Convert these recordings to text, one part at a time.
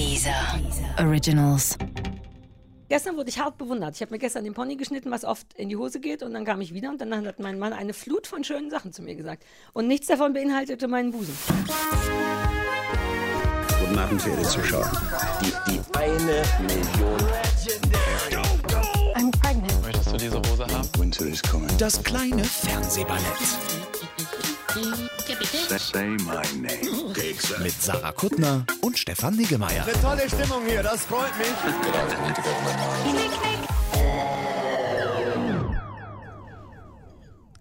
Dieser Originals. Gestern wurde ich hart bewundert. Ich habe mir gestern den Pony geschnitten, was oft in die Hose geht. Und dann kam ich wieder und dann hat mein Mann eine Flut von schönen Sachen zu mir gesagt. Und nichts davon beinhaltete meinen Busen. Guten Abend, verehrte Zuschauer. Die, die eine Million. I'm pregnant. Möchtest du diese Hose haben? Winter is coming. Das kleine Fernsehballett. Mit Sarah Kuttner und Stefan Niggemeier. Tolle Stimmung hier, das freut mich.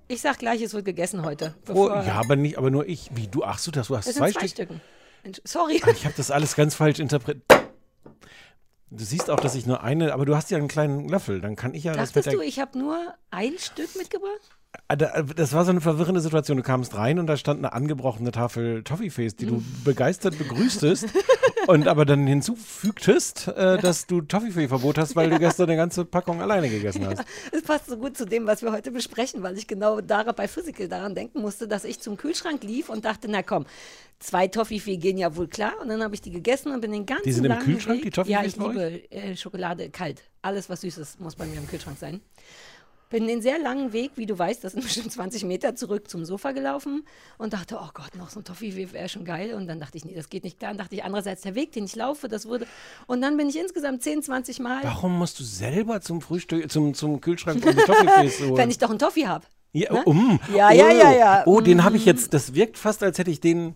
Ich sag gleich, es wird gegessen heute. Oh, ja, aber nicht, aber nur ich. Wie, du, ach so, das, du hast es zwei sind zwei Stück. Stücken. Sorry. Ah, Ich habe das alles ganz falsch interpretiert. Du siehst auch, dass ich nur eine, aber du hast ja einen kleinen Löffel, dann kann ich ja das Dachtest mit du, ich habe nur ein Stück mitgebracht? Ah, da- Das war so eine verwirrende Situation. Du kamst rein und da stand eine angebrochene Tafel Toffeeface, die du begeistert begrüßtest und aber dann hinzufügtest, äh, dass du Toffeefee-Verbot hast, weil du gestern eine ganze Packung alleine gegessen hast. Es passt so gut zu dem, was wir heute besprechen, weil ich genau daran, bei Physical daran denken musste, dass ich zum Kühlschrank lief und dachte, na komm, zwei Toffifee gehen ja wohl klar. Und dann habe ich die gegessen und bin den ganzen Die sind im Kühlschrank, Weg, die Toffifees Ja, ich liebe äh, Schokolade kalt. Alles, was süß ist, muss bei mir im Kühlschrank sein. Bin den sehr langen Weg, wie du weißt, das sind bestimmt 20 Meter zurück zum Sofa gelaufen und dachte, oh Gott, noch so ein Toffee wäre schon geil. Und dann dachte ich, nee, das geht nicht klar. Und dachte ich, andererseits, der Weg, den ich laufe, das würde. Und dann bin ich insgesamt 10, 20 Mal, Warum musst du selber zum Frühstück, zum, zum Kühlschrank um Toffeeface holen? wenn ich doch einen Toffee habe. Ja, Ne? um. Ja, oh. ja, ja, ja. Oh, den habe ich jetzt, das wirkt fast, als hätte ich den,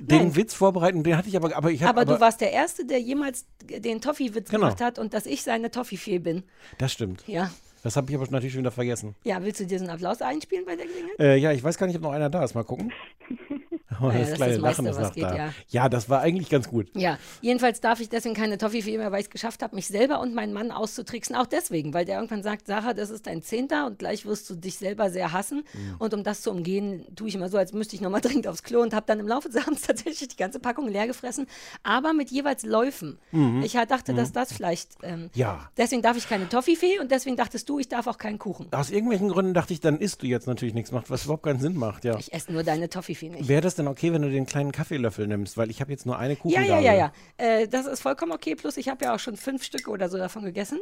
den Nein. Witz vorbereitet, den hatte ich aber, aber ich habe, Aber, du warst der Erste, der jemals den Toffee-Witz Genau. gemacht hat und dass ich seine Toffee-Fee bin. Das stimmt. Ja. Das habe ich aber natürlich schon wieder vergessen. Ja, willst du dir so einen Applaus einspielen bei der Gelegenheit? Äh, ja, ich weiß gar nicht, ob noch einer da ist. Mal gucken. Oh, das das ist kleine das meiste, Lachen ist was noch geht, da. ja. das war eigentlich ganz gut. Ja, jedenfalls darf ich deswegen keine Toffee-Fee mehr, weil ich es geschafft habe, mich selber und meinen Mann auszutricksen. Auch deswegen, weil der irgendwann sagt, Sarah, das ist dein Zehnter und gleich wirst du dich selber sehr hassen. Mhm. Und um das zu umgehen, tue ich immer so, als müsste ich nochmal dringend aufs Klo und habe dann im Laufe des Abends tatsächlich die ganze Packung leer gefressen, aber mit jeweils Läufen. Ich halt dachte, dass das vielleicht... Ähm, Mhm. Ja. Deswegen darf ich keine Toffee-Fee und deswegen dachtest du, ich darf auch keinen Kuchen. Aus irgendwelchen Gründen dachte ich, dann isst du jetzt natürlich nichts macht, was überhaupt keinen Sinn macht. Ja. Ich esse nur deine Toffee-Fee nicht. Wäre das denn okay, wenn du den kleinen Kaffeelöffel nimmst? Weil ich habe jetzt nur eine Ja, Kuchengabel. ja, ja, ja. Äh, das ist vollkommen okay. Plus, ich habe ja auch schon fünf Stücke oder so davon gegessen.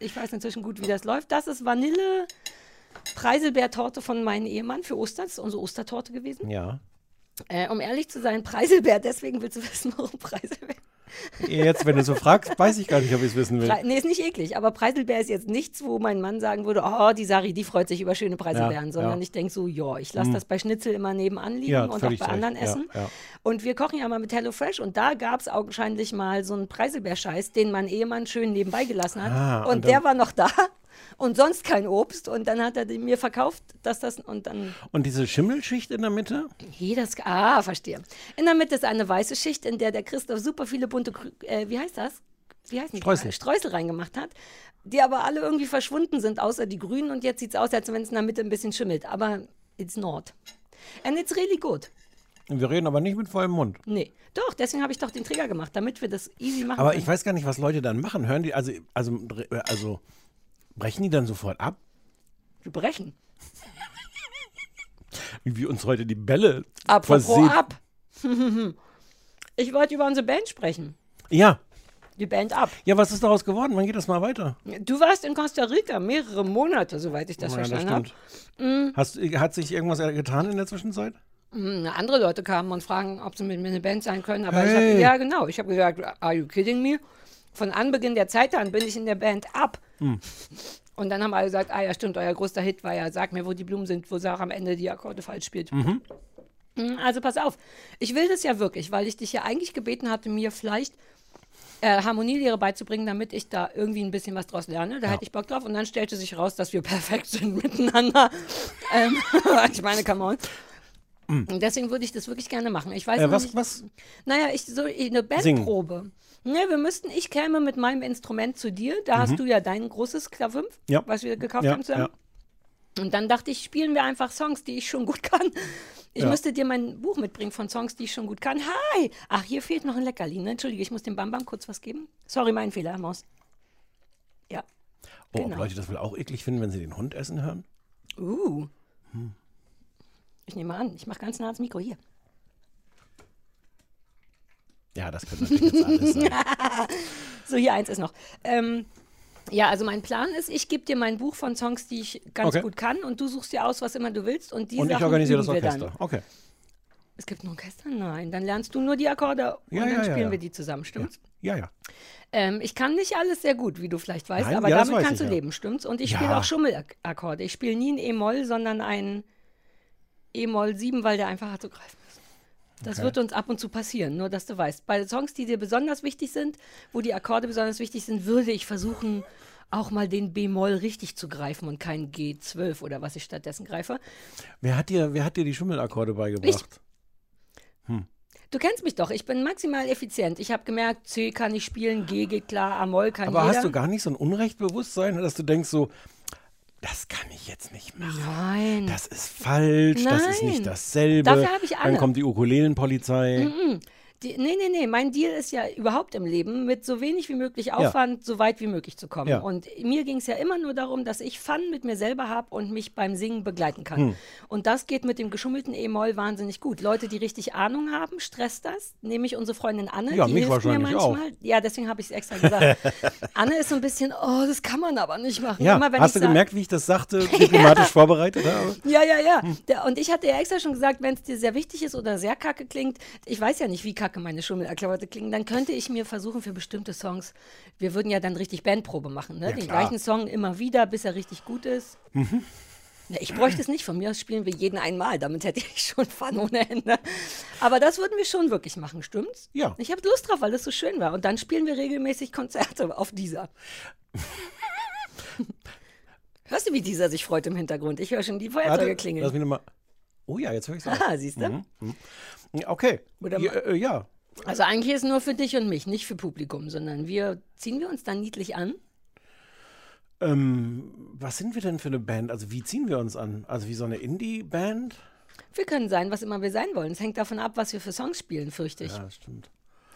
Ich weiß inzwischen gut, wie das läuft. Das ist Vanille Preiselbeertorte von meinem Ehemann für Ostern. Das ist unsere Ostertorte gewesen. Ja. Äh, um ehrlich zu sein, Preiselbeer. Deswegen willst du wissen, warum Preiselbeer. Jetzt, wenn du so fragst, weiß ich gar nicht, ob ich es wissen will. Nee, ist nicht eklig. Aber Preiselbeer ist jetzt nichts, wo mein Mann sagen würde, oh, die Sari, die freut sich über schöne Preiselbeeren. Ja, sondern ja. ich denke so, ja, ich lasse das bei Schnitzel immer nebenan liegen Ja, und auch bei Recht. anderen Essen. Und wir kochen ja mal mit HelloFresh und da gab es augenscheinlich mal so einen Preiselbeerscheiß, den mein Ehemann schön nebenbei gelassen hat. Ah, und und der war noch da und sonst kein Obst. Und dann hat er mir verkauft, dass das und dann. Und diese Schimmelschicht in der Mitte? Hey, das, ah, verstehe. In der Mitte ist eine weiße Schicht, in der der Christoph super viele bunte, äh, wie heißt das? Wie heißt? Streusel. Streusel reingemacht hat, die aber alle irgendwie verschwunden sind, außer die grünen. Und jetzt sieht es aus, als wenn es in der Mitte ein bisschen schimmelt. Aber it's not. And it's really good. Wir reden aber nicht mit vollem Mund. Nee. Doch, deswegen habe ich doch den Trigger gemacht, damit wir das easy machen Aber können. ich weiß gar nicht, was Leute dann machen. Hören die, also, also, also brechen die dann sofort ab? Wir brechen. Wie wir uns heute die Bälle Apropos versehen. ab. ich wollte über unsere Band sprechen. Ja. Die Band ab. Ja, was ist daraus geworden? Wann geht das mal weiter? Du warst in Costa Rica mehrere Monate, soweit ich das Oh ja, verstanden habe. stimmt. Hast, hat sich irgendwas getan in der Zwischenzeit? Hm, Andere Leute kamen und fragen, ob sie mit mir eine Band sein können. Aber ich Hey. habe, ja genau, ich habe gesagt, are you kidding me? Von Anbeginn der Zeit an bin ich in der Band ab. Hm. Und dann haben alle gesagt, ah ja stimmt, euer größter Hit war ja, sag mir, wo die Blumen sind, wo Sarah am Ende die Akkorde falsch spielt. Mhm. Hm, Also pass auf, ich will das ja wirklich, weil ich dich ja eigentlich gebeten hatte, mir vielleicht äh, Harmonielehre beizubringen, damit ich da irgendwie ein bisschen was draus lerne. Da hätte ich Bock drauf. Und dann stellte sich raus, dass wir perfekt sind miteinander. ähm, ich meine, come on. Und deswegen würde ich das wirklich gerne machen. Ich weiß Äh, was, nicht, was? naja, ich so eine Bandprobe. Ne, wir müssten, ich käme mit meinem Instrument zu dir. Da hast du ja dein großes Klavim, Mhm. Ja. was wir gekauft Ja, haben zusammen. Und dann dachte ich, spielen wir einfach Songs, die ich schon gut kann. Ich Ja. müsste dir mein Buch mitbringen von Songs, die ich schon gut kann. Hi! Ach, hier fehlt noch ein Leckerli. Ne? Entschuldige, ich muss dem Bam Bam kurz was geben. Sorry, mein Fehler, Maus. Ja. Oh, ob Genau. Leute das wohl auch eklig finden, wenn sie den Hund essen hören? Uh. Ich nehme an, ich mache ganz nah ans Mikro hier. Ja, das könnte natürlich jetzt alles sein. So, hier eins ist noch. Ähm, ja, also mein Plan ist, ich gebe dir mein Buch von Songs, die ich ganz Okay. gut kann und du suchst dir aus, was immer du willst und die Und ich Sachen organisiere das Orchester. Okay. Es gibt ein Orchester? Nein. Dann lernst du nur die Akkorde und Ja, dann ja, spielen ja. wir die zusammen, stimmt's? Ja, ja. Ähm, ich kann nicht alles sehr gut, wie du vielleicht weißt, Nein, aber damit weiß kannst ich, du leben, stimmt's? Und ich spiele auch Schummelakkorde. Ich spiele nie ein E-Moll, sondern ein E-Moll 7, weil der einfach hart zu greifen ist. Das Okay. wird uns ab und zu passieren, nur dass du weißt. Bei Songs, die dir besonders wichtig sind, wo die Akkorde besonders wichtig sind, würde ich versuchen, auch mal den B-Moll richtig zu greifen und kein G12 oder was ich stattdessen greife. Wer hat dir, wer hat dir die Schummelakkorde beigebracht? Du kennst mich doch, ich bin maximal effizient. Ich habe gemerkt, C kann ich spielen, G geht klar, A-Moll kann Aber jeder. hast du gar nicht so ein Unrechtbewusstsein, dass du denkst so, das kann ich jetzt nicht machen. Nein. Das ist falsch, das ist Nein. nicht dasselbe. Dafür hab ich Dann Anne. kommt die Ukulelenpolizei. Die, nee, nee, nee. Mein Deal ist ja überhaupt im Leben, mit so wenig wie möglich Aufwand so weit wie möglich zu kommen. Ja. Und mir ging es ja immer nur darum, dass ich Fun mit mir selber habe und mich beim Singen begleiten kann. Hm. Und das geht mit dem geschummelten E-Moll wahnsinnig gut. Leute, die richtig Ahnung haben, stresst das. Nämlich unsere Freundin Anne. Ja, die mich hilft mir wahrscheinlich auch. manchmal. Ja, deswegen habe ich es extra gesagt. Anne ist so ein bisschen, oh, das kann man aber nicht machen. Ja, Immer, hast du sag- gemerkt, wie ich das sagte, diplomatisch vorbereitet habe? Ja, ja, ja. Hm. Und ich hatte ja extra schon gesagt, wenn es dir sehr wichtig ist oder sehr kacke klingt, ich weiß ja nicht, wie kacke meine Schummelakkorde klingen, dann könnte ich mir versuchen für bestimmte Songs, wir würden ja dann richtig Bandprobe machen, ne? Den klar. Mhm. gleichen Song immer wieder, bis er richtig gut ist. Ja, ich bräuchte es nicht, von mir aus spielen wir jeden einmal, damit hätte ich schon Fun ohne Ende. Aber das würden wir schon wirklich machen, stimmt's? Ja. Ich habe Lust drauf, weil das so schön war. Und dann spielen wir regelmäßig Konzerte auf dieser. Hörst du, wie dieser sich freut im Hintergrund? Ich höre schon die Feuerzeuge klingeln. lass mich noch mal. Oh ja, jetzt höre ich es Ah, siehst du? Mhm. Okay. Ja, äh, ja. Also eigentlich ist es nur für dich und mich, nicht für Publikum, sondern wir ziehen wir uns dann niedlich an. Ähm, was sind wir denn für eine Band? Also wie ziehen wir uns an? Also wie so eine Indie-Band? Wir können sein, was immer wir sein wollen. Es hängt davon ab, was wir für Songs spielen, fürchte ich. Ja, stimmt.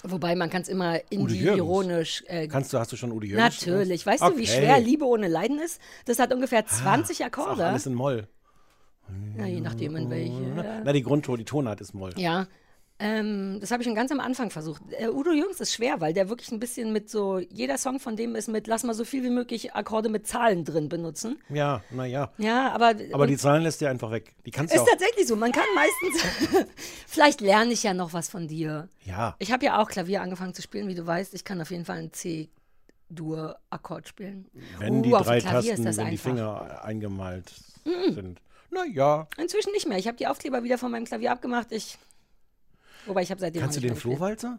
Wobei man kann es immer Udo indie, Jürgens. ironisch. Äh, Kannst du, hast du schon Udi Jürgens? natürlich. Weißt du, wie Okay. schwer Liebe ohne Leiden ist? Das hat ungefähr 20 Ist auch Akkorde. alles in Moll. Ja, je nachdem, in welche. Na, die Grundton, die Tonart ist Moll. Ja. Ähm, das habe ich schon ganz am Anfang versucht. Äh, Udo Jürgens ist schwer, weil der wirklich ein bisschen mit so, jeder Song von dem ist mit, lass mal so viel wie möglich Akkorde mit Zahlen drin benutzen. Ja, naja. Ja, aber. Aber die Zahlen lässt dir einfach weg. Die kannst du Ist auch. tatsächlich so. Man kann meistens. Vielleicht lerne ich ja noch was von dir. Ja. Ich habe ja auch Klavier angefangen zu spielen, wie du weißt. Ich kann auf jeden Fall einen C-Dur-Akkord spielen. Wenn Uh, die drei Klavier Tasten ist das in die. Finger eingemalt sind. Naja. Inzwischen nicht mehr. Ich habe die Aufkleber wieder von meinem Klavier abgemacht. Ich. Wobei ich habe seitdem. Kannst du den. Flohwalzer?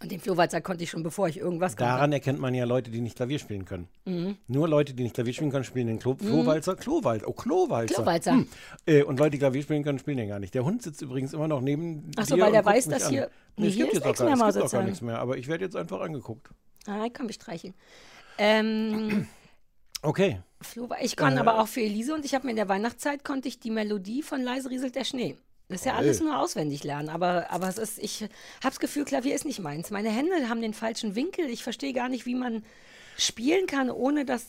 Und den Flohwalzer konnte ich schon, bevor ich irgendwas konnte. Daran erkennt man ja Leute, die nicht Klavier spielen können. Mhm. Nur Leute, die nicht Klavier spielen können, spielen den Klo Flohwalzer. Klowalzer. Oh, Klowalzer. Klowalzer. Hm. Äh, und Leute, die Klavier spielen können, spielen den gar nicht. Der Hund sitzt übrigens immer noch neben Ach so, dir weil der weiß, dass an. hier- Nee, Nee, es hier gibt ist jetzt auch gar, mehr, es gibt auch gar nichts mehr. Aber ich werde jetzt einfach angeguckt. Ah, ich kann mich streicheln. Ähm, Okay. Flo, ich kann Äh. aber auch für Elise und ich habe mir in der Weihnachtszeit konnte ich die Melodie von Leise rieselt der Schnee. Das ist ja alles nur auswendig lernen, aber, aber es ist, ich habe das Gefühl, Klavier ist nicht meins. Meine Hände haben den falschen Winkel. Ich verstehe gar nicht, wie man spielen kann, ohne dass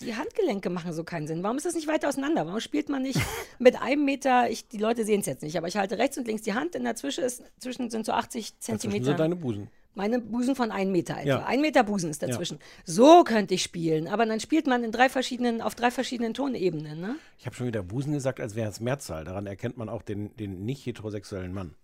die Handgelenke machen so keinen Sinn. Warum ist das nicht weiter auseinander? Warum spielt man nicht mit einem Meter, ich, die Leute sehen es jetzt nicht, aber ich halte rechts und links die Hand, in der Zwischen ist, zwischen sind so 80 Dazwischen Zentimeter. sind deine Busen. Meine Busen von einem Meter etwa. Ja. Ein Meter Busen ist dazwischen. So könnte ich spielen, aber dann spielt man in drei verschiedenen, auf drei verschiedenen Tonebenen. Ne? Ich habe schon wieder Busen gesagt, als wäre es Mehrzahl. Daran erkennt man auch den, den nicht heterosexuellen Mann.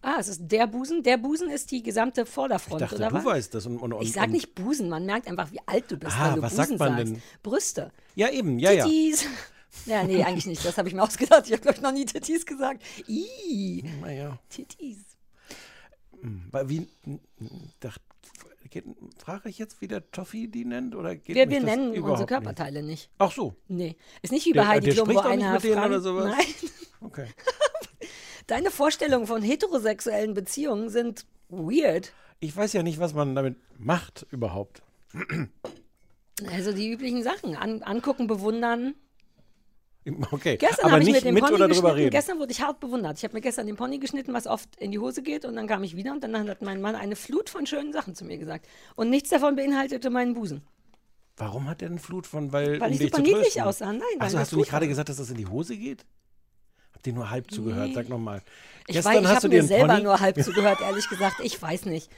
Ah, es ist der Busen. Der Busen ist die gesamte Ich Vorderfront, dachte, oder du was? weißt das. Und, und, und, ich sag nicht Busen, man merkt einfach, wie alt du bist, Ah, wenn du was Busen sagt man sagst. denn? Brüste. Ja, eben, ja, ja. Tittis. Ja, nee, eigentlich nicht. Das habe ich mir ausgedacht. Ich habe, glaube ich, noch nie Tittis gesagt. Ih, Naja. Tittis. Weil Wie, geht, frage ich jetzt, wie der Toffi die nennt? Oder geht Wir, wir nennen unsere Körperteile nicht. Ach so, Nee. Ist nicht wie Der- bei Heidi der Klum, wo einer mit denen oder sowas? Nein. okay. Deine Vorstellungen von heterosexuellen Beziehungen sind weird. Ich weiß ja nicht, was man damit macht überhaupt. Also die üblichen Sachen. An, angucken, bewundern. Okay, Gestern aber habe ich nicht mit dem mit Pony oder drüber reden. Gestern wurde ich hart bewundert. Ich habe mir gestern den Pony geschnitten, was oft in die Hose geht. Und dann kam ich wieder und dann hat mein Mann eine Flut von schönen Sachen zu mir gesagt. Und nichts davon beinhaltete meinen Busen. Warum hat der eine Flut von, weil, Weil um ich super niedlich aussah. Nein, das hast du nicht gerade gesagt, dass das in die Hose geht? Habt dir nur halb zugehört. Sag nochmal. Ich weiß, ich habe mir selber nur halb zugehört, ehrlich gesagt. Ich weiß nicht.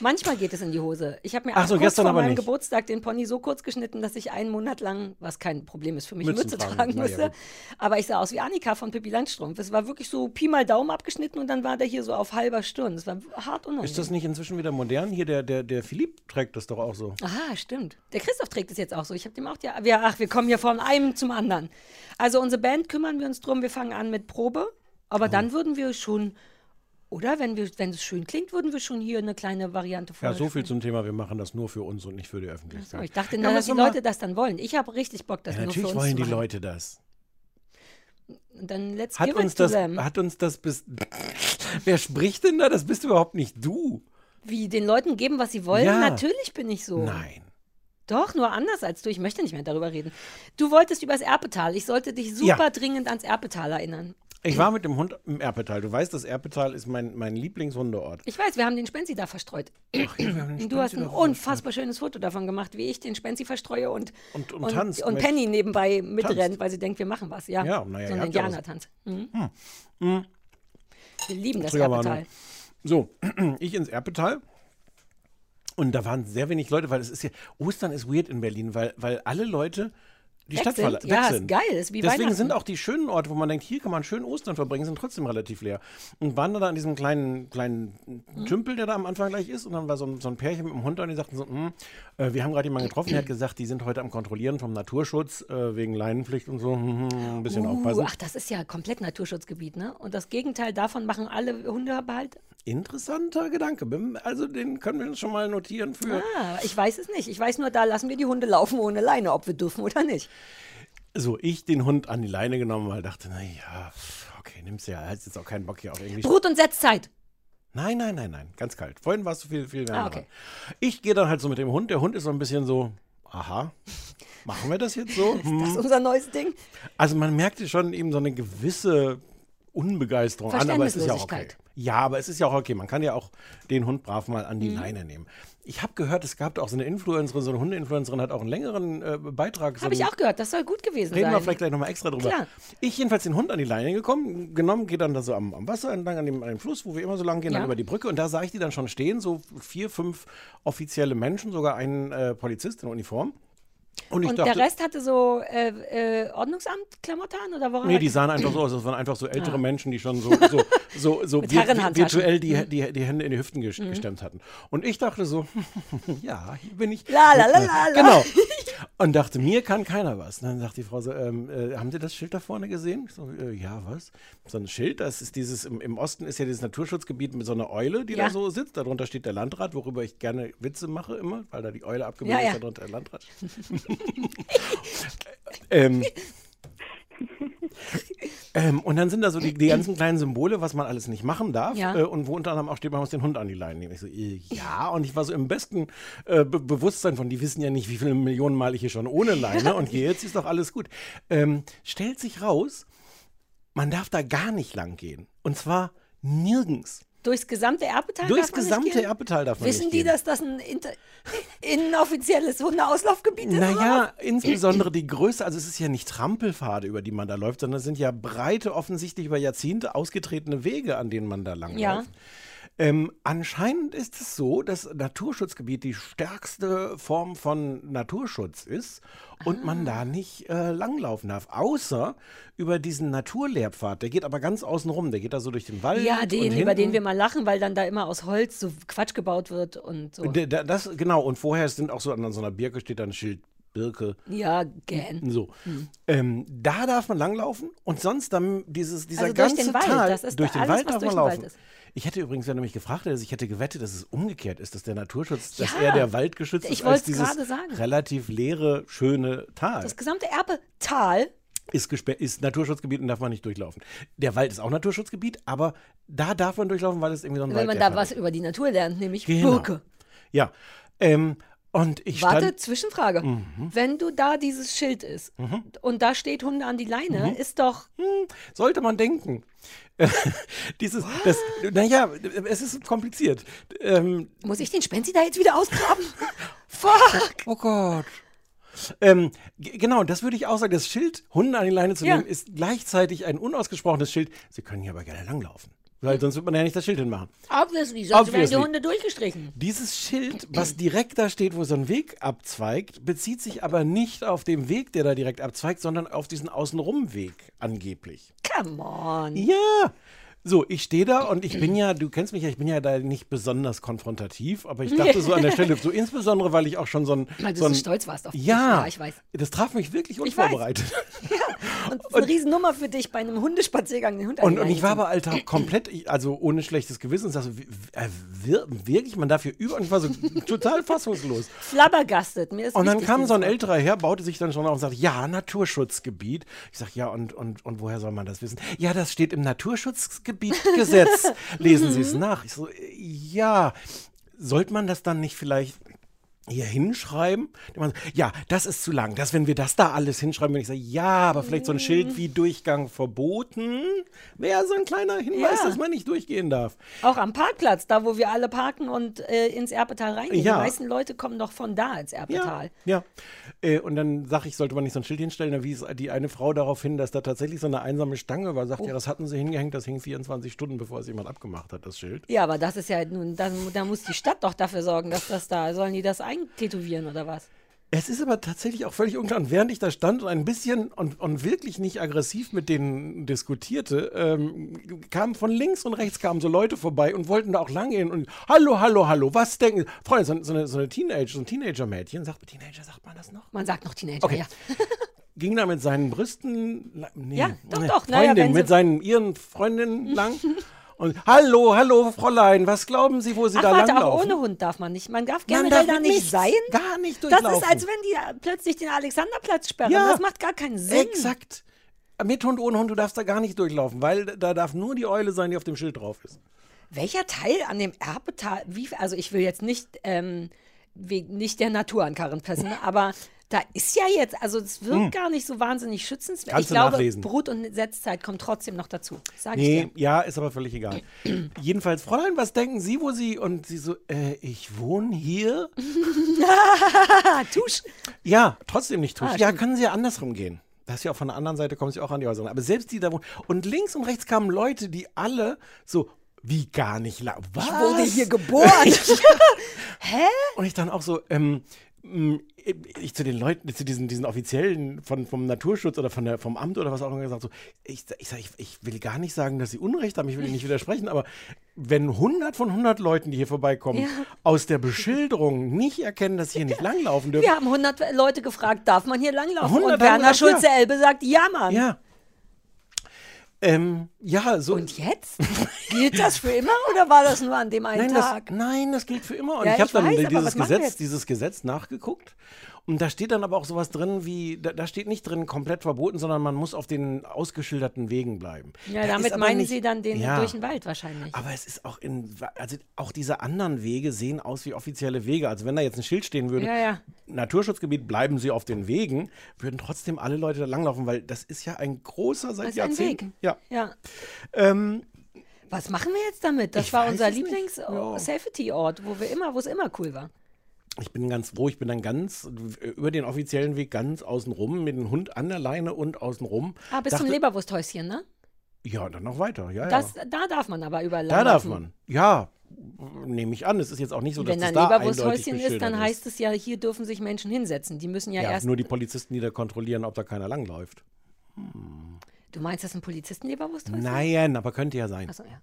Manchmal geht es in die Hose. Ich habe mir Ach so, kurz gestern vor meinem nicht. Geburtstag den Pony so kurz geschnitten, dass ich einen Monat lang, was kein Problem ist für mich, Mützen Mütze tragen. ja, musste. gut. aber ich sah aus wie Annika von Pippi Landstrumpf. Es war wirklich so Pi mal Daumen abgeschnitten und dann war der hier so auf halber Stirn. Es war hart unangenehm. Ist das nicht inzwischen wieder modern? Hier, der, der, der Philipp trägt das doch auch so. Aha, stimmt. Der Christoph trägt es jetzt auch so. Ich habe dem auch die. Wir, ach, wir kommen hier von einem zum anderen. Also unsere Band kümmern wir uns drum. Wir fangen an mit Probe. Aber Oh. dann würden wir schon, oder wenn wir, wenn es schön klingt, würden wir schon hier eine kleine Variante Ja, vorher so viel zum Thema, wir machen das nur für uns und nicht für die So, Öffentlichkeit. ich dachte, Ja, na, dass die Leute das dann wollen. Ich habe richtig Bock, das Ja, nur für natürlich uns wollen zu die machen. Leute das. Dann let's Hat give uns das, them. hat uns das bis. Wer spricht denn da? Das bist überhaupt nicht du. Wie den Leuten geben, was sie wollen? Ja. Natürlich bin ich so. Nein. Doch, nur anders als du. Ich möchte nicht mehr darüber reden. Du wolltest übers Erpetal. Ich sollte dich super Ja. dringend ans Erpetal erinnern. Ich war mit dem Hund im Erpetal. Du weißt, das Erpetal ist mein, mein Lieblingshundeort. Ich weiß, wir haben den Spenzi da verstreut. Ach, ja, wir haben den Und du hast ein unfassbar schönes Foto davon gemacht, wie ich den Spenzi verstreue und, Und- und und mit- Penny nebenbei mitrennt, weil sie denkt, wir machen was. Ja, Ja, na ja, so ein. Indianertanz. Mhm. Wir lieben das. Erpetal. So, ich ins Erpetal. Und da waren sehr wenig Leute, weil es ist ja, Ostern ist weird in Berlin, weil, weil alle Leute die Stadt sind? verla- weg Ja, ist sind. geil, ist wie Deswegen sind auch die schönen Orte, wo man denkt, hier kann man schön Ostern verbringen, sind trotzdem relativ leer. Und waren da an diesem kleinen, kleinen Mhm. Tümpel, der da am Anfang gleich ist. Und dann war so ein, so ein Pärchen mit einem Hund da und die sagten so, hm, äh, wir haben gerade jemanden getroffen, der hat gesagt, die sind heute am Kontrollieren vom Naturschutz äh, wegen Leinenpflicht und so. Hm, hm, ein bisschen Uh, aufpassen. ach, das ist ja komplett Naturschutzgebiet, ne? Und das Gegenteil davon machen alle Hundehalter. Interessanter Gedanke. Also den können wir uns schon mal notieren für. Ah, ich weiß es nicht. Ich weiß nur, da lassen wir die Hunde laufen ohne Leine, ob wir dürfen oder nicht. So, ich den Hund an die Leine genommen, weil dachte, naja, okay, nimm's ja, hast jetzt auch keinen Bock hier auf irgendwie. Brut- und Setzzeit. Nein, nein, nein, nein, ganz kalt. Vorhin war es viel, viel wärmer. Ah, okay. Ich gehe dann halt so mit dem Hund. Der Hund ist so ein bisschen so, aha, machen wir das jetzt so? Das Hm. ist unser neues Ding. Also man merkte schon eben so eine gewisse Unbegeisterung an, aber es ist ja auch okay. Ja, aber es ist ja auch okay. Man kann ja auch den Hund brav mal an Mhm. die Leine nehmen. Ich habe gehört, es gab auch so eine Influencerin, so eine Hundeinfluencerin, hat auch einen längeren äh, Beitrag. so Habe ich einen- auch gehört. Das soll gut gewesen Reden sein. wir vielleicht gleich nochmal extra drüber. Klar. Ich jedenfalls den Hund an die Leine gekommen, genommen, gehe dann da so am, am Wasser entlang, an dem, an dem Fluss, wo wir immer so lang gehen, Ja. dann über die Brücke. Und da sah ich die dann schon stehen, so vier, fünf offizielle Menschen, sogar ein äh, Polizist in Uniform. Und Und dachte, der Rest hatte so äh, äh, Ordnungsamt-Klamotten oder woran? Nee, die sahen einfach so aus. Das waren einfach so ältere Menschen, die schon so, so, so, so Ah. Mit vir- Herrenhandtaschen. Mhm. virtuell die, die, die Hände in die Hüften ges- gestemmt hatten. Und ich dachte so, ja, hier bin ich. La, la, la, la. Genau. Und dachte, mir kann keiner was. Und dann sagt die Frau so, ähm, äh, haben Sie das Schild da vorne gesehen? Ich so, äh, ja, was? So ein Schild, das ist dieses, im, Osten ist ja dieses Naturschutzgebiet mit so einer Eule, die da so sitzt. Darunter steht der Landrat, worüber ich gerne Witze mache immer, weil da die Eule abgebildet ist, darunter der Landrat. ähm, ähm, und dann sind da so die, die ganzen kleinen Symbole, was man alles nicht machen darf. Ja. Äh, und wo unter anderem auch steht, man muss den Hund an die Leine nehmen. Ich so, äh, ja. Und ich war so im besten äh, Be Bewusstsein von, die wissen ja nicht, wie viele Millionen Mal ich hier schon ohne Leine und hier jetzt ist doch alles gut. Ähm, stellt sich raus, man darf da gar nicht lang gehen. Und zwar nirgends. Durchs gesamte Erbetal Durchs gesamte? Erbetal darf man Wissen die, dass das ein inter inoffizielles Hundeauslaufgebiet ist? Naja, insbesondere die Größe, also es ist ja nicht Trampelpfade, über die man da läuft, sondern es sind ja breite, offensichtlich über Jahrzehnte ausgetretene Wege, an denen man da langläuft. Ja. Ähm, anscheinend ist es so, dass Naturschutzgebiet die stärkste Form von Naturschutz ist und man Ah. da nicht äh, langlaufen darf, außer über diesen Naturlehrpfad. Der geht aber ganz außen rum, der geht da so durch den Wald. Ja, den, über den wir mal lachen, weil dann da immer aus Holz so Quatsch gebaut wird und so. D- Das, genau, und vorher sind auch so an so einer Birke steht da ein Schild Birke. Ja, gern. So. Ähm, da darf man langlaufen und sonst dann dieses, dieser Also durch ganze den Wald, Tal, das ist durch den alles, Wald was darf durch man den Wald laufen. Ich hätte übrigens, wenn du mich gefragt hättest, ich hätte gewettet, dass es umgekehrt ist, dass der Naturschutz, dass Ja. eher der Wald geschützt Ich ist als dieses sagen. relativ leere, schöne Tal. Das gesamte Erbetal Ist, ist Naturschutzgebiet und darf man nicht durchlaufen. Der Wald ist auch Naturschutzgebiet, aber da darf man durchlaufen, weil es irgendwie so ein Wenn man da Waldlehrpfad was über die Natur lernt, nämlich Genau. Birke. Ja. Ähm, und ich Warte, stand. Mhm. Zwischenfrage. Wenn du da dieses Schild ist und da steht Hunde an die Leine, Mhm. ist doch. Sollte man denken. Dieses, das, naja, es ist kompliziert. Ähm, Muss ich den Spenzi da jetzt wieder ausgraben? Fuck! oh Gott. Ähm, genau, das würde ich auch sagen. Das Schild, Hunde an die Leine zu Ja. nehmen, ist gleichzeitig ein unausgesprochenes Schild. Sie können hier aber gerne langlaufen. Weil sonst wird man ja nicht das Schild hinmachen. Obviously, sonst werden die Obviously. Hunde durchgestrichen. Dieses Schild, was direkt da steht, wo so ein Weg abzweigt, bezieht sich aber nicht auf den Weg, der da direkt abzweigt, sondern auf diesen Außenrumweg angeblich. Come on. Ja. So, ich stehe da und ich bin ja, du kennst mich ja, ich bin ja da nicht besonders konfrontativ, aber ich dachte so an der Stelle, so insbesondere, weil ich auch schon so ein. Weil du so so ein, stolz warst auf dich. ja, Ja, ich weiß. Das traf mich wirklich unvorbereitet. Und, es ist eine Riesennummer für dich bei einem Hundespaziergang den Hund Und, und ich war aber, Alter, komplett, also ohne schlechtes Gewissen, und sag so, äh, wir- wirklich, man dafür über, und ich war so total fassungslos. Flabbergastet. Mir ist Und dann kam so ein älterer Herr, baute sich dann schon auf und sagte, ja, Naturschutzgebiet. Ich sag, ja, und, und, und woher soll man das wissen? Ja, das steht im Naturschutzgebietgesetz. Lesen Sie es nach. Ich so, äh, ja, sollte man das dann nicht vielleicht hier hinschreiben? Ja, das ist zu lang. Das, wenn wir das da alles hinschreiben, wenn ich sage, ja, aber vielleicht so ein Schild wie Durchgang verboten, wäre so ein kleiner Hinweis, Ja. dass man nicht durchgehen darf. Auch am Parkplatz, da wo wir alle parken und äh, ins Erpetal reingehen. Ja. Die meisten Leute kommen doch von da ins Erpetal. Ja. Äh, und dann sag ich, sollte man nicht so ein Schild hinstellen. Dann wies die eine Frau darauf hin, dass da tatsächlich so eine einsame Stange war. Oh. Sagt, ja, das hatten sie hingehängt, das hing 24 Stunden, bevor es jemand abgemacht hat, das Schild. Ja, aber das ist ja nun, da, da muss die Stadt doch dafür sorgen, dass das da, sollen die das eintätowieren oder was? Es ist aber tatsächlich auch völlig unklar. Und während ich da stand und ein bisschen und, und wirklich nicht aggressiv mit denen diskutierte, ähm, kamen von links und rechts kamen so Leute vorbei und wollten da auch lang gehen. Und hallo, hallo, hallo, was denken Sie? Freunde, so, so eine, so eine Teenager, so ein Teenager-Mädchen, sagt Teenager, sagt man das noch? Man sagt noch Teenager, Okay. ja. ging da mit seinen Brüsten, nee, Ja, doch, nee, doch, naja, Freundin, sie- mit seinen ihren Freundinnen lang. Und hallo, hallo, Fräulein, was glauben Sie, wo Sie Ach, da warte, auch langlaufen? ohne Hund darf man nicht. Man darf Man generell darf da nicht sein. Gar nicht Das durchlaufen. ist, als wenn die plötzlich den Alexanderplatz sperren. Ja. Das macht gar keinen Sinn. Exakt. Mit Hund, ohne Hund, du darfst da gar nicht durchlaufen, weil da darf nur die Eule sein, die auf dem Schild drauf ist. Welcher Teil an dem Erbetal, wie, also ich will jetzt nicht, ähm, nicht der Natur an Karren passen, aber da ist ja jetzt, also es wirkt gar nicht so wahnsinnig schützenswert. Hm. Kannst ich glaube, nachlesen. Brut- und Setzzeit kommt trotzdem noch dazu. Sag ich Nee, dir. ja, ist aber völlig egal. Jedenfalls, Fräulein, was denken Sie, wo Sie? Und sie so, äh, ich wohne hier. Tusch. Ja, trotzdem nicht tusch. Ah, ja, können Sie ja andersrum gehen. Das ist ja auch von der anderen Seite, kommen Sie auch an die Häuser. Aber selbst die da wohnen. Und links und rechts kamen Leute, die alle so, wie gar nicht lang. Was? Ich wurde hier geboren. Und ich dann auch so, ähm, ich zu den Leuten, zu diesen, diesen Offiziellen von, vom Naturschutz oder von der, vom Amt oder was auch immer gesagt, so, ich, ich ich, ich will gar nicht sagen, dass sie Unrecht haben, ich will ihnen nicht widersprechen, aber wenn 100 von 100 Leuten, die hier vorbeikommen, Ja. aus der Beschilderung nicht erkennen, dass sie hier nicht langlaufen dürfen, Wir haben 100 Leute gefragt, darf man hier langlaufen? 100 Und Werner gesagt, ja. Schulze-Elbe sagt, ja, Mann. ja. Ähm, ja, so. Und jetzt? Gilt das für immer oder war das nur an dem einen Nein das, Tag? nein, das gilt für immer. Und Ja, ich habe dann weiß, dieses Gesetz, dieses Gesetz nachgeguckt. Und da steht dann aber auch sowas drin wie, da, da steht nicht drin komplett verboten, sondern man muss auf den ausgeschilderten Wegen bleiben. Ja, Da damit meinen nicht- Sie dann den ja, durch den Wald wahrscheinlich. Aber es ist auch in, also auch diese anderen Wege sehen aus wie offizielle Wege. Also wenn da jetzt ein Schild stehen würde, Ja, ja. Naturschutzgebiet, bleiben Sie auf den Wegen, würden trotzdem alle Leute da langlaufen, weil das ist ja ein großer seit Das Jahrzehnten. Weg. Ja. Ja. Ähm, Was machen wir jetzt damit? Das Ich war unser. Lieblings-Safety-Ort, wo wir immer, wo es immer cool war. Ich bin ganz froh, ich bin dann ganz äh, über den offiziellen Weg ganz außenrum mit dem Hund an der Leine und außenrum. Ah, bis zum Dachte- Leberwursthäuschen, ne? Ja, dann noch weiter. Ja, Das, ja. da darf man aber überall Da darf man. Ja, nehme ich an. Es ist jetzt auch nicht so, dass Wenn das da Leberwursthäuschen ist, dann heißt es ja, hier dürfen sich Menschen hinsetzen. Die müssen ja, ja, erst. nur die Polizisten, die da kontrollieren, ob da keiner langläuft. Du meinst, das ist ein Polizisten-Leberwursthäuschen? Nein, aber könnte ja sein. Achso, ja.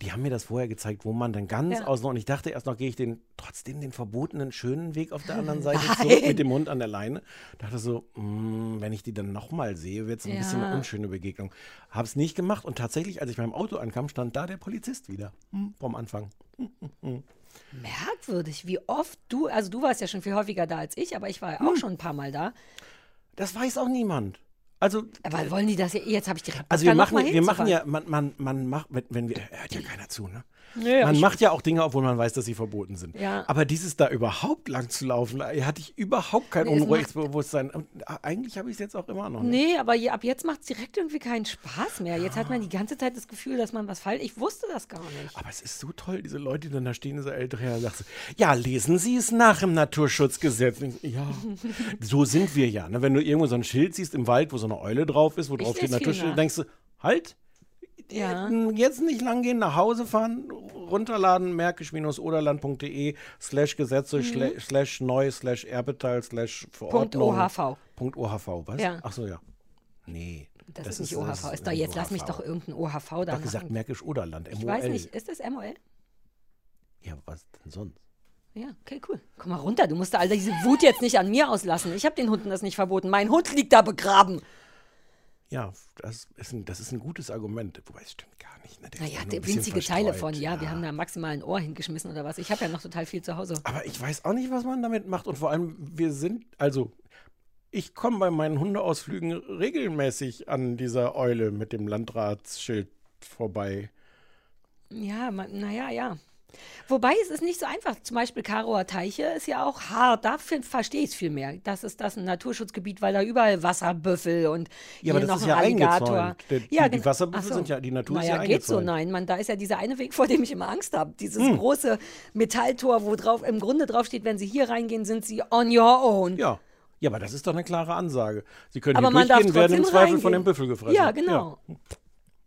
Die haben mir das vorher gezeigt, wo man dann ganz Ja. außen und ich dachte erst noch, gehe ich den trotzdem den verbotenen schönen Weg auf der anderen Seite Nein. zurück mit dem Hund an der Leine. Dachte so, mm, wenn ich die dann nochmal sehe, wird es ein bisschen eine Ja. unschöne Begegnung. Habe es nicht gemacht und tatsächlich, als ich beim Auto ankam, stand da der Polizist wieder hm, vom Anfang. Merkwürdig, wie oft du, also du warst ja schon viel häufiger da als ich, aber ich war ja Hm. auch schon ein paar Mal da. Das weiß auch niemand. Also Aber wollen die das ja, jetzt habe ich direkt Also wir machen, wir machen ja, man, man, man macht, wenn, wenn wir, hört ja keiner zu, ne? Ja, man macht ja auch Dinge, obwohl man weiß, dass sie verboten sind. Ja. Aber dieses da überhaupt lang zu laufen, hatte ich überhaupt kein Nee, es Unruhesbewusstsein. Und eigentlich habe ich es jetzt auch immer noch nicht. Nee, aber je, ab jetzt macht es direkt irgendwie keinen Spaß mehr. Jetzt hat man die ganze Zeit das Gefühl, dass man was falsch. Ich wusste das gar nicht. Aber es ist so toll, diese Leute, die dann da stehen, diese ältere Herr, sagt so, ja, lesen Sie es nach im Naturschutzgesetz. So, Ja, so sind wir ja. Ne? Wenn du irgendwo so ein Schild siehst im Wald, wo so eine Eule drauf ist, wo drauf steht Naturschutz, denkst du, halt, Ja. jetzt nicht lang gehen, nach Hause fahren, runterladen, märkisch-oderland.de slash Gesetze schle- slash neu slash Erbeteil slash Mhm. Punkt Verordnung. OHV. Punkt OHV, was? Ja. Ach so, ja. Nee. Das, ist nicht OHV. Ist doch, jetzt lass mich doch irgendein OHV Ich da habe gesagt. Märkisch-Oderland, MOL. Ich weiß nicht, ist das MOL? Ja, was denn sonst? Ja, okay, cool. Komm mal runter. Du musst da all diese Wut jetzt nicht an mir auslassen. Ich habe den Hunden das nicht verboten. Mein Hund liegt da begraben. Ja, das ist ein, das ist ein gutes Argument. Wobei es stimmt gar nicht. Ne? Der Naja, der winzige Teile von. Ja, wir haben da maximal ein Ohr hingeschmissen oder was. Ich habe ja noch total viel zu Hause. Aber ich weiß auch nicht, was man damit macht. Und vor allem, wir sind, also, ich komme bei meinen Hundeausflügen regelmäßig an dieser Eule mit dem Landratsschild vorbei. Ja, man, naja, ja. Wobei es ist nicht so einfach. Zum Beispiel Karower Teiche ist ja auch hart. Da verstehe ich es viel mehr. Das ist das ein Naturschutzgebiet, weil da überall Wasserbüffel und Ja, aber hier das noch ist ein ja Alligator. Der- die- ja, die gen- Wasserbüffel ach sind ja- die Natur ist naja, ja geht so, nein. Man, da ist ja dieser eine Weg, vor dem ich immer Angst habe. Dieses Hm. große Metalltor, wo drauf im Grunde drauf steht, wenn Sie hier reingehen, sind Sie on your own. Ja. Ja, aber das ist doch eine klare Ansage. Sie können Aber hier durchgehen, werden im Zweifel von reingehen. dem Büffel gefressen. Ja, genau. Ja.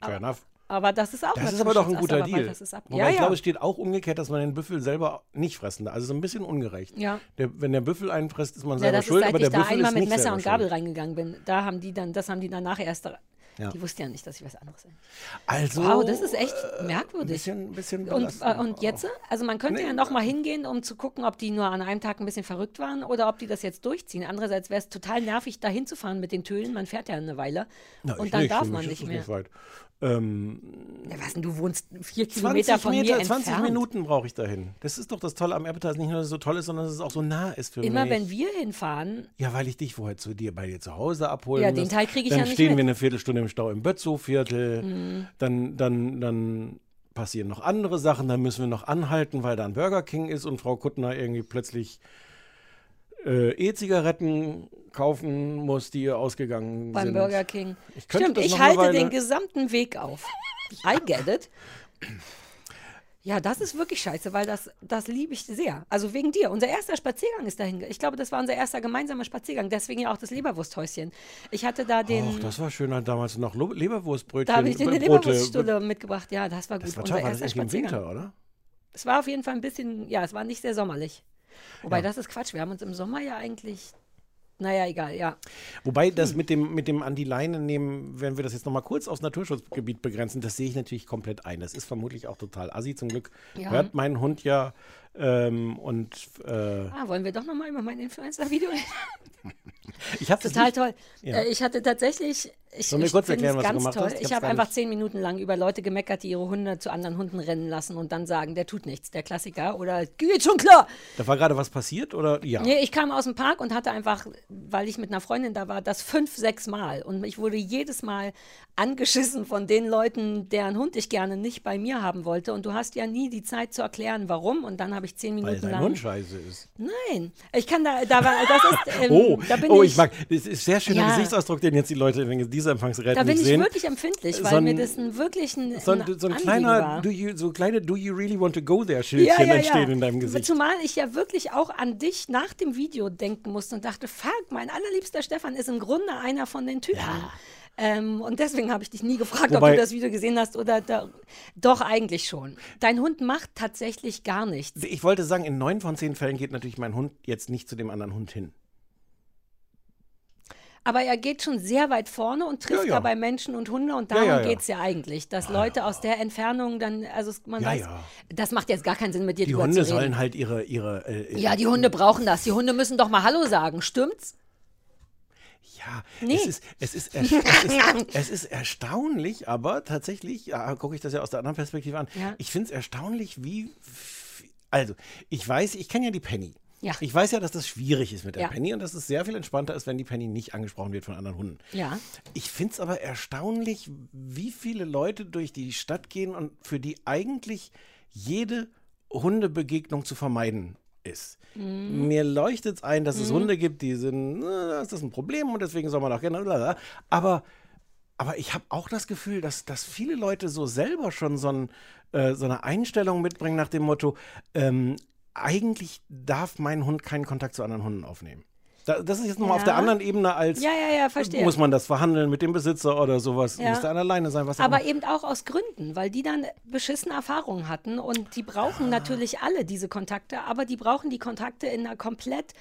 Fair enough. Aber das ist auch Das ist aber doch ein guter aber Deal. Ist. Wobei Ja, ich ja. glaube, es steht auch umgekehrt, dass man den Büffel selber nicht fressen darf. Also so ein bisschen ungerecht. Ja. Der, wenn der Büffel einen frisst, ist man Ja, selber ist, schuld, seit aber ich der da Büffel einmal ist mit nicht Messer selber und Gabel schuld. reingegangen bin. Da haben die dann, das haben die dann nachher erst. Ja. Die wussten ja nicht, dass ich was anderes bin. Also, Wow, das ist echt Ein merkwürdig. bisschen, bisschen Und, äh, und jetzt? Also man könnte Nee, ja noch mal hingehen, um zu gucken, ob die nur an einem Tag ein bisschen verrückt waren oder ob die das jetzt durchziehen. Andererseits wäre es total nervig, da hinzufahren mit den Tölen. Man fährt ja eine Weile. Na, ich und dann nicht, darf man ist nicht mehr. weit. Ähm, Ja, was denn, du wohnst vier 20, Kilometer von Meter, mir 20 entfernt. Minuten brauche ich dahin. Das ist doch das Tolle am Appetizer. Nicht nur, dass es so toll ist, sondern dass es auch so nah ist für Immer mich. wenn wir hinfahren, Ja, weil ich dich vorher zu dir bei dir zu Hause abholen Ja, den. Teil krieg ich dann ja nicht stehen mit. Mhm. wir eine Viertelstunde im Stau im Bötzow-Viertel. Dann, dann, dann passieren noch andere Sachen. Dann müssen wir noch anhalten, weil da ein Burger King ist und Frau Kuttner irgendwie plötzlich äh, E-Zigaretten kaufen muss, die ihr ausgegangen beim sind. Burger King. Ich Stimmt, ich halte den gesamten Weg auf. I get it. Ja, das ist wirklich scheiße, weil das, das liebe ich sehr. Also wegen dir. Unser erster Spaziergang ist dahin. Ich glaube, das war unser erster gemeinsamer Spaziergang. Deswegen ja auch das Leberwursthäuschen. Ich hatte da den. Och, das war schön, damals noch Leberwurstbrötchen. da habe ich dir eine. Leberwurststulle mitgebracht. Ja, das war gut. Das war unser toll, war das erster irgendwie im Spaziergang. Winter, oder? Es war auf jeden Fall ein bisschen, ja, es war nicht sehr sommerlich. Wobei, Ja. das ist Quatsch. Wir haben uns im Sommer ja eigentlich. Naja, egal, ja. Wobei Hm. das mit dem, mit dem an die Leine nehmen, wenn wir das jetzt nochmal kurz aufs Naturschutzgebiet begrenzen, das sehe ich natürlich komplett ein. Das ist vermutlich auch total assi. Zum Glück Ja. hört mein Hund ja ähm, und äh, Ah, wollen wir doch nochmal über mein Influencer-Video reden? ich habe Total toll. Ja. Äh, ich hatte tatsächlich, ich, Sollen ich kurz erklären, was du ganz gemacht toll. hast? Ich Ich, habe einfach nicht- zehn Minuten lang über Leute gemeckert, die ihre Hunde zu anderen Hunden rennen lassen und dann sagen, der tut nichts, der Klassiker. Oder geht schon klar. Da war gerade was passiert oder ja? Nee, ich kam aus dem Park und hatte einfach, weil ich mit einer Freundin da war, das fünf, sechs Mal. Und ich wurde jedes Mal angeschissen von den Leuten, deren Hund ich gerne nicht bei mir haben wollte. Und du hast ja nie die Zeit zu erklären, warum. Und dann habe ich zehn Weil Minuten dein lang. Hund scheiße ist. Nein, ich kann da, da war, das ist, ähm, Oh, da bin oh, ich, ich mag, das ist sehr schöner Ja. Gesichtsausdruck, den jetzt die Leute in dieser Empfangsgeräte Da bin ich sehen. wirklich empfindlich, weil So ein- mir das ein wirklich ein, so ein, so ein kleiner, you, so kleine Do you really want to go there Schildchen entstehen in deinem Gesicht. Zumal ich ja wirklich auch an dich nach dem Video denken musste und dachte, fuck, mein allerliebster Stefan ist im Grunde einer von den Typen. Ähm, und deswegen habe ich dich nie gefragt, ob Wobei- du das Video gesehen hast oder da, doch eigentlich schon. Dein Hund macht tatsächlich gar nichts. Ich wollte sagen, in neun von zehn Fällen geht natürlich mein Hund jetzt nicht zu dem anderen Hund hin. Aber er geht schon sehr weit vorne und trifft Ja, ja. dabei Menschen und Hunde und Ja, darum ja, ja. geht es ja eigentlich, dass Leute aus der Entfernung dann, also man Ja, weiß, ja. das macht jetzt gar keinen Sinn mit dir Die drüber Hunde zu reden. sollen halt ihre, ihre äh, Ja, die Hunde brauchen das. Die Hunde müssen doch mal Hallo sagen, stimmt's? Ja, Nee. es, ist, es, ist, es, ist, es ist erstaunlich, aber tatsächlich, ja, gucke ich das ja aus der anderen Perspektive an. Ja. Ich finde es erstaunlich, wie. Also, ich weiß, ich kenne ja die Penny. Ja. Ich weiß ja, dass das schwierig ist mit der Ja. Penny und dass es sehr viel entspannter ist, wenn die Penny nicht angesprochen wird von anderen Hunden. Ja. Ich finde es aber erstaunlich, wie viele Leute durch die Stadt gehen und für die eigentlich jede Hundebegegnung zu vermeiden ist. Mhm. Mir leuchtet es ein, dass es Hunde gibt, die sind, äh, ist das ein Problem und deswegen soll man auch gerne, blablabla. aber aber ich habe auch das Gefühl, dass, dass viele Leute so selber schon so, ein, äh, so eine Einstellung mitbringen nach dem Motto, ähm, eigentlich darf mein Hund keinen Kontakt zu anderen Hunden aufnehmen. Da, das ist jetzt nochmal auf der Ja. anderen Ebene als Ja, ja, ja, verstehe. muss man das verhandeln mit dem Besitzer oder sowas. Ja. Muss der alleine sein, was auch Aber immer. eben auch aus Gründen, weil die dann beschissene Erfahrungen hatten und die brauchen Ah. natürlich alle diese Kontakte, aber die brauchen die Kontakte in einer komplett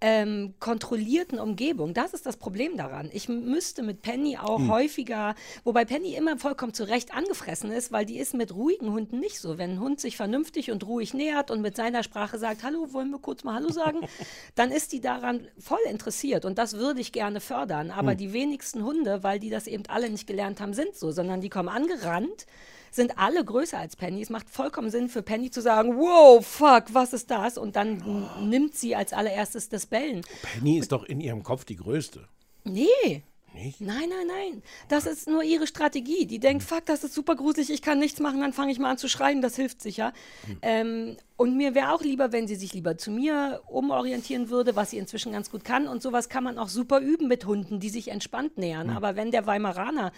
ähm, kontrollierten Umgebung. Das ist das Problem daran. Ich müsste mit Penny auch Hm. häufiger, wobei Penny immer vollkommen zu Recht angefressen ist, weil die ist mit ruhigen Hunden nicht so. Wenn ein Hund sich vernünftig und ruhig nähert und mit seiner Sprache sagt, hallo, wollen wir kurz mal Hallo sagen, dann ist die daran voll interessiert und das würde ich gerne fördern. Aber Hm. die wenigsten Hunde, weil die das eben alle nicht gelernt haben, sind so, sondern die kommen angerannt, sind alle größer als Penny. Es macht vollkommen Sinn für Penny zu sagen, wow, fuck, was ist das? Und dann n- nimmt sie als allererstes das Bellen. Penny ist doch in ihrem Kopf die Größte. Nee. Nicht? Nein, nein, nein. Das ist nur ihre Strategie. Die denkt, fuck, das ist super gruselig, ich kann nichts machen, dann fange ich mal an zu schreien, das hilft sicher. Ähm, und mir wäre auch lieber, wenn sie sich lieber zu mir umorientieren würde, was sie inzwischen ganz gut kann. Und sowas kann man auch super üben mit Hunden, die sich entspannt nähern. Aber wenn der Weimaraner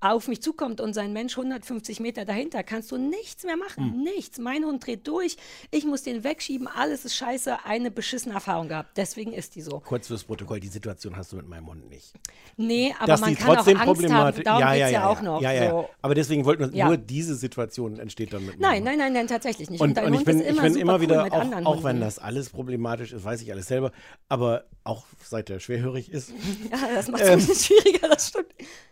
auf mich zukommt und sein Mensch 150 Meter dahinter, kannst du nichts mehr machen. Nichts. Mein Hund dreht durch, ich muss den wegschieben, alles ist scheiße, eine beschissene Erfahrung gehabt. Deswegen ist die so. Kurz fürs Protokoll, die Situation hast du mit meinem Hund nicht. Nee, aber Dass man kann auch trotzdem Angst haben. Darum ja, ja, ja, ja, auch noch. Ja, ja. So. Aber deswegen wollten wir nur diese Situation entsteht dann mit meinem Nein, nein, nein, nein, tatsächlich nicht. Und, dein und ich bin, ist ich immer bin immer cool wieder, mit auch, auch wenn das alles problematisch ist, weiß ich alles selber, aber auch seit er schwerhörig ist. Ja, das macht Ähm. es ein bisschen schwieriger, das stimmt.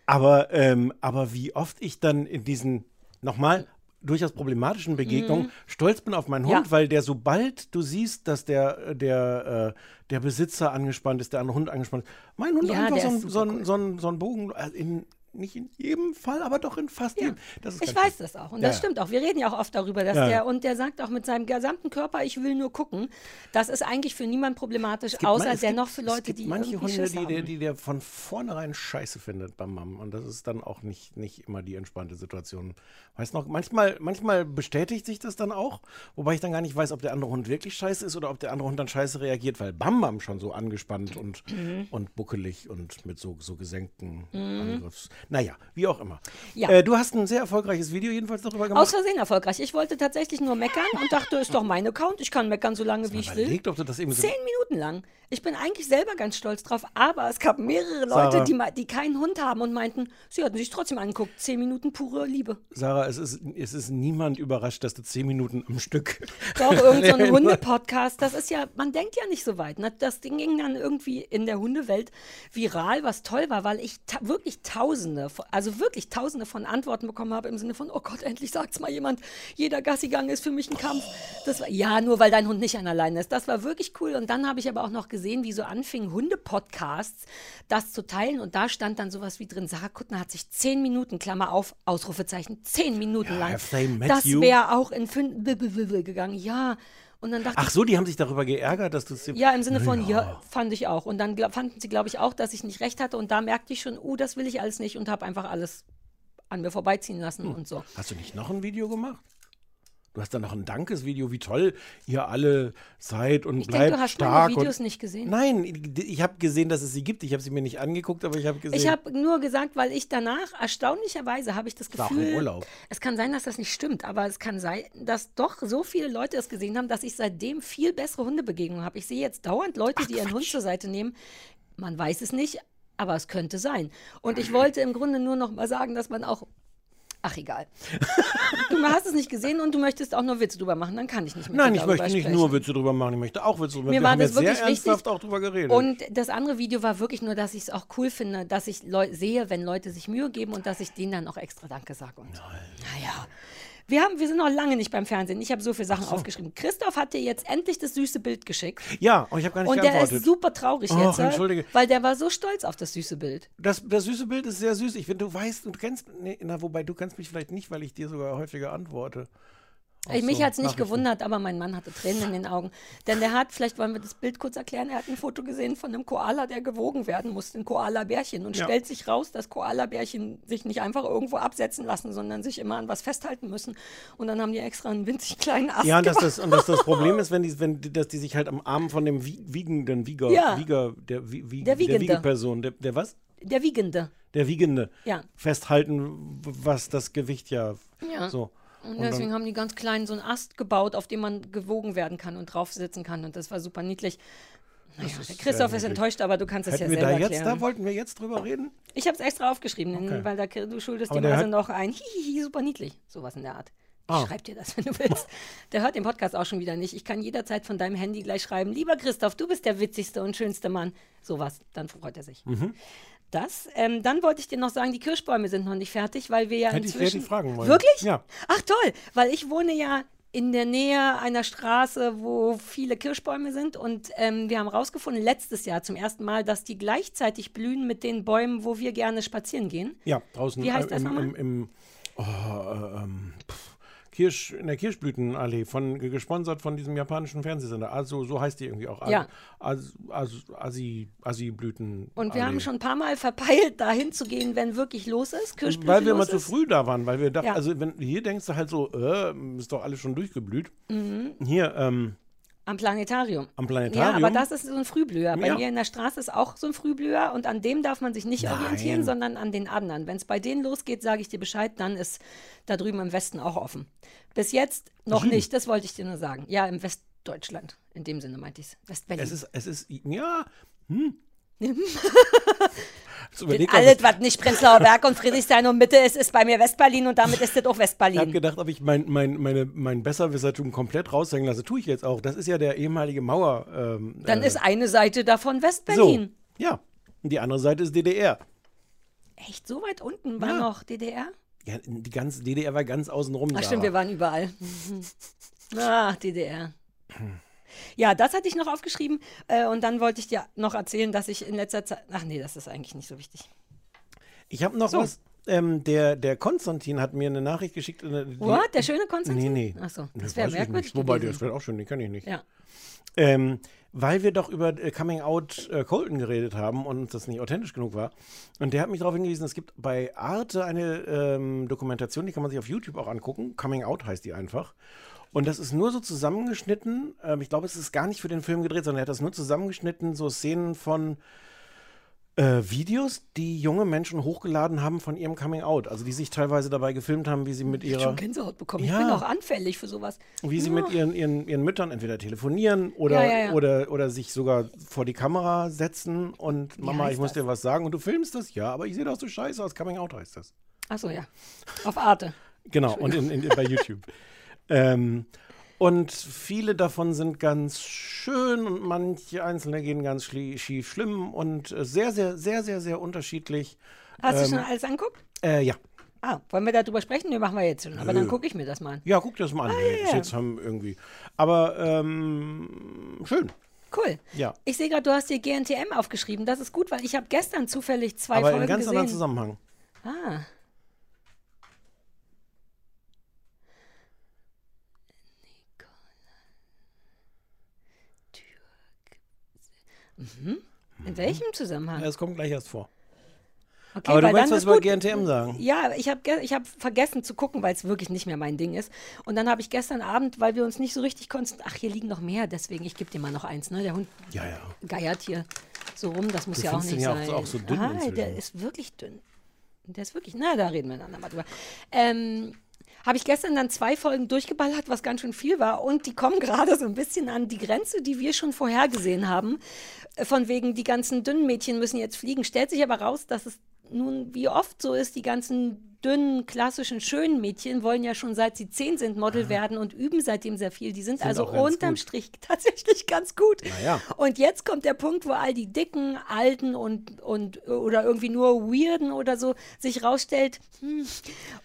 Aber, ähm, aber wie oft ich dann in diesen, nochmal, durchaus problematischen Begegnungen stolz bin auf meinen Hund, Mhm. Ja. weil der, sobald du siehst, dass der, der, äh, der Besitzer angespannt ist, der andere Hund angespannt ist, mein Hund Ja, einfach so, so, cool. so, so ein Bogen, äh, in, nicht in jedem Fall, aber doch in fast jedem. Das ist Ich weiß schön. das auch. Und Ja, das ja. stimmt auch. Wir reden ja auch oft darüber, dass Ja. der, und der sagt auch mit seinem gesamten Körper, ich will nur gucken. Das ist eigentlich für niemand problematisch, Es außer man- es dennoch gibt- für es Leute, gibt die manche Hunde, Schiss die, haben. die der von vornherein scheiße findet beim Mam. Und das ist dann auch nicht, nicht immer die entspannte Situation. Weißt noch, manchmal, manchmal bestätigt sich das dann auch, wobei ich dann gar nicht weiß, ob der andere Hund wirklich scheiße ist oder ob der andere Hund dann scheiße reagiert, weil Bam Bam schon so angespannt und, Mhm. und buckelig und mit so, so gesenkten Angriffs. Naja, wie auch immer. Ja. Äh, du hast ein sehr erfolgreiches Video jedenfalls darüber gemacht. Aus Versehen erfolgreich. Ich wollte tatsächlich nur meckern und dachte, ist doch mein Account. Ich kann meckern, so lange wie ich will. Überlegt, ob du das eben so. Zehn Minuten lang. Ich bin eigentlich selber ganz stolz drauf, aber es gab mehrere Sarah. Leute, die, ma- die keinen Hund haben und meinten, sie hatten sich trotzdem angeguckt. Zehn Minuten pure Liebe. Sarah, es ist, es ist niemand überrascht, dass du zehn Minuten am Stück. Doch, irgendein so Hunde-Podcast, das ist ja, man denkt ja nicht so weit. Ne? Das Ding ging dann irgendwie in der Hundewelt viral, was toll war, weil ich ta wirklich Tausende, also wirklich Tausende von Antworten bekommen habe im Sinne von, oh Gott, endlich sagt's mal jemand, jeder Gassigang ist für mich ein Kampf. Das war, ja, nur weil dein Hund nicht an alleine ist. Das war wirklich cool. Und dann habe ich aber auch noch gesehen, wie so anfingen Hunde-Podcasts das zu teilen. Und da stand dann sowas wie drin, Sarah Kuttner hat sich zehn Minuten, Klammer auf, Ausrufezeichen, zehn Minuten lang. they met das wäre auch in fünf gegangen. Ja. Und dann dachte Ach so, die haben sich darüber geärgert, dass du es. ja, im Sinne von, ja, fand ich auch. Und dann fanden sie, glaube ich, auch, dass ich nicht recht hatte. Und da merkte ich schon, uh, das will ich alles nicht und habe einfach alles an mir vorbeiziehen lassen Hm. und so. Hast du nicht noch ein Video gemacht? Du hast dann noch ein Dankesvideo, wie toll ihr alle seid und Ich denke, bleibt du hast stark. meine Videos nicht gesehen. Nein, ich habe gesehen, dass es sie gibt. Ich habe sie mir nicht angeguckt, aber ich habe gesehen. Ich habe nur gesagt, weil ich danach, erstaunlicherweise, habe ich das war auch im Gefühl, Urlaub. es kann sein, dass das nicht stimmt, aber es kann sein, dass doch so viele Leute es gesehen haben, dass ich seitdem viel bessere Hundebegegnungen habe. Ich sehe jetzt dauernd Leute, die ihren Hund zur Seite nehmen. Man weiß es nicht, aber es könnte sein. Und ich wollte im Grunde nur noch mal sagen, dass man auch Ach, egal. Du hast es nicht gesehen und du möchtest auch nur Witze drüber machen, dann kann ich nicht mit Nein, ich möchte nicht sprechen. nur Witze drüber machen, ich möchte auch Witze drüber Mir Wir war haben das jetzt sehr wirklich wichtig. ernsthaft auch drüber geredet. Und das andere Video war wirklich nur, dass ich es auch cool finde, dass ich Leu sehe, wenn Leute sich Mühe geben und dass ich denen dann auch extra Danke sage. Und so. Naja. Wir, haben, wir sind noch lange nicht beim Fernsehen. Ich habe so viele Sachen aufgeschrieben. Christoph hat dir jetzt endlich das süße Bild geschickt. ja, und ich habe gar nicht Und der geantwortet. ist super traurig Och, jetzt, äh, entschuldige. weil der war so stolz auf das süße Bild. Das, das süße Bild ist sehr süß. Ich finde, du weißt, du kennst, nee, na, wobei du kennst mich vielleicht nicht, weil ich dir sogar häufiger antworte. Ey, mich so hat es nicht gewundert, aber mein Mann hatte Tränen in den Augen. Denn der hat, vielleicht wollen wir das Bild kurz erklären, er hat ein Foto gesehen von einem Koala, der gewogen werden musste, ein Koala-Bärchen. Und Ja. stellt sich raus, dass Koala-Bärchen sich nicht einfach irgendwo absetzen lassen, sondern sich immer an was festhalten müssen. Und dann haben die extra einen winzig kleinen Ast Ja, und dass, das, und dass das Problem ist, wenn die, wenn die, dass die sich halt am Arm von dem Wie- wiegenden Wieger, Ja. Wieger der, Wie- Wie- Der Wiegende. Wiegeperson, der, der was? Der Wiegende. Der Wiegende. Ja. Festhalten, was das Gewicht ja, Ja. so. Und Und deswegen haben die ganz klein so einen Ast gebaut, auf dem man gewogen werden kann und drauf sitzen kann. Und das war super niedlich. Naja, der Christoph ist enttäuscht, aber du kannst es ja selber da jetzt, erklären. da wollten wir jetzt drüber reden? Ich habe es extra aufgeschrieben, Okay. weil da, du schuldest Aber der also noch ein Hihihi, super niedlich. Sowas in der Art. Ich Ah. schreib dir das, wenn du willst. Der hört den Podcast auch schon wieder nicht. Ich kann jederzeit von deinem Handy gleich schreiben, lieber Christoph, du bist der witzigste und schönste Mann. Sowas, dann freut er sich. Mhm. Das, ähm, dann wollte ich dir noch sagen, die Kirschbäume sind noch nicht fertig, weil wir ja Hätte ich inzwischen... relativ fragen wollen. Wirklich? Ja. Ach toll, weil ich wohne ja in der Nähe einer Straße, wo viele Kirschbäume sind und ähm, wir haben rausgefunden letztes Jahr zum ersten Mal, dass die gleichzeitig blühen mit den Bäumen, wo wir gerne spazieren gehen. Ja, draußen Wie heißt äh, das im, nochmal? im, im oh, äh, ähm, pff, Kirsch, in der Kirschblütenallee, von, gesponsert von diesem japanischen Fernsehsender. Also so heißt die irgendwie auch. Ja. As, as, Asi, Asi-Blüten. Und wir haben schon ein paar Mal verpeilt, dahin zu gehen, wenn wirklich los ist. Kirschblüte Weil wir mal zu früh da waren, weil wir dachten, Ja. also wenn hier denkst du halt so, äh, ist doch alles schon durchgeblüht. Mhm. Hier, ähm, Am Planetarium. am Ja, Planetarium. aber das ist so ein Frühblüher. Bei Ja. mir in der Straße ist auch so ein Frühblüher und an dem darf man sich nicht Nein. orientieren, sondern an den anderen. Wenn es bei denen losgeht, sage ich dir Bescheid, dann ist da drüben im Westen auch offen. Bis jetzt noch Süden. nicht, das wollte ich dir nur sagen. Ja, im Westdeutschland. In dem Sinne meinte ich es. Westberlin. es ist, es ist, ja, hm. Jetzt Geht überleg mal, alles, was nicht Prenzlauer Berg und Friedrichshain und Mitte ist, ist bei mir Westberlin und damit ist das auch Ich habe Westberlin. gedacht, ob ich mein, mein, meine, mein Besserwissertum komplett raushängen lasse. Tue ich jetzt auch. Das ist ja der ehemalige Mauer. Ähm, Dann äh, ist eine Seite davon so. Westberlin. Ja. Und die andere Seite ist DDR. Echt, so weit unten war Ja. noch DDR? Ja, die ganze DDR war ganz außenrum. Ach da. stimmt, wir waren überall. Ach, DDR. Ja, das hatte ich noch aufgeschrieben äh, und dann wollte ich dir noch erzählen, dass ich in letzter Zeit. Ach nee, das ist eigentlich nicht so wichtig. Ich habe noch So. was. Ähm, der, der Konstantin hat mir eine Nachricht geschickt. äh, die- What? Der schöne Konstantin? Nee, nee. Achso, Nee, das wäre merkwürdig. nicht. Wobei, gewesen. das wäre auch schön, den kann ich nicht. Ja. Ähm, weil wir doch über äh, Coming Out äh, Colton geredet haben und uns das nicht authentisch genug war. Und der hat mich darauf hingewiesen, es gibt bei Arte eine ähm, Dokumentation, die kann man sich auf YouTube auch angucken. Coming Out heißt die einfach. Und das ist nur so zusammengeschnitten. Ähm, ich glaube, es ist gar nicht für den Film gedreht, sondern er hat das nur zusammengeschnitten, so Szenen von äh, Videos, die junge Menschen hochgeladen haben von ihrem Coming Out. Also die sich teilweise dabei gefilmt haben, wie sie mit Ich ihrer schon Gänsehaut bekommen. Ich Ja. bin auch anfällig für sowas. wie sie Ja. mit ihren, ihren, ihren Müttern entweder telefonieren oder, Ja. Oder, oder sich sogar vor die Kamera setzen und Mama, ich muss das? dir was sagen und du filmst das, ja, aber ich sehe doch so scheiße aus. Coming Out heißt das. Achso, ja. Auf Arte. Genau, und in, in, bei YouTube. Ähm, und viele davon sind ganz schön und manche einzelne gehen ganz schief, schlimm und äh, sehr, sehr, sehr, sehr, sehr unterschiedlich. Hast du Ähm, schon alles anguckt? Äh, ja. Ah, wollen wir darüber sprechen? Nee, machen wir jetzt schon. Aber dann Nö. gucke ich mir das mal an. Ja, guck dir das mal an. Ah, ja, ja. jetzt haben irgendwie. Aber ähm, schön. Cool. Ja. Ich sehe gerade, du hast dir GNTM aufgeschrieben. Das ist gut, weil ich habe gestern zufällig zwei Aber Folgen in ganz anderen gesehen. Zusammenhang. Ah. Mhm. In welchem Zusammenhang? Ja, es kommt gleich erst vor. Okay, Aber du wolltest was über. GNTM sagen. Ja, ich habe ich hab vergessen zu gucken, weil es wirklich nicht mehr mein Ding ist. Und dann habe ich gestern Abend, weil wir uns nicht so richtig konzentrieren, ach, hier liegen noch mehr, deswegen, ich gebe dir mal noch eins, ne? Der Hund Ja, ja. geiert hier so rum, das muss Du ja auch nicht den ja sein. auch so dünn ah, der ist wirklich dünn. Der ist wirklich, na, da reden wir dann mal drüber. Ähm, habe ich gestern dann zwei Folgen durchgeballert, was ganz schön viel war. Und die kommen gerade so ein bisschen an die Grenze, die wir schon vorhergesehen haben. Äh, Von wegen, die ganzen dünnen Mädchen müssen jetzt fliegen. Stellt sich aber raus, dass es nun wie oft so ist, die ganzen dünnen, klassischen, schönen Mädchen wollen ja schon seit sie zehn sind Model werden und üben seitdem sehr viel. Die sind, Sind also unterm gut. Strich tatsächlich ganz gut. Naja. Und jetzt kommt der Punkt, wo all die dicken, alten und, und oder irgendwie nur weirden oder so sich rausstellt, hm,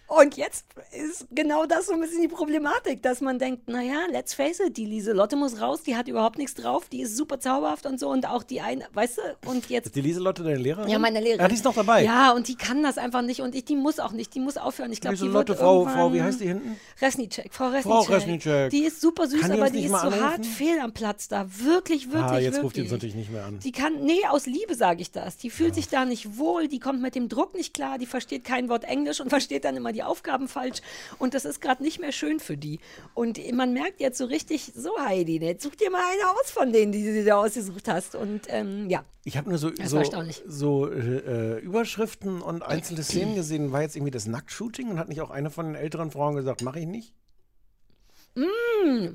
Und jetzt ist genau das so ein bisschen die Problematik, dass man denkt, naja, let's face it, die Lieselotte muss raus, die hat überhaupt nichts drauf, die ist super zauberhaft und so und auch die eine, weißt du, und jetzt Ist die Lieselotte deine Lehrerin? ja, meine Lehrerin. Ja, die ist noch dabei. Ja, und die kann das einfach nicht und ich, die muss auch nicht, die muss aufhören. Ich glaube, die wird Lieselotte, Frau, Frau, wie heißt die hinten? Resnicek, Frau Resnicek. Frau Resnicek. Die ist super süß, Kann die aber die ist so anrufen? hart fehl am Platz da. Wirklich, wirklich, Ah, jetzt wirklich. ruft die uns natürlich nicht mehr an. Die kann, nee, aus Liebe sage ich das. Die fühlt sich da nicht wohl, die kommt mit dem Druck nicht klar, die versteht kein Wort Englisch und versteht dann immer die Aufgaben falsch. Und das ist gerade nicht mehr schön für die. Und man merkt jetzt so richtig, so Heidi, jetzt such dir mal eine aus von denen, die du dir da ausgesucht hast. Und ähm, ja, Ich habe nur so, Das so, so äh, Überschriften und einzelne Szenen gesehen. War jetzt irgendwie das Nacktshooting und hat nicht auch eine von den älteren Frauen gesagt, mache ich nicht?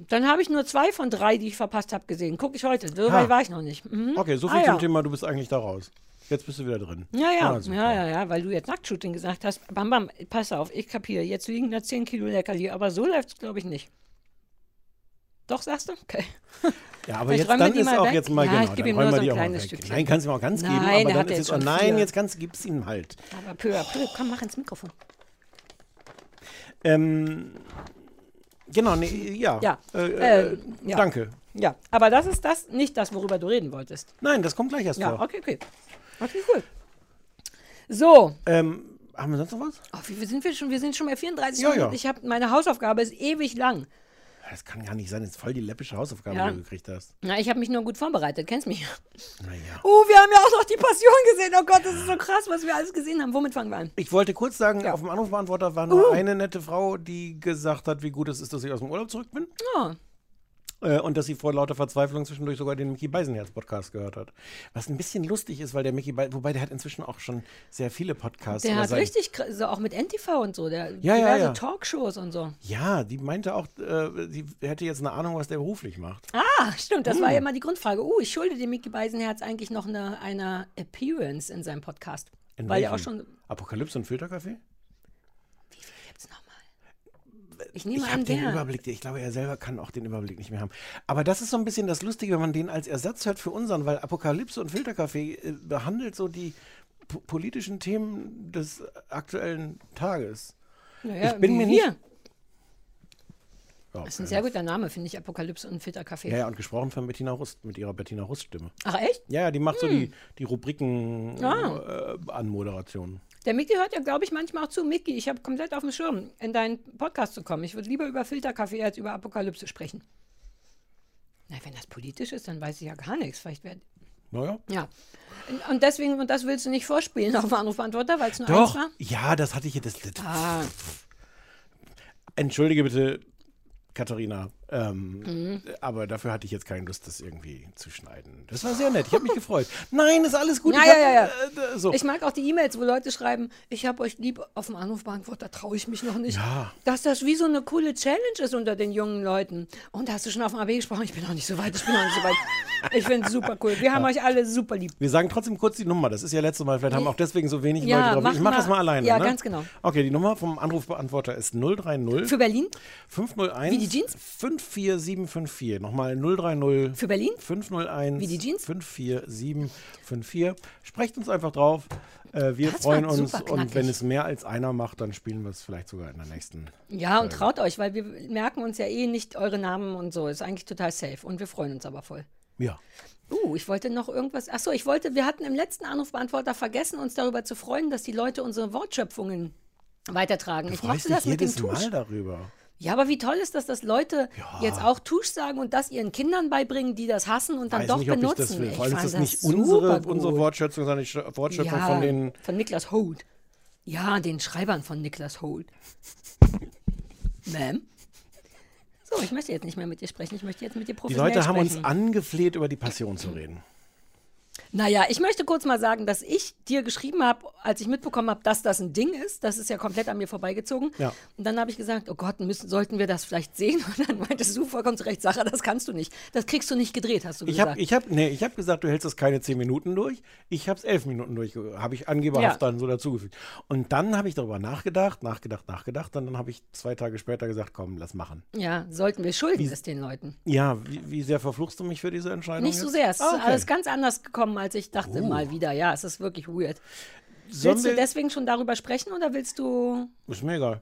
dann habe ich nur zwei von drei, die ich verpasst habe, gesehen. Gucke ich heute. So weit war ich noch nicht. Mhm. Okay, so Ah, viel ja. zum Thema, du bist eigentlich da raus. Jetzt bist du wieder drin. Ja, ja, Ah, ja, ja, ja, weil du jetzt Nacktshooting gesagt hast. Bam, bam, pass auf, ich kapiere. Jetzt liegen da 10 Kilo Leckerli, aber so läuft es, glaube ich, nicht. Doch, sagst du? Okay. Ja, aber jetzt dann ist auch weg. jetzt mal Ja, genau. ich gebe ihm nur so ein kleines. Stückchen. Nein, kannst du ihm auch ganz Nein, geben, aber dann ja ist jetzt oh nein, jetzt kannst, gib's ihm halt. Aber peu à peu, komm, mach ins Mikrofon. Ähm, genau, nee, ja. Ja, Äh, äh, äh, ja. Danke. Ja, aber das ist das, nicht das, worüber du reden wolltest. Nein, das kommt gleich erst Ja, vor. okay, okay. Okay, cool. So, Ähm, haben wir sonst noch was? oh, wie sind wir schon? Wir sind schon bei 34 Ja, ja. Ich habe meine Hausaufgabe ist ewig lang. Das kann gar nicht sein, das ist voll die läppische Hausaufgabe, Ja. die du gekriegt hast. Na, ich habe mich nur gut vorbereitet, kennst mich. Naja. Oh, wir haben ja auch noch die Passion gesehen. Oh Gott, das ist so krass, was wir alles gesehen haben. Womit fangen wir an? Ich wollte kurz sagen, Ja. auf dem Anrufbeantworter war nur Uh. eine nette Frau, die gesagt hat, wie gut es ist, dass ich aus dem Urlaub zurück bin. Oh, Äh, und dass sie vor lauter Verzweiflung zwischendurch sogar den Mickey Beisenherz-Podcast gehört hat. Was ein bisschen lustig ist, weil der Mickey Beisenherz, wobei der hat inzwischen auch schon sehr viele Podcasts. der hat richtig, so auch mit NTV und so, der Ja, ja, diverse ja. Talkshows und so. Ja, die meinte auch, äh, sie hätte jetzt eine Ahnung, was der beruflich macht. Ah, stimmt, das Hm. war ja immer die Grundfrage. Uh, ich schulde dem Mickey Beisenherz eigentlich noch eine, eine Appearance in seinem Podcast. In weil er auch schon. Apokalypse und Filterkaffee? Ich Ich habe den. Überblick, ich glaube, er selber kann auch den Überblick nicht mehr haben. Aber das ist so ein bisschen das Lustige, wenn man den als Ersatz hört für unseren, weil Apokalypse und Filterkaffee äh, behandelt so die po politischen Themen des aktuellen Tages. Naja, ich bin mir wir. nicht- Ja, Das ist ein sehr guter Name, finde ich, Apokalypse und Filterkaffee. ja, ja, und gesprochen von Bettina Rust, mit ihrer Bettina Rust-Stimme. Ach, echt? Ja, ja, die macht so die, die Rubriken Hm. Ah. äh. Der Mickey hört ja, glaube ich, manchmal auch zu. Mickey, ich habe komplett auf dem Schirm, in deinen Podcast zu kommen. Ich würde lieber über Filterkaffee als über Apokalypse sprechen. Na, wenn das politisch ist, dann weiß ich ja gar nichts. Vielleicht wäre. Naja. Ja. Und- deswegen, und das willst du nicht vorspielen auf Anrufbeantworter, weil es nur Doch, eins war? ja, das hatte ich das, Ah, Entschuldige bitte, Katharina. Ähm, Mhm. Aber dafür hatte ich jetzt keine Lust, das irgendwie zu schneiden. Das war sehr nett. Ich habe mich gefreut. Nein, ist alles gut. Ja, ich ja, hab, ja, ja. Äh, so. ich mag auch die E-Mails, wo Leute schreiben, ich habe euch lieb auf dem Anrufbeantworter, traue ich mich noch nicht. Dass das wie so eine coole Challenge ist unter den jungen Leuten. Und hast du schon auf dem AB gesprochen? Ich bin noch nicht so weit, ich bin noch nicht so weit. Ich finde es super cool. Wir haben euch alle super lieb. Wir sagen trotzdem kurz die Nummer. Das ist ja letztes Mal. Vielleicht haben auch deswegen so wenig Leute drauf. mach Ich mache das mal alleine. Ja, ne? ganz genau. Okay, die Nummer vom Anrufbeantworter ist 030 Für Berlin? 501 Wie die Jeans? 54754. Nochmal 030 Für Berlin? 501 Wie die Jeans? 54754. Sprecht uns einfach drauf. Äh, wir Das freuen uns und wenn es mehr als einer macht, dann spielen wir es vielleicht sogar in der nächsten. Ja, und traut euch, weil wir merken uns ja eh nicht eure Namen und so. Ist eigentlich total safe. Und wir freuen uns aber voll. Ja. Uh, ich wollte noch irgendwas. Achso, ich wollte, wir hatten im letzten Anrufbeantworter vergessen, uns darüber zu freuen, dass die Leute unsere Wortschöpfungen weitertragen. Du ich mochte dich das mit dem jedes Tusch. Mal darüber. Ja, aber wie toll ist das, dass Leute jetzt auch Tusch sagen und das ihren Kindern beibringen, die das hassen und dann Weiß doch nicht, ob ich benutzen. das will. Vor allem ist das nicht unsere, unsere Wortschöpfung, sondern die Sch- Wortschöpfung ja, von den. von Niklas Holt. Ja, den Schreibern von Niklas Holt. Ma'am? So, ich möchte jetzt nicht mehr mit dir sprechen. Ich möchte jetzt mit dir Die professionell Leute haben uns sprechen. angefleht, über die Passion zu reden. Naja, ich möchte kurz mal sagen, dass ich dir geschrieben habe, als ich mitbekommen habe, dass das ein Ding ist. Das ist ja komplett an mir vorbeigezogen. Ja. Und dann habe ich gesagt, oh Gott, müssen, sollten wir das vielleicht sehen? Und dann meintest du vollkommen zu Recht, Sache, das kannst du nicht. Das kriegst du nicht gedreht, hast du Ich gesagt. habe ich hab, nee, ich hab gesagt, du hältst das keine zehn Minuten durch. Ich habe es elf Minuten durch, habe ich angeberhaft Ja. dann so dazugefügt. Und dann habe ich darüber nachgedacht, nachgedacht, nachgedacht. Und dann habe ich zwei Tage später gesagt, komm, lass machen. ja, sollten wir schulden es den Leuten. Ja, wie, wie sehr verfluchst du mich für diese Entscheidung? Nicht so jetzt? sehr. Es ist Ah, okay. alles ganz anders gekommen, als ich dachte Oh. mal wieder. Ja, es ist wirklich weird. Sollen Willst du deswegen schon darüber sprechen oder willst du. Ist mir egal.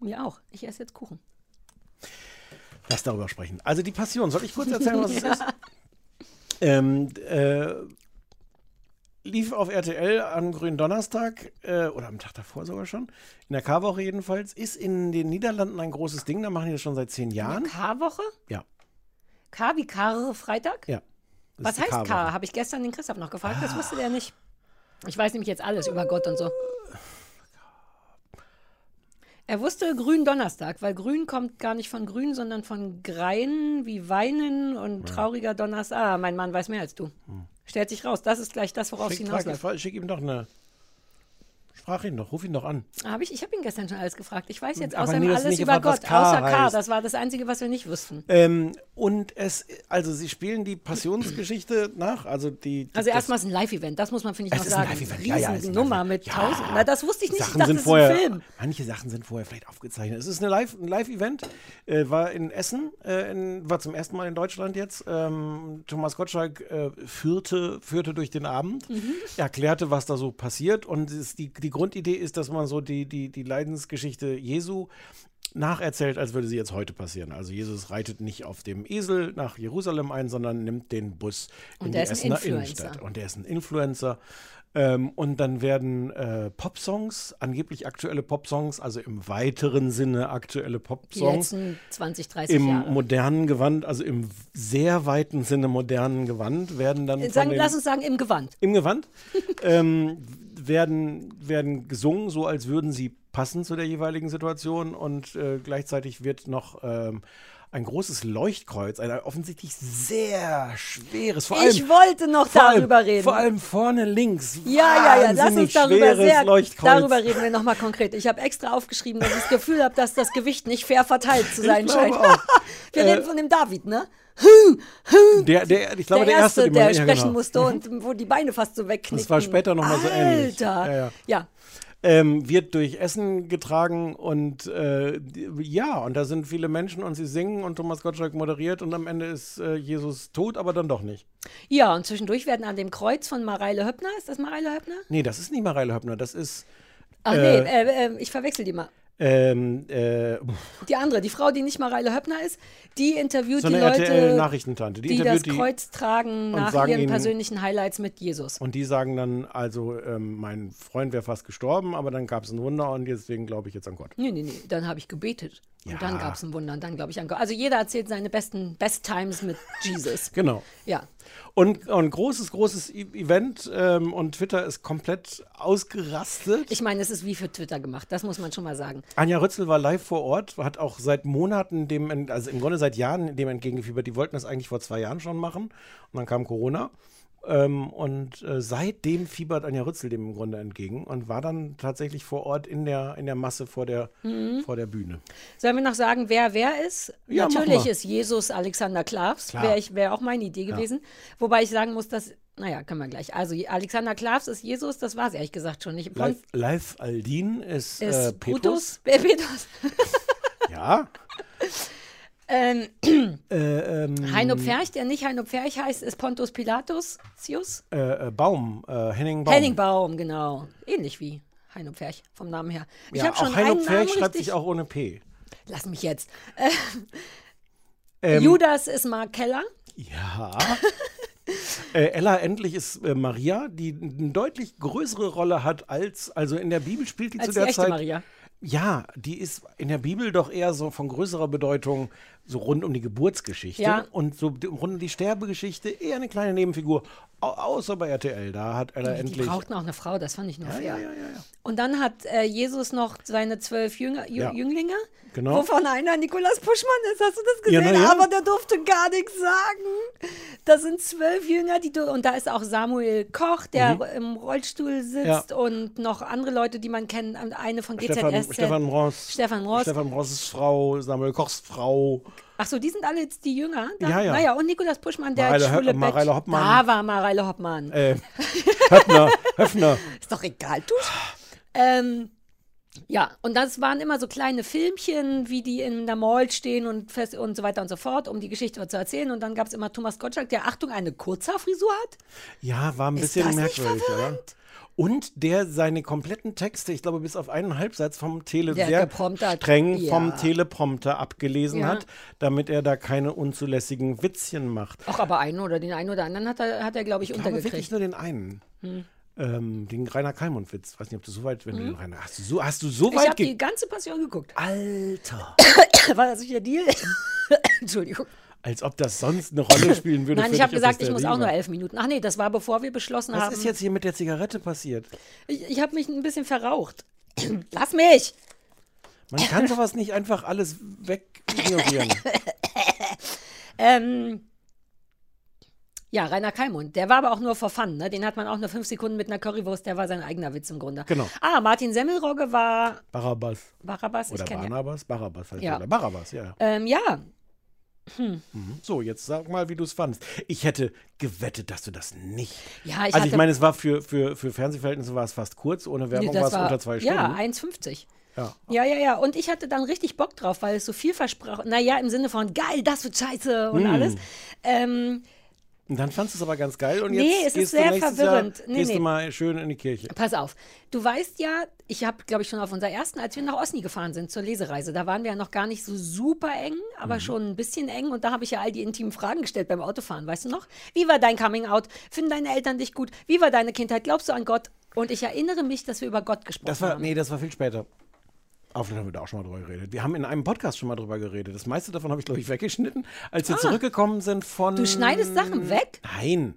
Mir auch. Ich esse jetzt Kuchen. Lass darüber sprechen. Also die Passion, soll ich kurz erzählen, was es ist? Ähm, äh, lief auf RTL am grünen Donnerstag äh, oder am Tag davor sogar schon, in der Karwoche jedenfalls, ist in den Niederlanden ein großes Ding, da machen die das schon seit zehn Jahren. K-Woche? Ja, K wie Karre Freitag? ja. Was heißt. K? Habe ich gestern den Christoph noch gefragt. Das wusste der nicht. Ich weiß nämlich jetzt alles über Gott und so. Er wusste Grün Donnerstag, weil Grün kommt gar nicht von Grün, sondern von Greien wie Weinen und trauriger Donnerstag. Ah, mein Mann weiß mehr als du. Stellt sich raus. Das ist gleich das, worauf es hinausläuft. schick ihm doch eine. Frag ihn doch, ruf ihn doch an. Hab ich ich habe ihn gestern schon alles gefragt. Ich weiß jetzt außerdem nee, alles über gefragt, Gott, K außer K. heißt. Das war das Einzige, was wir nicht wussten. Ähm, und es, also sie spielen die Passionsgeschichte nach, also die. Also das- erstmal ist ein Live-Event, das muss man, finde ich, noch sagen. Live-Event, ja, ja, Riesennummer Live-Event. mit Ja. tausend. Na, das wusste ich nicht. Sachen ich dachte, sind das vorher, ist ein Film. Manche Sachen sind vorher vielleicht aufgezeichnet. Es ist eine Live, ein Live-Event, äh, war in Essen, äh, in, war zum ersten Mal in Deutschland jetzt. Ähm, Thomas Gottschalk äh, führte, führte durch den Abend, Mhm. erklärte, was da so passiert. Und es, die, die Grundidee ist, dass man so die, die, die Leidensgeschichte Jesu nacherzählt, als würde sie jetzt heute passieren. Also Jesus reitet nicht auf dem Esel nach Jerusalem ein, sondern nimmt den Bus in Und die Essener Influencer. Innenstadt. Und der ist ein Influencer. Ähm, und dann werden äh, Popsongs, angeblich aktuelle Popsongs, also im weiteren Sinne aktuelle Die Popsongs, letzten 20, 30 im Jahre. modernen Gewand, also im sehr weiten Sinne modernen Gewand, werden dann von Sagen, den, lass uns sagen, im Gewand. im Gewand ähm, werden, werden gesungen, so als würden sie passen zu der jeweiligen Situation und äh, gleichzeitig wird noch ähm, ein großes Leuchtkreuz, ein offensichtlich sehr schweres, vor allem Ich wollte noch vor allem, darüber reden. Vor allem vorne links. ja, ja, ja, lass uns darüber sehr, Leuchtkreuz. darüber reden wir nochmal konkret. Ich habe extra aufgeschrieben, dass ich das Gefühl habe, dass das Gewicht nicht fair verteilt zu sein scheint. wir Äh, reden von dem David, ne? Der, der, ich glaube, der, der, erste, Erste, den man- der ja, sprechen genau. musste und wo die Beine fast so wegknicken. Das war später noch mal so ähnlich. Alter. Ja, ja. ja. Ähm, wird durch Essen getragen und äh, ja, und da sind viele Menschen und sie singen und Thomas Gottschalk moderiert und am Ende ist äh, Jesus tot, aber dann doch nicht. Ja, und zwischendurch werden an dem Kreuz von Mareile Höppner, ist das Mareile Höppner? Nee, das ist nicht Mareile Höppner, das ist Ach Äh, nee, äh, äh, ich verwechsel die mal. Ähm, äh, Die andere, die Frau, die nicht Mareile Höppner ist, die interviewt so die Leute, RTL-Nachrichtentante. Die, die das Kreuz tragen nach ihren ihnen- persönlichen Highlights mit Jesus. und die sagen dann, also ähm, mein Freund wäre fast gestorben, aber dann gab es ein Wunder und deswegen glaube ich jetzt an Gott. Nee, nee, nee, dann habe ich gebetet. Und Ja. dann gab es ein Wunder und dann glaube ich an Gott. Also jeder erzählt seine besten Best Times mit Jesus. Genau. Ja. Und, und großes, großes E- Event ähm, und Twitter ist komplett ausgerastet. Ich meine, es ist wie für Twitter gemacht, das muss man schon mal sagen. Anja Rützel war live vor Ort, hat auch seit Monaten dem, also im Grunde seit Jahren dem entgegengefiebert. Die wollten das eigentlich vor zwei Jahren schon machen und dann kam Corona. Ähm, und äh, seitdem fiebert Anja Rützel dem im Grunde entgegen und war dann tatsächlich vor Ort in der, in der Masse vor der, Mhm. vor der Bühne. Sollen wir noch sagen, wer wer ist? Ja, Natürlich ist Jesus Alexander Klavs. Wäre wär auch meine Idee gewesen. Wobei ich sagen muss, dass, naja, können wir gleich. Also Alexander Klavs ist Jesus, das war es ehrlich gesagt schon nicht. Live, live Aldin ist, ist äh, Brutus, Petrus. äh, Petrus. Ja. Ähm, Äh, ähm, Heino Pferch, der nicht Heino Pferch heißt, ist Pontus Pilatus. Zius? äh, äh, Baum, äh, Henning Baum. Henning Baum, genau. Ähnlich wie Heino Pferch vom Namen her. Ich ja, habe schon auch Heino einen Pferch schreibt sich auch ohne P. Lass mich jetzt. Ähm, Judas ist Mark Keller. Ja. äh, Ella endlich ist äh, Maria, die eine deutlich größere Rolle hat als, also in der Bibel spielt die Als zu die der echte Zeit. Maria. Ja, die ist in der Bibel doch eher so von größerer Bedeutung, so rund um die Geburtsgeschichte Ja. und so die- rund um die Sterbegeschichte eher eine kleine Nebenfigur. Au außer bei RTL, da hat Ella Die endlich. brauchten auch eine Frau, das fand ich nur ja, fair. ja. Und dann hat äh, Jesus noch seine zwölf Jünger. Jünglinge, Genau. wovon einer Nikolaus Puschmann ist. Hast du das gesehen? Aber der durfte gar nichts sagen. Das sind zwölf Jünger, die du, und da ist auch Samuel Koch, der im Rollstuhl sitzt Mhm. Und noch andere Leute, die man kennt. Eine von GZSZ. Stefan Ross. Stefan Ross. Stefan Ross' Frau, Samuel Kochs Frau. Ach so, die sind alle jetzt die Jünger. Da, Ja, ja. Naja, und Nikolaus Puschmann, der Mareile schwule Mareile Hoppmann. Da war Mareile Hoppmann. Äh, Höffner, Höffner. Ist doch egal, tusch. ähm, Ja, und das waren immer so kleine Filmchen, wie die in der Mall stehen und, fest und so weiter und so fort, um die Geschichte zu erzählen. Und dann gab es immer Thomas Gottschalk, der, Achtung, eine Kurzhaarfrisur hat. Ja, war ein bisschen merkwürdig, oder? Und der seine kompletten Texte, ich glaube bis auf einen Halbsatz vom Tele Der sehr streng ja. vom Teleprompter abgelesen Ja. hat, damit er da keine unzulässigen Witzchen macht. Ach, aber einen oder den einen oder anderen hat er, hat er glaube ich, Ich glaube wirklich untergekriegt. nur den einen. Hm. Ähm, den Rainer Kalmund-Witz. Weiß nicht, ob du so weit, wenn du den Rainer, hast du so, hast du so Ich weit habe ge die ganze Passion geguckt. Alter. War das nicht der Deal? Entschuldigung. Als ob das sonst eine Rolle spielen würde. Nein, ich habe gesagt, ich muss auch nur elf Minuten. Ach nee, das war bevor wir beschlossen Was haben. ist jetzt hier mit der Zigarette passiert? Ich, ich habe mich ein bisschen verraucht. Lass mich! Man kann sowas nicht einfach alles wegignorieren. Ähm, ja, Rainer Kalmund. Der war aber auch nur for fun. Ne? Den hat man auch nur fünf Sekunden mit einer Currywurst. Der war sein eigener Witz im Grunde. Genau. Ah, Martin Semmelrogge war Barabbas. Barabbas. Oder ich kenne ja. Barnabas? Barabbas heißt Ja. ja. Oder Barabbas, ja. Ähm, ja, So, jetzt sag mal, wie du es fandst. Ich hätte gewettet, dass du das nicht. ja, ich also ich meine, es war für, für, für Fernsehverhältnnisse war es fast kurz, ohne Werbung war es unter zwei Ja, Stunden. 1,50. Ja. Ja, ja, ja. Und ich hatte dann richtig Bock drauf, weil es so viel versprochen. Naja, im Sinne von geil, das wird scheiße Hm. und alles. Ähm, Und dann fandst du es aber ganz geil und Nee, jetzt es ist gehst sehr du verwirrend. Jahr Nee, gehst nee. du mal schön in die Kirche. Pass auf, du weißt ja, ich habe, glaube ich, schon auf unserer ersten, als wir nach Osni gefahren sind zur Lesereise, da waren wir ja noch gar nicht so super eng, aber Mhm. schon ein bisschen eng und da habe ich ja all die intimen Fragen gestellt beim Autofahren, weißt du noch? Wie war dein Coming Out? Finden deine Eltern dich gut? Wie war deine Kindheit? Glaubst du an Gott? Und ich erinnere mich, dass wir über Gott gesprochen Das war, haben. nee, das war viel später. Auf haben wir da auch schon mal drüber geredet. Wir haben in einem Podcast schon mal drüber geredet. Das meiste davon habe ich, glaube ich, weggeschnitten, als wir zurückgekommen sind von. Ah. Du schneidest Sachen weg? Nein.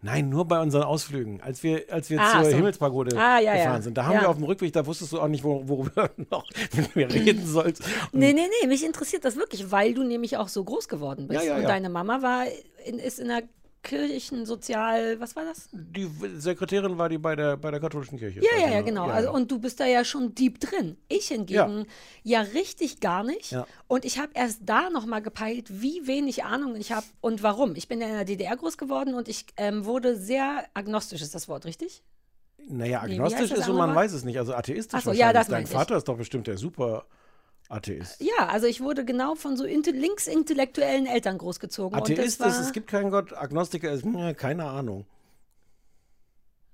Nein, nur bei unseren Ausflügen. Als wir, als wir Ah, zur so. Himmelspagode Ah, ja, ja. gefahren sind. Da haben Ja. wir auf dem Rückweg, da wusstest du auch nicht, wor- worüber du noch mit mir reden sollst. Und Nee, nee, nee, mich interessiert das wirklich, weil du nämlich auch so groß geworden bist. Ja, ja, und ja. deine Mama war in, ist in Kirchensozial, was war das? Die Sekretärin war die bei der, bei der katholischen Kirche. Ja, ja, Also, ja, genau. Also, und du bist da ja schon deep drin. Ich hingegen ja, richtig gar nicht. Ja. Und ich habe erst da nochmal gepeilt, wie wenig Ahnung ich habe und warum. Ich bin ja in der DDR groß geworden und ich ähm, wurde sehr agnostisch, ist das Wort richtig? Naja, agnostisch das ist und man andere? weiß es nicht. Also atheistisch Ach so, ja, wahrscheinlich. das Dein meinte ich. Vater ist doch bestimmt der super Atheist. Ja, also ich wurde genau von so inte- linksintellektuellen Eltern großgezogen. und Atheist das ist, war, es gibt keinen Gott, Agnostiker ist, hm, keine Ahnung.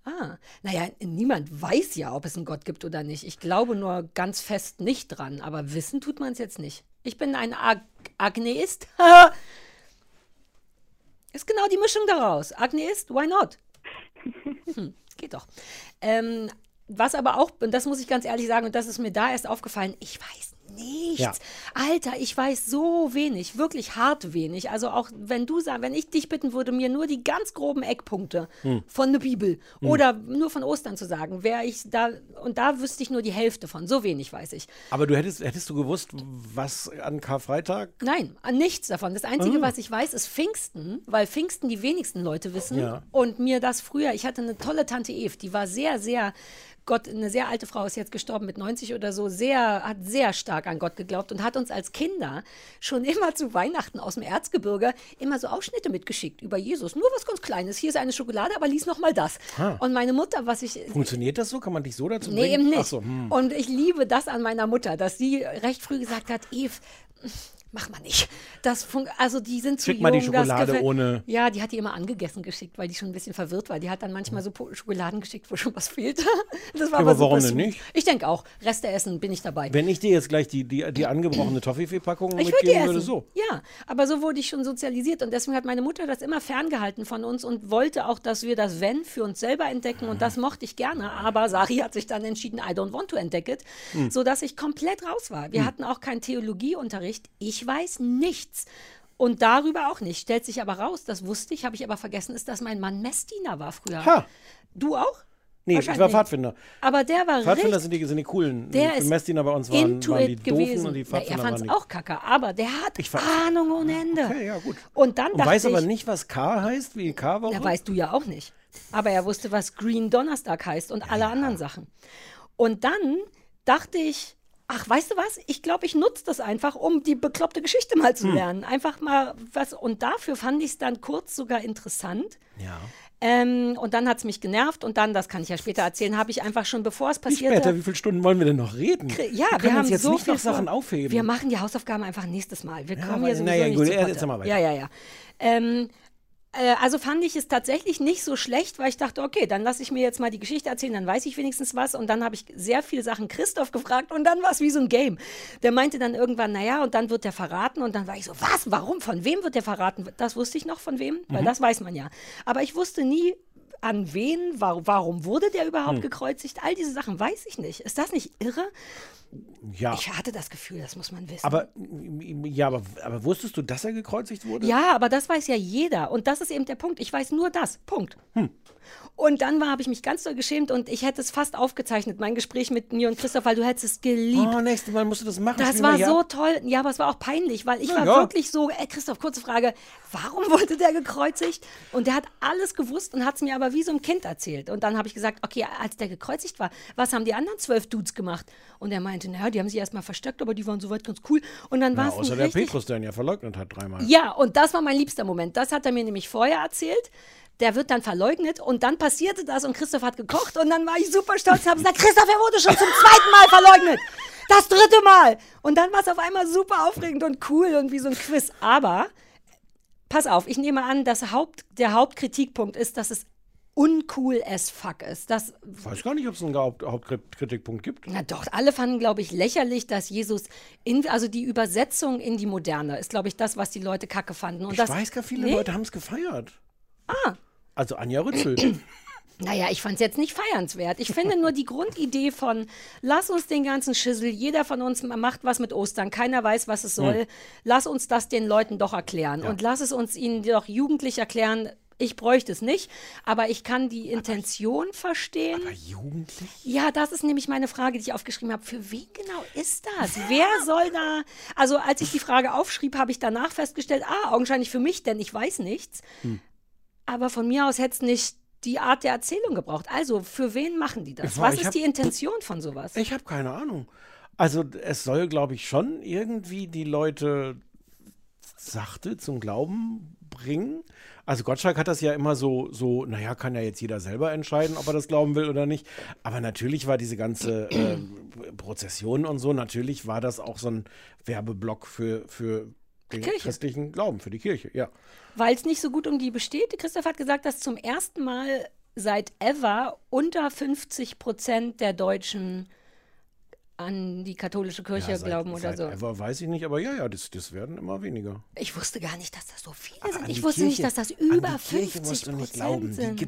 Ah, naja, niemand weiß ja, ob es einen Gott gibt oder nicht. Ich glaube nur ganz fest nicht dran, aber wissen tut man es jetzt nicht. Ich bin ein Ag Agneist. Ist genau die Mischung daraus. Agneist, why not? Hm, geht doch. Ähm, was aber auch, und das muss ich ganz ehrlich sagen, und das ist mir da erst aufgefallen, ich weiß nichts. Ja. Alter, ich weiß so wenig, wirklich hart wenig. Also auch wenn du sagst, wenn ich dich bitten würde, mir nur die ganz groben Eckpunkte Hm. von der Bibel oder nur von Ostern zu sagen, wäre ich da, und da wüsste ich nur die Hälfte von. So wenig weiß ich. Aber du hättest, hättest du gewusst, was an Karfreitag? Nein, an nichts davon. Das. Einzige, was ich weiß, ist Pfingsten, weil Pfingsten die wenigsten Leute wissen. Ja. Und mir das früher, ich hatte eine tolle Tante Eve, die war sehr, sehr, Gott, eine sehr alte Frau ist jetzt gestorben mit 90 oder so, sehr, hat sehr stark an Gott geglaubt und hat uns als Kinder schon immer zu Weihnachten aus dem Erzgebirge immer so Ausschnitte mitgeschickt über Jesus. Nur was ganz Kleines. Hier ist eine Schokolade, aber lies noch mal das. Und meine Mutter, was ich Funktioniert das so? Kann man dich so dazu Nee, bringen? eben nicht. So, hm. Und ich liebe das an meiner Mutter, dass sie recht früh gesagt hat, Eve, mach mal nicht. Das also die sind zu Schick jung. mal die Schokolade ohne- Ja, die hat die immer angegessen geschickt, weil die schon ein bisschen verwirrt war. Die hat dann manchmal so Schokoladen geschickt, wo schon was fehlte. Das war aber warum denn nicht? Ich denke auch. Reste essen bin ich dabei. Wenn ich dir jetzt gleich die, die, die angebrochene Toffifee-Packung mitgeben würde, so. Ja, aber so wurde ich schon sozialisiert und deswegen hat meine Mutter das immer ferngehalten von uns und wollte auch, dass wir das Wenn für uns selber entdecken und das mochte ich gerne. Aber Sari hat sich dann entschieden, I don't want to entdeck it, Hm. sodass ich komplett raus war. Wir hatten auch keinen Theologieunterricht. Ich weiß nichts. Und darüber auch nicht. Stellt sich aber raus, das wusste ich, habe ich aber vergessen, ist, dass mein Mann Messdiener war früher. Ha! Du auch? Nee, ich war. Pfadfinder. Aber der war Pfadfinder richtig sind die, sind die coolen. der ist Messdiener bei uns waren, waren die gewesen. und die Na, er Pfadfinder fand es auch kacke, aber der hat Ahnung ohne Ende. Okay, ja, gut. Und dann Und dachte weiß aber ich, nicht, was K heißt, wie K-Woche? ja, weißt du ja auch nicht. Aber er wusste, was Green Donnerstag heißt und alle anderen Sachen. Und dann dachte ich, ach, weißt du was? Ich glaube, ich nutze das einfach, um die bekloppte Geschichte mal Hm. zu lernen. Einfach mal was. Und dafür fand ich es dann kurz sogar interessant. Ja. Ähm, und dann hat es mich genervt und dann, das kann ich ja später erzählen, habe ich einfach schon, bevor es Wie passierte. später, wie viele Stunden wollen wir denn noch reden? Ja, wir wir haben uns jetzt so nicht noch Sachen aufheben. Wir machen die Hausaufgaben einfach nächstes Mal. Wir kommen aber- hier sowieso naja, nicht gut, zu ja, Potte. Ja, ja, ja. Ähm, äh, also fand ich es tatsächlich nicht so schlecht, weil ich dachte, okay, dann lasse ich mir jetzt mal die Geschichte erzählen, dann weiß ich wenigstens was. Und dann habe ich sehr viele Sachen Christoph gefragt und dann war es wie so ein Game. Der meinte dann irgendwann, naja, und dann wird der verraten. Und dann war ich so, was, warum, von wem wird der verraten? Das wusste ich noch, von wem, weil Mhm. das weiß man ja. Aber ich wusste nie, an wen, warum, wurde der Hm. überhaupt gekreuzigt? All diese Sachen weiß ich nicht. Ist das nicht irre? ja. Ich hatte das Gefühl, das muss man wissen. Aber, ja, aber, aber wusstest du, dass er gekreuzigt wurde? Ja, aber das weiß ja jeder. Und das ist eben der Punkt. Ich weiß nur das. Punkt. Und dann war, habe ich mich ganz doll geschämt und ich hätte es fast aufgezeichnet, mein Gespräch mit mir und Christoph, weil du hättest es geliebt. Oh, nächstes Mal musst du das machen. Das war so ab. toll. Ja, aber es war auch peinlich, weil ich Na war ja. wirklich so, ey, Christoph, kurze Frage, warum wurde der gekreuzigt? Und der hat alles gewusst und hat es mir aber wie so ein Kind erzählt. Und dann habe ich gesagt, okay, als der gekreuzigt war, was haben die anderen zwölf Dudes gemacht? Und er meinte, naja, die haben sich erstmal versteckt, aber die waren soweit ganz cool. Und dann war es außer der richtig Petrus, der ihn ja verleugnet hat dreimal. ja, und das war mein liebster Moment. Das hat er mir nämlich vorher erzählt. Der wird dann verleugnet und dann passierte das und Christoph hat gekocht und dann war ich super stolz und habe gesagt, Christoph, er wurde schon zum zweiten Mal verleugnet. Das dritte Mal. Und dann war es auf einmal super aufregend und cool und wie so ein Quiz. Aber pass auf, ich nehme an, dass Haupt, der Hauptkritikpunkt ist, dass es uncool as fuck ist. Das Ich weiß gar nicht, ob es einen Haupt Hauptkritikpunkt gibt. na doch, alle fanden, glaube ich, lächerlich, dass Jesus, in, also die Übersetzung in die Moderne ist, glaube ich, das, was die Leute kacke fanden. Und Ich das, weiß gar, viele Nee? Leute haben es gefeiert. Ah. Also Anja Rützel. Naja, ich fand es jetzt nicht feiernswert. Ich finde nur die Grundidee von, lass uns den ganzen Schissel, jeder von uns macht was mit Ostern, keiner weiß, was es soll. Lass uns das den Leuten doch erklären. Und lass es uns ihnen doch jugendlich erklären. Ich bräuchte es nicht, aber ich kann die Intention verstehen. Aber jugendlich? Ja, das ist nämlich meine Frage, die ich aufgeschrieben habe. Für wen genau ist das? Wer soll da. Also, als ich die Frage aufschrieb, habe ich danach festgestellt, ah, augenscheinlich für mich, denn ich weiß nichts. Hm. Aber von mir aus hätte es nicht die Art der Erzählung gebraucht. Also, für wen machen die das? War- Was ist hab- die Intention von sowas? Ich habe keine Ahnung. Also es soll, glaube ich, schon irgendwie die Leute sachte zum Glauben bringen. Also Gottschalk hat das ja immer so, so, naja, kann ja jetzt jeder selber entscheiden, ob er das glauben will oder nicht. Aber natürlich war diese ganze äh, Prozession und so, natürlich war das auch so ein Werbeblock für, für den Kirche. christlichen Glauben, für die Kirche, ja. Weil es nicht so gut um die besteht. Christoph hat gesagt, dass zum ersten Mal seit ever unter 50 Prozent der Deutschen an die katholische Kirche ja seit, glauben oder seit so. Ever weiß ich nicht, aber ja, ja, das, das werden immer weniger. Ich wusste gar nicht, dass das so viele Aber sind. Ich wusste nicht, Kirche- dass das über Kirche 50 musst du nicht Prozent glauben, sind.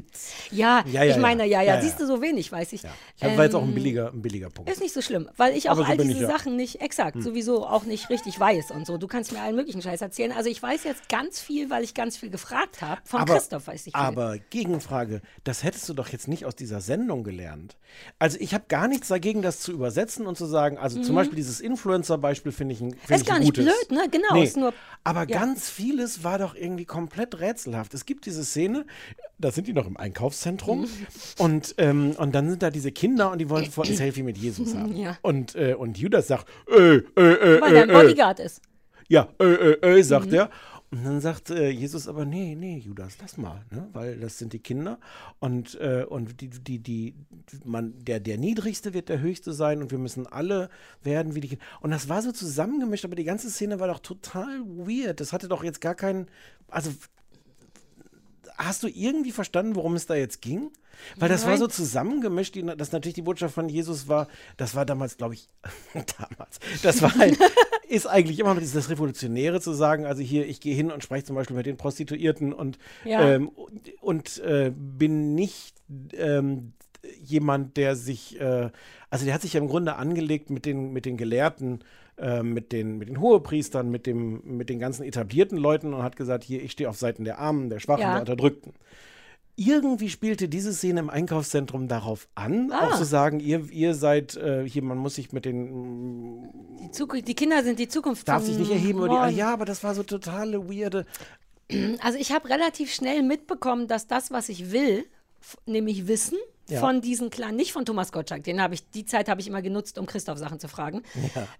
Ja, Ja, ja, ich meine, ja, ja, ja, ja. siehst du, so wenig weiß ich. Ja. Ich hab, war jetzt auch ein Ähm, billiger, ein billiger Punkt. Ist nicht so schlimm, weil ich auch so all diese ich, ja. Hm. Sachen nicht exakt, sowieso auch nicht richtig weiß und so. Du kannst mir allen möglichen Scheiß erzählen. Also ich weiß jetzt ganz viel, weil ich ganz viel gefragt habe. Von aber, Christoph weiß ich viel. Aber Gegenfrage, das hättest du doch jetzt nicht aus dieser Sendung gelernt. Also ich habe gar nichts dagegen, das zu übersetzen und zu sagen, also zum Beispiel dieses Influencer-Beispiel finde ich ein, find Mhm. Ist ich gar nicht gutes. blöd, ne? Genau, Nee, nur- aber ja. ganz vieles war doch irgendwie komplett rätselhaft. Es gibt diese Szene, da sind die noch im Einkaufszentrum Mhm. und, ähm, und dann sind da diese Kinder und die wollen sofort ein Selfie mit Jesus haben. Ja. Und, äh, und Judas sagt, äh, äh, äh, weil äh, er ein äh. Bodyguard ist. Ja, äh, äh, äh, sagt Mhm. er. Und dann sagt äh, Jesus aber, nee, nee, Judas, lass mal, ne? weil das sind die Kinder und, äh, und die, die, die, man, der, der Niedrigste wird der Höchste sein und wir müssen alle werden wie die Kinder. Und das war so zusammengemischt, aber die ganze Szene war doch total weird. Das hatte doch jetzt gar keinen, also hast du irgendwie verstanden, worum es da jetzt ging? Weil das war Nein. so zusammengemischt, die, dass natürlich die Botschaft von Jesus war, das war damals, glaube ich, damals, das war halt, ist eigentlich immer noch dieses Revolutionäre zu sagen, also hier, ich gehe hin und spreche zum Beispiel mit den Prostituierten und, Ja. ähm, und, und äh, bin nicht ähm, jemand, der sich, äh, also der hat sich ja im Grunde angelegt mit den, mit den Gelehrten, äh, mit, den, mit den Hohepriestern, mit, dem, mit den ganzen etablierten Leuten und hat gesagt, hier, ich stehe auf Seiten der Armen, der Schwachen, Ja. der Unterdrückten. Irgendwie spielte diese Szene im Einkaufszentrum darauf an, Ah. auch zu sagen, ihr, ihr seid äh, hier, man muss sich mit den, Die, die Kinder sind die Zukunft. darf sich nicht erheben über die, ah, ja, aber das war so totale weirde, Also ich habe relativ schnell mitbekommen, dass das, was ich will, nämlich Wissen, Ja. von diesen kleinen, nicht von Thomas Gottschalk, den habe ich, die Zeit habe ich immer genutzt, um Christoph Sachen zu fragen,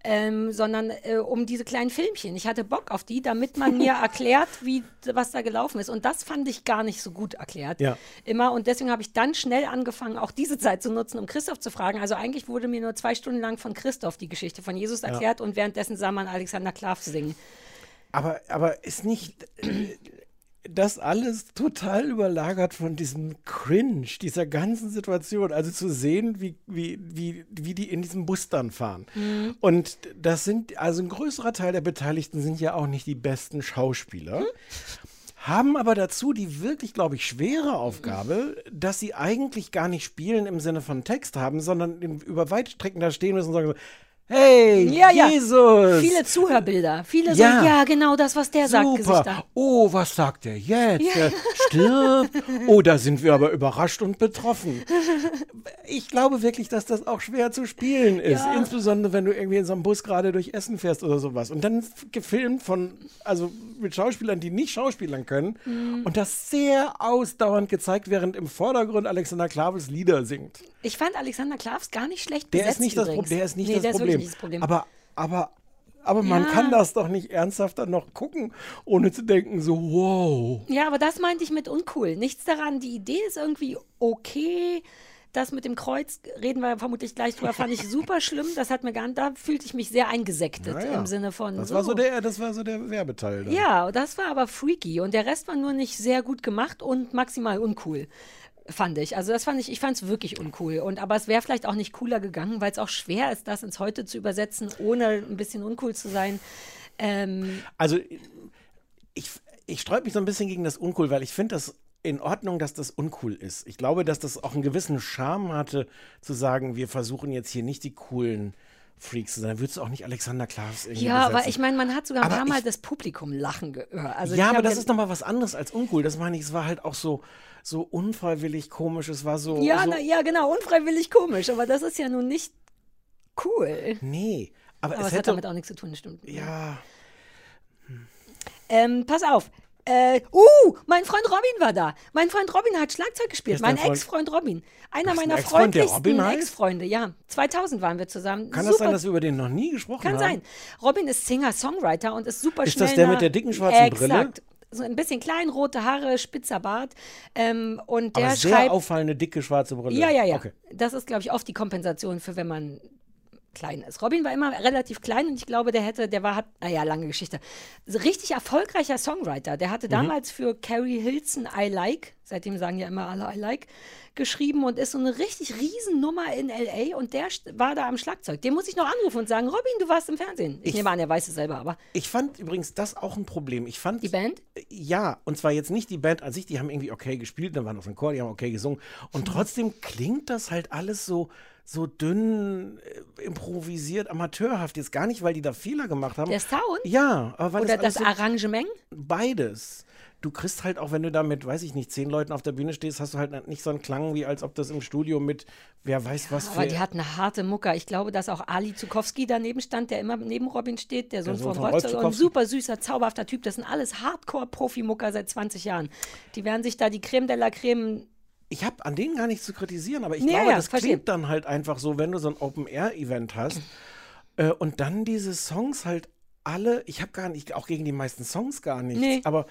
ähm, sondern äh, um diese kleinen Filmchen. Ich hatte Bock auf die, damit man mir erklärt, wie, was da gelaufen ist. Und das fand ich gar nicht so gut erklärt. Ja. Immer. Und deswegen habe ich dann schnell angefangen, auch diese Zeit zu nutzen, um Christoph zu fragen. Also eigentlich wurde mir nur zwei Stunden lang von Christoph die Geschichte von Jesus erklärt und währenddessen sah man Alexander Klav singen. Aber, aber ist nicht äh, das alles total überlagert von diesem Cringe, dieser ganzen Situation? Also zu sehen, wie, wie, wie, wie die in diesem Bus dann fahren. Und das sind, also ein größerer Teil der Beteiligten sind ja auch nicht die besten Schauspieler. Haben aber dazu die wirklich, glaube ich, schwere Aufgabe, dass sie eigentlich gar nicht spielen im Sinne von Text haben, sondern über weite Strecken da stehen müssen und sagen so, Hey, Ja, ja. Jesus! Viele Zuhörbilder. Viele Ja. so, ja, genau das, was der sagt, Super. Gesichter. Oh, was sagt er jetzt? Er stirbt. Oh, da sind wir aber überrascht und betroffen. Ich glaube wirklich, dass das auch schwer zu spielen ist. Ja. Insbesondere, wenn du irgendwie in so einem Bus gerade durch Essen fährst oder sowas. Und dann gefilmt von, also mit Schauspielern, die nicht Schauspielern können. Mhm. Und das sehr ausdauernd gezeigt, während im Vordergrund Alexander Klaves Lieder singt. Ich fand Alexander Klavs gar nicht schlecht Der besetzt ist nicht das, Pro übrigens. der ist nicht nee, das der Problem. Das Problem. Aber, aber, aber man Ja. kann das doch nicht ernsthaft dann noch gucken, ohne zu denken, so, wow. ja, aber das meinte ich mit uncool. Nichts daran. Die Idee ist irgendwie okay. Das mit dem Kreuz reden wir vermutlich gleich drüber, fand ich super schlimm. Das hat mir gar nicht, da fühlte ich mich sehr eingesektet Naja, im Sinne von. Das war so der, das war so der Werbeteil. Dann. Ja, das war aber freaky und der Rest war nur nicht sehr gut gemacht und maximal uncool. Fand ich. Also das fand ich, ich fand es wirklich uncool. Und aber es wäre vielleicht auch nicht cooler gegangen, weil es auch schwer ist, das ins Heute zu übersetzen, ohne ein bisschen uncool zu sein. Ähm, Also ich, ich sträube mich so ein bisschen gegen das Uncool, weil ich finde das in Ordnung, dass das uncool ist. Ich glaube, dass das auch einen gewissen Charme hatte, zu sagen, wir versuchen jetzt hier nicht die coolen Freaks zu sein. Dann würdest du auch nicht Alexander Klavs irgendwie ja, aber besetzen. ich meine, man hat sogar ein Aber paar Mal das Publikum lachen gehört. Also ich ja, aber das ist nochmal was anderes als uncool. Das meine ich, es war halt auch so, so unfreiwillig komisch. Es war so. ja, so, na, ja, genau, unfreiwillig komisch, aber das ist ja nun nicht cool. Nee, aber, Aber es es hat hätte. damit auch nichts zu tun, stimmt. ja, Ähm, pass auf. Äh, uh, mein Freund Robin war da. Mein Freund Robin hat Schlagzeug gespielt. ist Mein Freund? Ex-Freund Robin. Einer meiner Ex-Freund, der freundlichsten? Ex-Freunde. Ja, 2000 waren wir zusammen. kann super, das sein, dass wir über den noch nie gesprochen Kann haben? sein. Robin ist Singer-Songwriter und ist super Ist schnell. das der mit der dicken schwarzen Brille? Exakt. So ein bisschen klein, rote Haare, spitzer Bart. Ähm, und der Aber sehr schreibt. auffallende, dicke, schwarze Brille. Ja, ja, ja. Okay. Das ist, glaube ich, oft die Kompensation für, wenn man klein ist. Robin war immer relativ klein und ich glaube, der hätte, der war, hat, naja, lange Geschichte. So richtig erfolgreicher Songwriter. Der Mhm. hatte damals für Carrie Hilson I Like, seitdem sagen ja immer alle I Like, geschrieben und ist so eine richtig Riesennummer in L.A. und der war da am Schlagzeug. Den muss ich noch anrufen und sagen, Robin, du warst im Fernsehen. Ich, Ich- nehme an, er weiß es selber, aber Ich fand übrigens das auch ein Problem. Ich fand die Band? Ja, und zwar jetzt nicht die Band an sich, die haben irgendwie okay gespielt, dann waren auf dem Chor, die haben okay gesungen. Und trotzdem klingt das halt alles so, so dünn, äh, improvisiert, amateurhaft. Jetzt gar nicht, weil die da Fehler gemacht haben. Der Sound? Ja, aber weil Oder das, das Arrangement? so beides. Du kriegst halt auch, wenn du da mit, weiß ich nicht, zehn Leuten auf der Bühne stehst, hast du halt nicht so einen Klang, wie als ob das im Studio mit, wer weiß was für. Aber die hat eine harte Mucker. Ich glaube, dass auch Ali Zukowski daneben stand, der immer neben Robin steht, der Sohn Sohn von von Rolf Rolf. Ein Zukowski. super süßer, zauberhafter Typ. Das sind alles Hardcore-Profi-Mucker seit 20 Jahren. Die werden sich da die Creme de la Creme. Ich habe an denen gar nichts zu kritisieren, aber ich Nee, glaube, ja, das verstehe. klingt dann halt einfach so, wenn du so ein Open-Air-Event hast äh, und dann diese Songs halt alle, ich habe gar nicht, auch gegen die meisten Songs gar nichts, Nee. aber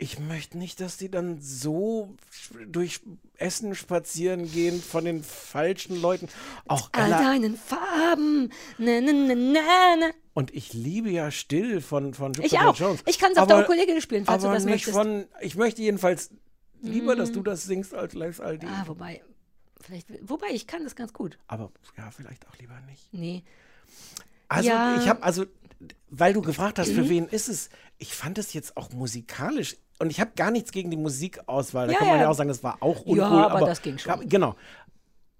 ich möchte nicht, dass die dann so durch Essen spazieren gehen von den falschen Leuten. Auch All deinen Farben. Ne, ne, ne, ne, ne. und ich liebe ja Still von, von Ich Jupiter auch. Jones. Ich kann es auf der Ukulele spielen, falls aber du das nicht möchtest. von, ich möchte jedenfalls lieber, dass du das singst als Lex Aldi. ah, wobei, vielleicht, wobei, ich kann das ganz gut. Aber ja, vielleicht auch lieber nicht. Nee. Also Ja. Mhm. ich habe, also, weil du gefragt hast, für wen ist es, ich fand es jetzt auch musikalisch und ich habe gar nichts gegen die Musikauswahl. Da Ja, kann man ja. ja auch sagen, das war auch uncool. Ja, aber das ging schon. Ja, genau.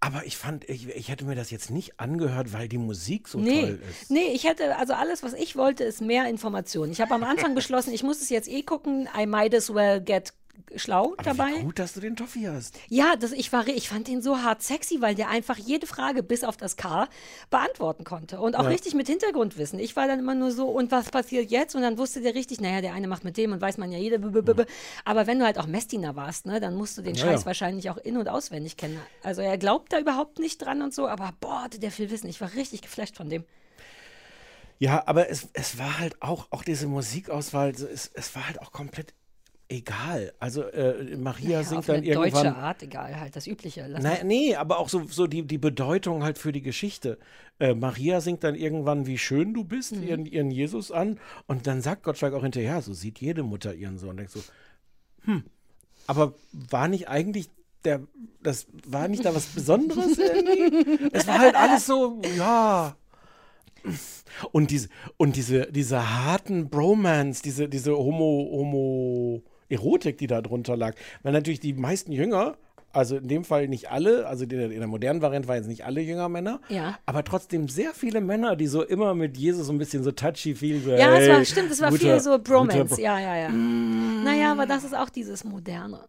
Aber ich fand, ich, ich hätte mir das jetzt nicht angehört, weil die Musik so Nee, toll ist. nee, ich hätte, also alles, was ich wollte, ist mehr Information. Ich habe am Anfang beschlossen, ich muss es jetzt eh gucken. I might as well get schlau Aber dabei. Wie gut, dass du den Toffee hast. Ja, das, ich, war, ich fand den so hart sexy, weil der einfach jede Frage bis auf das K beantworten konnte. Und auch Ja. richtig mit Hintergrundwissen. Ich war dann immer nur so, und was passiert jetzt? Und dann wusste der richtig, naja, der eine macht mit dem und weiß man ja jede. b. Aber wenn du halt auch Messdiener warst, ne, dann musst du den Ja, Scheiß ja. wahrscheinlich auch in- und auswendig kennen. Also er glaubt da überhaupt nicht dran und so, aber boah, hatte der viel Wissen. Ich war richtig geflasht von dem. Ja, aber es, es war halt auch, auch diese Musikauswahl, es, es war halt auch komplett egal. Also äh, Maria Ja, singt dann irgendwann. deutsche Art, egal, halt das Übliche. Lass Nein, nee, aber auch so, so die, die Bedeutung halt für die Geschichte. Äh, Maria singt dann irgendwann, wie schön du bist, Mhm. ihren, ihren Jesus an. Und dann sagt Gottschalk auch hinterher, so sieht jede Mutter ihren Sohn. Und denkt so, hm, aber war nicht eigentlich der, das war nicht da was Besonderes irgendwie? es war halt alles so, ja. Und diese, und diese, diese harten Bromance, diese, diese Homo, Homo Erotik, die da drunter lag. Weil natürlich die meisten Jünger, also in dem Fall nicht alle, also in der, in der modernen Variante waren jetzt nicht alle Jünger Männer, Ja. aber trotzdem sehr viele Männer, die so immer mit Jesus so ein bisschen so touchy-feely so, Ja, es hey, war, stimmt, es war guter- viel so Bromance. Bro- ja, ja, ja. Naja, aber das ist auch dieses Moderne.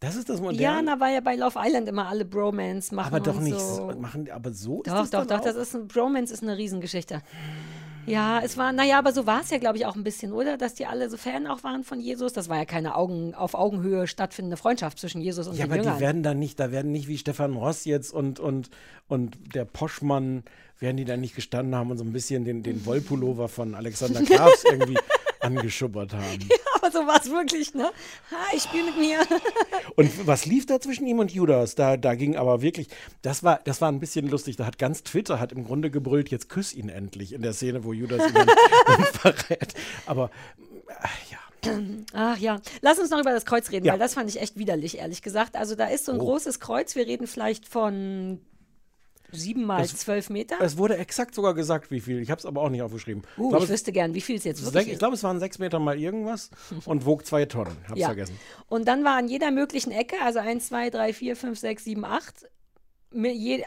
Das ist das Moderne. Ja, na, weil ja bei Love Island immer alle Bromance machen. aber doch nicht so. so. Machen, aber so ist Doch, das doch, dann doch, das ist ein Bromance ist eine Riesengeschichte. Ja, es war, naja, aber so war es ja, glaube ich, auch ein bisschen, oder? Dass die alle so Fan auch waren von Jesus. Das war ja keine Augen, auf Augenhöhe stattfindende Freundschaft zwischen Jesus und Ja, den aber Jüngern. die werden dann nicht, da werden nicht wie Stefan Ross jetzt und, und, und der Poschmann, werden die dann nicht gestanden haben und so ein bisschen den, den Wollpullover von Alexander Klavs irgendwie angeschubbert haben. aber so war es wirklich, ne? Ha, ich spiele mit mir. Und was lief da zwischen ihm und Judas? Da, da ging aber wirklich, das war, das war ein bisschen lustig. Da hat ganz Twitter hat im Grunde gebrüllt, jetzt küss ihn endlich in der Szene, wo Judas ihn dann verrät. Aber äh, ja. Ach ja, lass uns noch über das Kreuz reden, Ja. weil das fand ich echt widerlich, ehrlich gesagt. Also da ist so ein Oh. großes Kreuz, wir reden vielleicht von sieben mal Es- zwölf Meter. Es wurde exakt sogar gesagt, wie viel. Ich habe es aber auch nicht aufgeschrieben. uh, ich glaube, ich wüsste gern, wie viel es jetzt wirklich sech- ich glaube, es waren sechs Meter mal irgendwas und wog zwei Tonnen. Hab's Ja. vergessen. Und dann war an jeder möglichen Ecke, also 1, 2, 3, 4, 5, 6, 7, 8,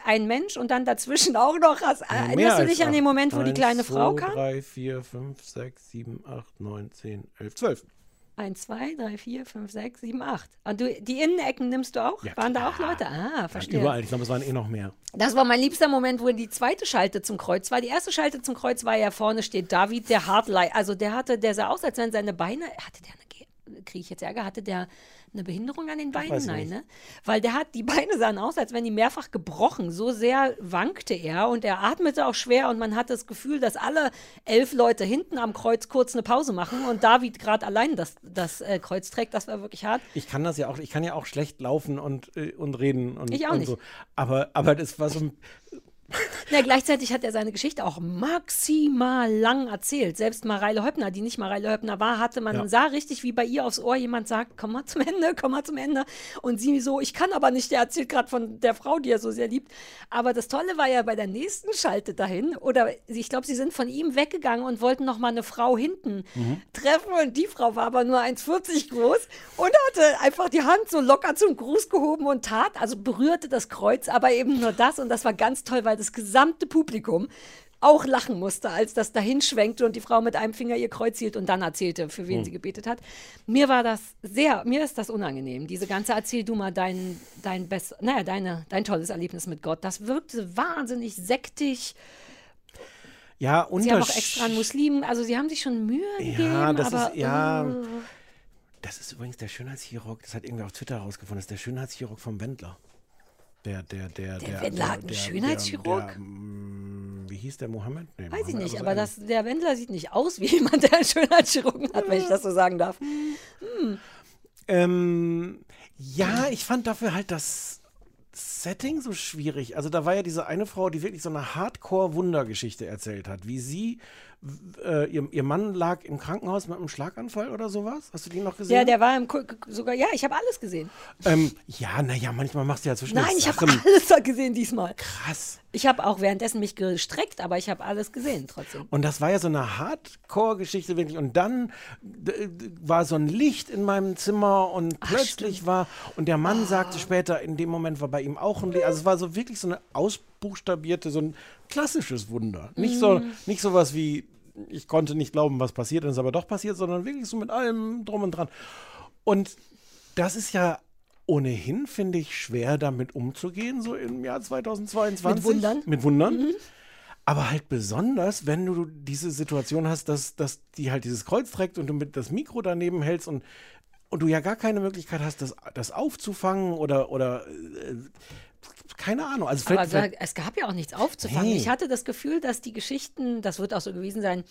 ein Mensch und dann dazwischen auch noch. Hast, erinnerst du dich an den acht. Moment, wo die Eins, kleine Frau zwei, kam? drei, vier, fünf, sechs, sieben, acht, neun, zehn, elf, zwölf. 1, 2, 3, 4, 5, 6, 7, 8. Und du, die Innenecken nimmst du auch? Ja, Waren da auch. Leute? Ah, verstehe. Überall. Ich glaube, es waren eh noch mehr. Das war mein liebster Moment, wo die zweite Schalte zum Kreuz war. Die erste Schalte zum Kreuz war ja vorne steht David, der Hartlei. Also der hatte, der sah aus, als wenn seine Beine, hatte der eine, kriege ich jetzt Ärger, hatte der eine Behinderung an den Beinen? Nein, ne? Weil der hat, die Beine sahen aus, als wenn die mehrfach gebrochen. So sehr wankte er und er atmete auch schwer und man hat das Gefühl, dass alle elf Leute hinten am Kreuz kurz eine Pause machen und David gerade allein das, das äh, Kreuz trägt. Das war wirklich hart. Ich kann das ja auch, ich kann ja auch schlecht laufen und, äh, und reden und, Ich auch und nicht. so. Aber, aber das war so ein. Ja, gleichzeitig hat er seine Geschichte auch maximal lang erzählt. Selbst Mareile Höppner, die nicht Mareile Höppner war, hatte man Ja. sah richtig, wie bei ihr aufs Ohr jemand sagt, komm mal zum Ende, komm mal zum Ende. Und sie so, ich kann aber nicht, der erzählt gerade von der Frau, die er so sehr liebt. Aber das Tolle war ja bei der nächsten Schalte dahin, oder ich glaube, sie sind von ihm weggegangen und wollten noch mal eine Frau hinten treffen. Und die Frau war aber nur 1,40 groß und hatte einfach die Hand so locker zum Gruß gehoben und tat, also berührte das Kreuz, aber eben nur das. Und das war ganz toll, weil das gesamte Publikum auch lachen musste, als das dahin schwenkte und die Frau mit einem Finger ihr Kreuz hielt und dann erzählte, für wen sie gebetet hat. Mir war das sehr, mir ist das unangenehm. Diese ganze Erzähl du mal dein, dein best, naja, deine, dein tolles Erlebnis mit Gott. Das wirkte wahnsinnig sektig. Ja, Sie haben auch extra einen Muslimen, also sie haben sich schon Mühe gegeben, das aber ist- ja. äh, Das ist übrigens der Schönheitschirurg, das hat irgendwer auf Twitter herausgefunden, das ist der Schönheitschirurg vom Wendler. Der, der, der, der. Wendler hat einen Schönheitschirurg? Der, mm, wie hieß der Mohammed? Nee, weiß ich nicht, so aber das, der Wendler sieht nicht aus wie jemand, der einen Schönheitschirurgen hat, wenn ich das so sagen darf. Ähm, ja, ich fand dafür halt das Setting so schwierig. Also da war ja diese eine Frau, die wirklich so eine Hardcore-Wundergeschichte erzählt hat, wie sie, äh, ihr, ihr Mann lag im Krankenhaus mit einem Schlaganfall oder sowas. Hast du die noch gesehen? Ja, der war im, Ku- sogar, ja, ich habe alles gesehen. ähm, ja, naja, manchmal machst du ja zwischen Nein, ich habe alles gesehen diesmal. krass. Ich habe auch währenddessen mich gestreckt, aber ich habe alles gesehen trotzdem. Und das war ja so eine Hardcore-Geschichte wirklich. Und dann war so ein Licht in meinem Zimmer und plötzlich war, und der Mann sagte später, in dem Moment war bei ihm auch ein Licht. Also es war so wirklich so eine ausbuchstabierte, so ein klassisches Wunder. Nicht so, nicht sowas wie, ich konnte nicht glauben, was passiert ist, aber doch passiert, sondern wirklich so mit allem drum und dran. Und das ist ja ohnehin, finde ich, schwer damit umzugehen, so im Jahr 2022. Mit Wundern. Mhm. Mit Wundern. Aber halt besonders, wenn du diese Situation hast, dass, dass die halt dieses Kreuz trägt und du mit das Mikro daneben hältst und, und du ja gar keine Möglichkeit hast, das, das aufzufangen oder, oder äh, keine Ahnung. Also Aber vielleicht, es gab ja auch nichts aufzufangen. Nee. Ich hatte das Gefühl, dass die Geschichten, das wird auch so gewesen sein,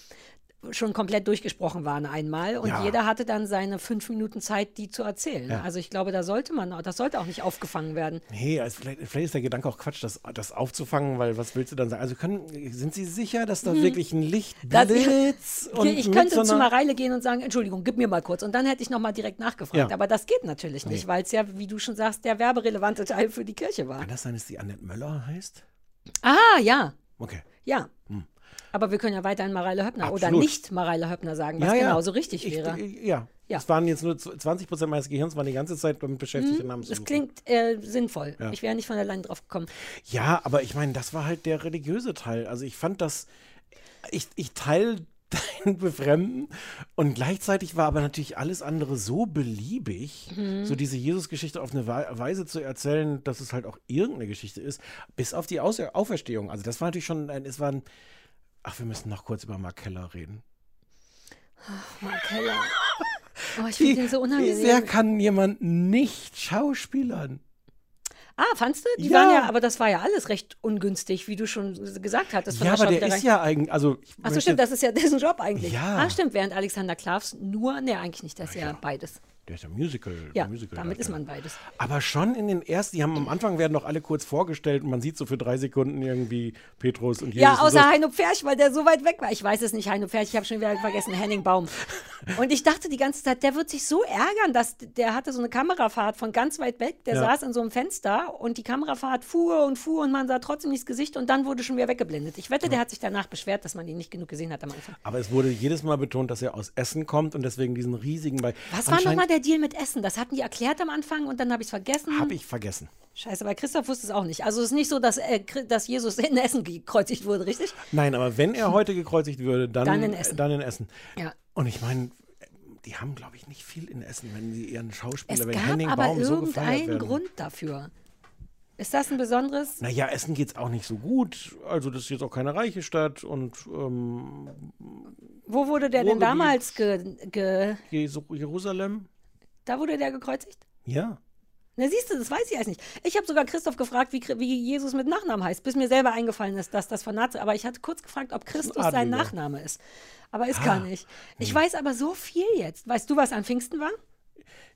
schon komplett durchgesprochen waren einmal und Ja. jeder hatte dann seine fünf Minuten Zeit, die zu erzählen. Ja. Also ich glaube, da sollte man, das sollte auch nicht aufgefangen werden. nee, also vielleicht, vielleicht ist der Gedanke auch Quatsch, das, das aufzufangen, weil was willst du dann sagen? Also können, sind Sie sicher, dass da wirklich ein Licht Mhm. Das- blitz und ich mit könnte so zu Mareile gehen und sagen, Entschuldigung, gib mir mal kurz. Und dann hätte ich nochmal direkt nachgefragt. Ja. Aber das geht natürlich nicht, weil es ja, wie du schon sagst, der werberelevante Teil für die Kirche war. Kann das sein, dass die Annette Möller heißt? Ah, ja, Okay. ja. Aber wir können ja weiterhin Mareile Höppner oder. Absolut. nicht Mareile Höppner sagen, was genauso richtig Ich- wäre. Ja. Ja. Es waren jetzt nur 20 Prozent meines Gehirns, waren die ganze Zeit damit beschäftigt, den Namen zu Das klingt äh, sinnvoll. Ja. Ich wäre nicht von allein drauf gekommen. Ja, aber ich meine, das war halt der religiöse Teil. Also ich fand das, ich, ich teile dein Befremden und gleichzeitig war aber natürlich alles andere so beliebig, Mhm. so diese Jesus-Geschichte auf eine Wei- Weise zu erzählen, dass es halt auch irgendeine Geschichte ist, bis auf die Aus Auferstehung. Also das war natürlich schon, ein, es war ein, ach, wir müssen noch kurz über Mark Keller reden. Mark Keller. Oh, ich finde den so wie unangenehm. sehr kann jemand nicht schauspielern? Ah, fandst du? Die Ja. waren ja, aber das war ja alles recht ungünstig, wie du schon gesagt hattest. Ja, aber der ist ja eigentlich, also Achso, stimmt, das ist ja dessen Job eigentlich. Ja. Ah, stimmt, während Alexander Klavs nur, ne, eigentlich nicht, das ist ja, beides. Der ist ja Musical. Ja, Musical damit ist man beides. Aber schon in den ersten, die haben am Anfang werden noch alle kurz vorgestellt und man sieht so für drei Sekunden irgendwie Petrus und Jesus. Ja, außer so. Heino Pferch, weil der so weit weg war. Ich weiß es nicht, Heino Pferch, ich habe schon wieder vergessen, Henning Baum. Und ich dachte die ganze Zeit, der wird sich so ärgern, dass der hatte so eine Kamerafahrt von ganz weit weg. Der Ja. saß in so einem Fenster und die Kamerafahrt fuhr und fuhr und man sah trotzdem nicht das Gesicht und dann wurde schon wieder weggeblendet. Ich wette, der hat sich danach beschwert, dass man ihn nicht genug gesehen hat am Anfang. Aber es wurde jedes Mal betont, dass er aus Essen kommt und deswegen diesen riesigen bei. Was war nochmal der Deal mit Essen? Das hatten die erklärt am Anfang und dann habe ich es vergessen. Habe ich vergessen. Scheiße, weil Christoph wusste es auch nicht. Also es ist nicht so, dass, äh, dass Jesus in Essen gekreuzigt wurde, richtig? Nein, aber wenn er heute gekreuzigt würde, dann, Dann in Essen. Dann in Essen. Ja. Und ich meine, die haben, glaube ich, nicht viel in Essen, wenn sie ihren Schauspieler, Es wenn Henning aber Baum so gefeiert werden. Grund dafür. Ist das ein besonderes? Naja, Essen geht es auch nicht so gut. Also, das ist jetzt auch keine reiche Stadt und ähm, Wo wurde der denn damals ge, ge, Jerusalem. Da wurde der gekreuzigt? Ja. Na siehst du, das weiß ich erst nicht. Ich habe sogar Christoph gefragt, wie, wie Jesus mit Nachnamen heißt, bis mir selber eingefallen ist, dass das von Nazi. Aber ich hatte kurz gefragt, ob Christus sein. Nachname ist. Aber ist Ah. gar nicht. Ich weiß aber so viel jetzt. Weißt du, was an Pfingsten war?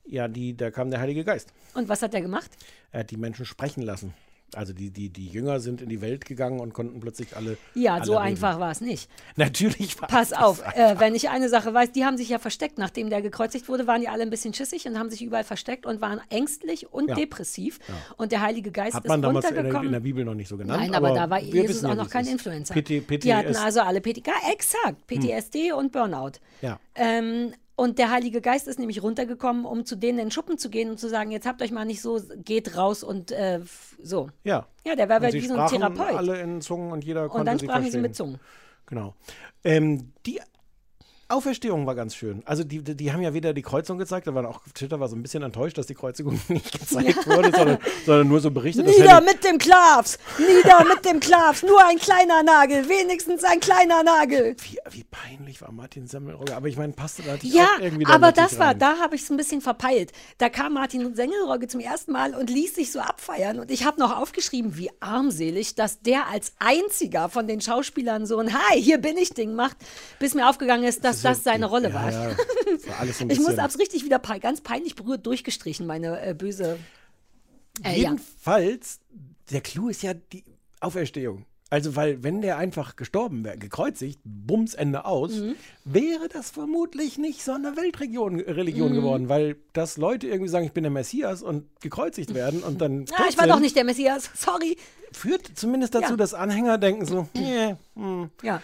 Ja, die, da kam der Heilige Geist. Und was hat er gemacht? Er hat die Menschen sprechen lassen. Also die, die, die Jünger sind in die Welt gegangen und konnten plötzlich alle. Ja, alle so reden. einfach war es nicht. Natürlich war Pass das auf, äh, wenn ich eine Sache weiß, die haben sich ja versteckt, nachdem der gekreuzigt wurde, waren die alle ein bisschen schissig und haben sich überall versteckt und waren ängstlich und Ja. depressiv. Und der Heilige Geist Hat ist man damals in der, runtergekommen. in der Bibel noch nicht so genannt. Nein, aber, da war Jesus auch ja, noch es kein ist. Influencer. PT, PT die hatten ist- also alle PTK, exakt, PTSD und Burnout. Ja. Ähm, und der Heilige Geist ist nämlich runtergekommen, um zu denen in den Schuppen zu gehen und zu sagen, jetzt habt euch mal nicht so, geht raus und äh, so. Ja. Ja, der war wie so ein Therapeut. alle in Zungen und jeder konnte und dann sprachen sie mit Zungen. Genau. Ähm, die Auferstehung war ganz schön. Also die, die, haben ja wieder die Kreuzung gezeigt, da war auch Twitter war so ein bisschen enttäuscht, dass die Kreuzigung nicht gezeigt wurde, sondern, sondern nur so berichtet. Nieder mit dem Klavs! Nieder mit dem Klavs! Nur ein kleiner Nagel! Wenigstens ein kleiner Nagel! wie, wie peinlich war Martin Semmelrogge, aber ich meine, passte da natürlich Ja, auch irgendwie dann aber das war, rein. da habe ich es ein bisschen verpeilt. Da kam Martin Sengelrogge zum ersten Mal und ließ sich so abfeiern. Und ich habe noch aufgeschrieben, wie armselig, dass der als einziger von den Schauspielern so ein Hi, hier bin ich Ding macht, bis mir aufgegangen ist, dass das seine Rolle ja, war. Ja, das war Ich muss abs richtig wieder pe- ganz peinlich berührt durchgestrichen, meine äh, böse. Äh, ja. Jedenfalls, der Clou ist ja die Auferstehung. Also, weil, wenn der einfach gestorben wäre, gekreuzigt, Bums, Ende aus, Mhm. wäre das vermutlich nicht so eine Weltreligion Religion Mhm. geworden, weil dass Leute irgendwie sagen, ich bin der Messias und gekreuzigt werden und dann. Ah, ich war sind, doch nicht der Messias. Sorry. Führt zumindest dazu, Ja. dass Anhänger denken so, nee, hm. Ja.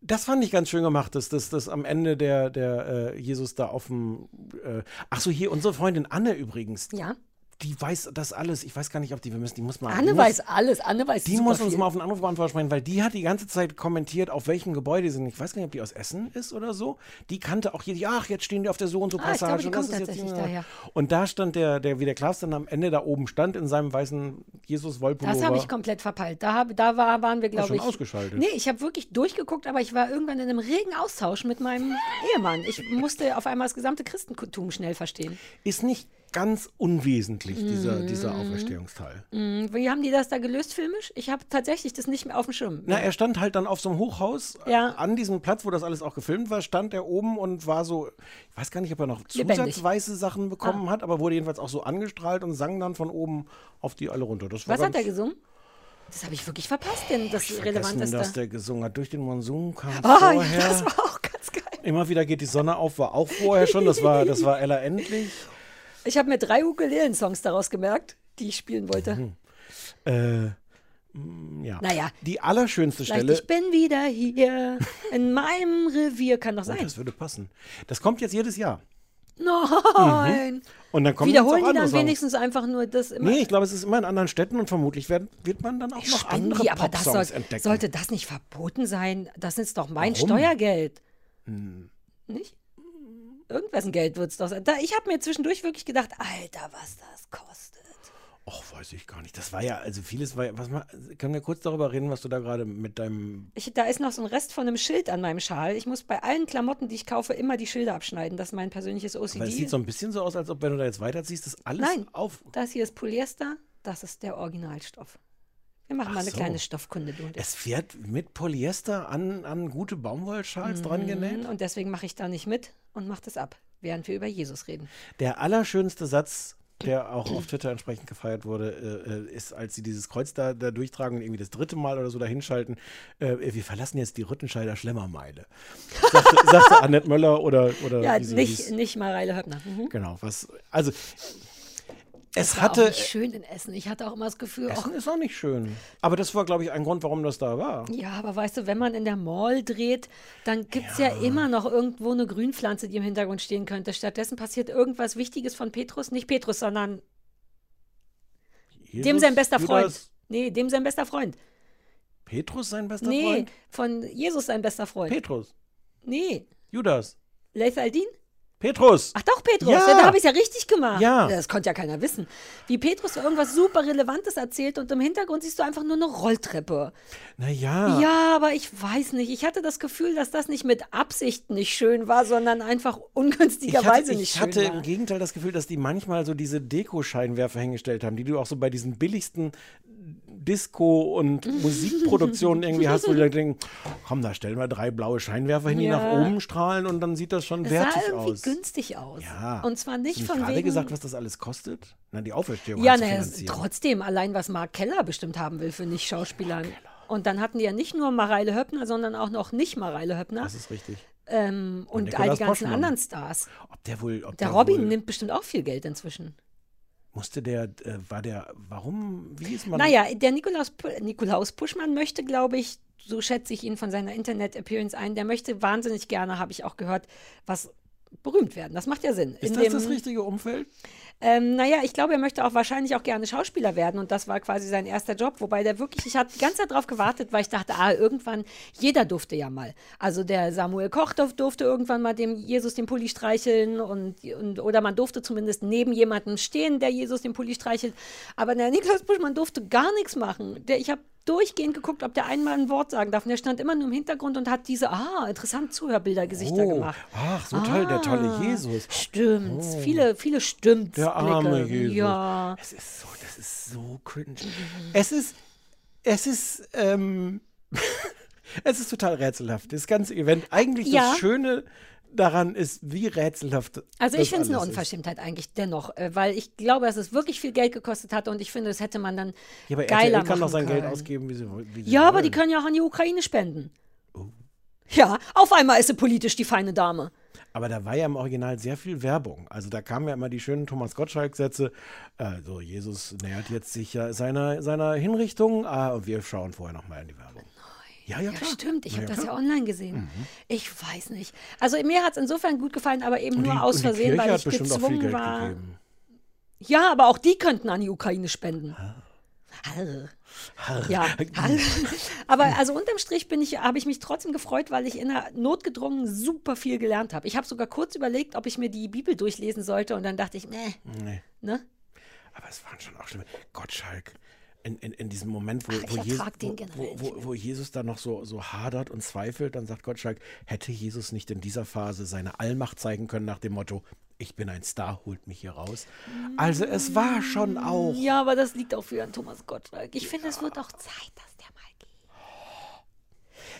Das fand ich ganz schön gemacht, dass das dass am Ende der, der äh, Jesus da auf dem. Äh, ach so, hier unsere Freundin Anne übrigens. Ja. Die weiß das alles. Ich weiß gar nicht, ob die, wir müssen, die muss mal. Anne die weiß alles. Anne weiß Die muss uns viel. mal auf den Anrufbeantworter sprechen, weil die hat die ganze Zeit kommentiert, auf welchem Gebäude die sind. Ich weiß gar nicht, ob die aus Essen ist oder so. Die kannte auch jede, ach, jetzt stehen die auf der so und so Ah, Passage. und das ist jetzt daher. Und da stand der, der, wie der Klaus dann am Ende da oben stand, in seinem weißen jesus wollpullover Das habe ich komplett verpeilt. Da, hab, da war, waren wir, glaube ich. ausgeschaltet. Nee, ich habe wirklich durchgeguckt, aber ich war irgendwann in einem regen Austausch mit meinem Ehemann. Ich musste auf einmal das gesamte Christentum schnell verstehen. Ist nicht ganz unwesentlich, dieser, Mhm. dieser Auferstehungsteil. Hm, Wie haben die das da gelöst filmisch? Ich habe tatsächlich das nicht mehr auf dem Schirm. Na, er stand halt dann auf so einem Hochhaus Ja. äh, an diesem Platz, wo das alles auch gefilmt war, stand er oben und war so, ich weiß gar nicht, ob er noch zusatzweise Sachen bekommen hat, aber wurde jedenfalls auch so angestrahlt und sang dann von oben auf die alle runter. Das war Was hat er gesungen? Das habe ich wirklich verpasst, denn das vergessen, Relevanteste. dass der gesungen hat. Durch den Monsun kam Ah, ja, vorher. das war auch ganz geil. Immer wieder geht die Sonne auf, war auch vorher schon. Das war, das war Ella endlich. Ich habe mir drei Ukulelen-Songs daraus gemerkt, die ich spielen wollte. Mhm. Äh, mm, ja. Naja. Die allerschönste Stelle. ich bin wieder hier in meinem Revier, kann doch Oh, sein. das würde passen. Das kommt jetzt jedes Jahr. Nein. Und dann kommen Wiederholen die dann Songs. wenigstens einfach nur das immer. Nee, ich glaube, es ist immer in anderen Städten und vermutlich werden, wird man dann auch noch Spenden andere die, aber das soll, entdecken. sollte das nicht verboten sein? Das ist doch mein Warum? Steuergeld. Hm. Nicht? Irgendwessen Geld wird es doch sein. Da, ich habe mir zwischendurch wirklich gedacht, Alter, was das kostet. Och, weiß ich gar nicht. Das war ja, also vieles war ja, was mal, können wir kurz darüber reden, was du da gerade mit deinem, Ich, da ist noch so ein Rest von einem Schild an meinem Schal. Ich muss bei allen Klamotten, die ich kaufe, immer die Schilder abschneiden. Das ist mein persönliches OCD. weil es sieht so ein bisschen so aus, als ob, wenn du da jetzt weiterziehst, das alles Nein, auf. das hier ist Polyester, das ist der Originalstoff. Wir machen mal eine so. kleine Stoffkunde, du. Es wird mit Polyester an, an gute Baumwollschals dran genäht. Und deswegen mache ich da nicht mit und mache das ab, während wir über Jesus reden. Der allerschönste Satz, der auch auf Twitter entsprechend gefeiert wurde, äh, äh, ist, als sie dieses Kreuz da, da durchtragen und irgendwie das dritte Mal oder so da hinschalten, äh, wir verlassen jetzt die Rüttenscheider Schlemmermeile. Sagte, sagte Annette Möller oder, oder Ja, nicht, nicht Mareile Höppner. Mhm. Genau, was, also es War hatte, auch nicht schön in Essen. Ich hatte auch immer das Gefühl, Essen ist auch nicht schön. Aber das war, glaube ich, ein Grund, warum das da war. ja, aber weißt du, wenn man in der Mall dreht, dann gibt es ja. immer noch irgendwo eine Grünpflanze, die im Hintergrund stehen könnte. Stattdessen passiert irgendwas Wichtiges von Petrus. Nicht Petrus, sondern dem Jesus, sein bester Judas, Freund. Nee, dem sein bester Freund. Petrus sein bester Nee, Freund? von Jesus sein bester Freund. Petrus. nee, Judas. Leith Aldin? Petrus. Ach doch, Petrus. Ja. Ja. da habe ich es ja richtig gemacht. Ja. Das konnte ja keiner wissen. Wie Petrus irgendwas super Relevantes erzählt und im Hintergrund siehst du einfach nur eine Rolltreppe. Naja. Ja, aber ich weiß nicht. Ich hatte das Gefühl, dass das nicht mit Absicht nicht schön war, sondern einfach Ich ungünstigerweise hatte, nicht ich schön hatte war. im Gegenteil das Gefühl, dass die manchmal so diese Deko-Scheinwerfer hingestellt haben, die du auch so bei diesen billigsten Disco- und Musikproduktionen irgendwie hast, wo die Leute denken, komm, da stellen wir drei blaue Scheinwerfer hin, die Ja. nach oben strahlen und dann sieht das schon sah wertig irgendwie aus. günstig aus. Ja. Und zwar nicht Hast du von gerade wegen... gesagt, was das alles kostet? Na, die Auferstehung Ja, finanzieren. trotzdem, allein was Mark Keller bestimmt haben will für Nicht-Schauspielern. Und dann hatten die ja nicht nur Mareile Höppner, sondern auch noch nicht Mareile Höppner Das ist richtig. ähm, und, all Nikolaus die ganzen Poschmann. anderen Stars. Ob der wohl, ob Der der Robin wohl, nimmt bestimmt auch viel Geld inzwischen. Musste der, äh, war der, warum, wie ist man? Naja, der Nikolaus, Nikolaus Puschmann möchte, glaube ich, so schätze ich ihn von seiner Internet-Appearance ein, der möchte wahnsinnig gerne, habe ich auch gehört, was berühmt werden. Das macht ja Sinn. ist In das das richtige Umfeld? Ähm, naja, ich glaube, er möchte auch wahrscheinlich auch gerne Schauspieler werden und das war quasi sein erster Job, wobei der wirklich, ich hatte die ganze Zeit drauf gewartet, weil ich dachte, ah, irgendwann, jeder durfte ja mal. Also der Samuel Koch durf- durfte irgendwann mal dem Jesus den Pulli streicheln und, und oder man durfte zumindest neben jemandem stehen, der Jesus den Pulli streichelt. Aber der Niklas Buschmann durfte gar nichts machen. Der, ich habe durchgehend geguckt, ob der einmal ein Wort sagen darf. Und der stand immer nur im Hintergrund und hat diese, ah, interessant Zuhörbildergesichter Oh, gemacht. ach, so toll, der tolle Ah, Jesus. Stimmt, viele, viele stimmt. Der arme Jesus. Ja. Es ist so, das ist so cringe. Es ist, es ist, ähm, es ist total rätselhaft. Das ganze Event. Eigentlich Ja. das Schöne daran ist, wie rätselhaft. Also ich finde es eine alles ist. Unverschämtheit eigentlich dennoch, äh, weil ich glaube, dass es wirklich viel Geld gekostet hat und ich finde, das hätte man dann Ja, aber geiler RTL kann doch machen sein Geld können. ausgeben, wie sie, wie sie Ja, aber wollen. die können ja auch an die Ukraine spenden. Oh. Ja, auf einmal ist sie politisch die feine Dame. Aber da war ja im Original sehr viel Werbung. Also da kamen ja immer die schönen Thomas Gottschalk-Sätze. Also Jesus nähert jetzt sich ja seiner, seiner Hinrichtung. Ah, und wir schauen vorher nochmal in die Werbung. Ja, ja, Ja, klar. stimmt. Ich habe das klar. ja online gesehen. Ich weiß nicht. Also mir hat es insofern gut gefallen, aber eben Und die, nur aus die Versehen, Kirche weil ich gezwungen war. gegeben. Ja, aber auch die könnten an die Ukraine spenden. Harr. Ja, harr. aber also unterm Strich bin ich, habe ich mich trotzdem gefreut, weil ich in der Notgedrungen super viel gelernt habe. Ich habe sogar kurz überlegt, ob ich mir die Bibel durchlesen sollte und dann dachte ich, nee, Nee. ne? Aber es waren schon auch schlimme. Gottschalk, in, in, in diesem Moment, wo, Ach, wo, Jesus, wo, wo, Jesus da noch so, so hadert und zweifelt, dann sagt Gottschalk, hätte Jesus nicht in dieser Phase seine Allmacht zeigen können nach dem Motto, ich bin ein Star, holt mich hier raus. Also es war schon auch. Ja, aber das liegt auch für Herrn Thomas Gottschalk. Ich finde, es wird auch Zeit, dass der mal.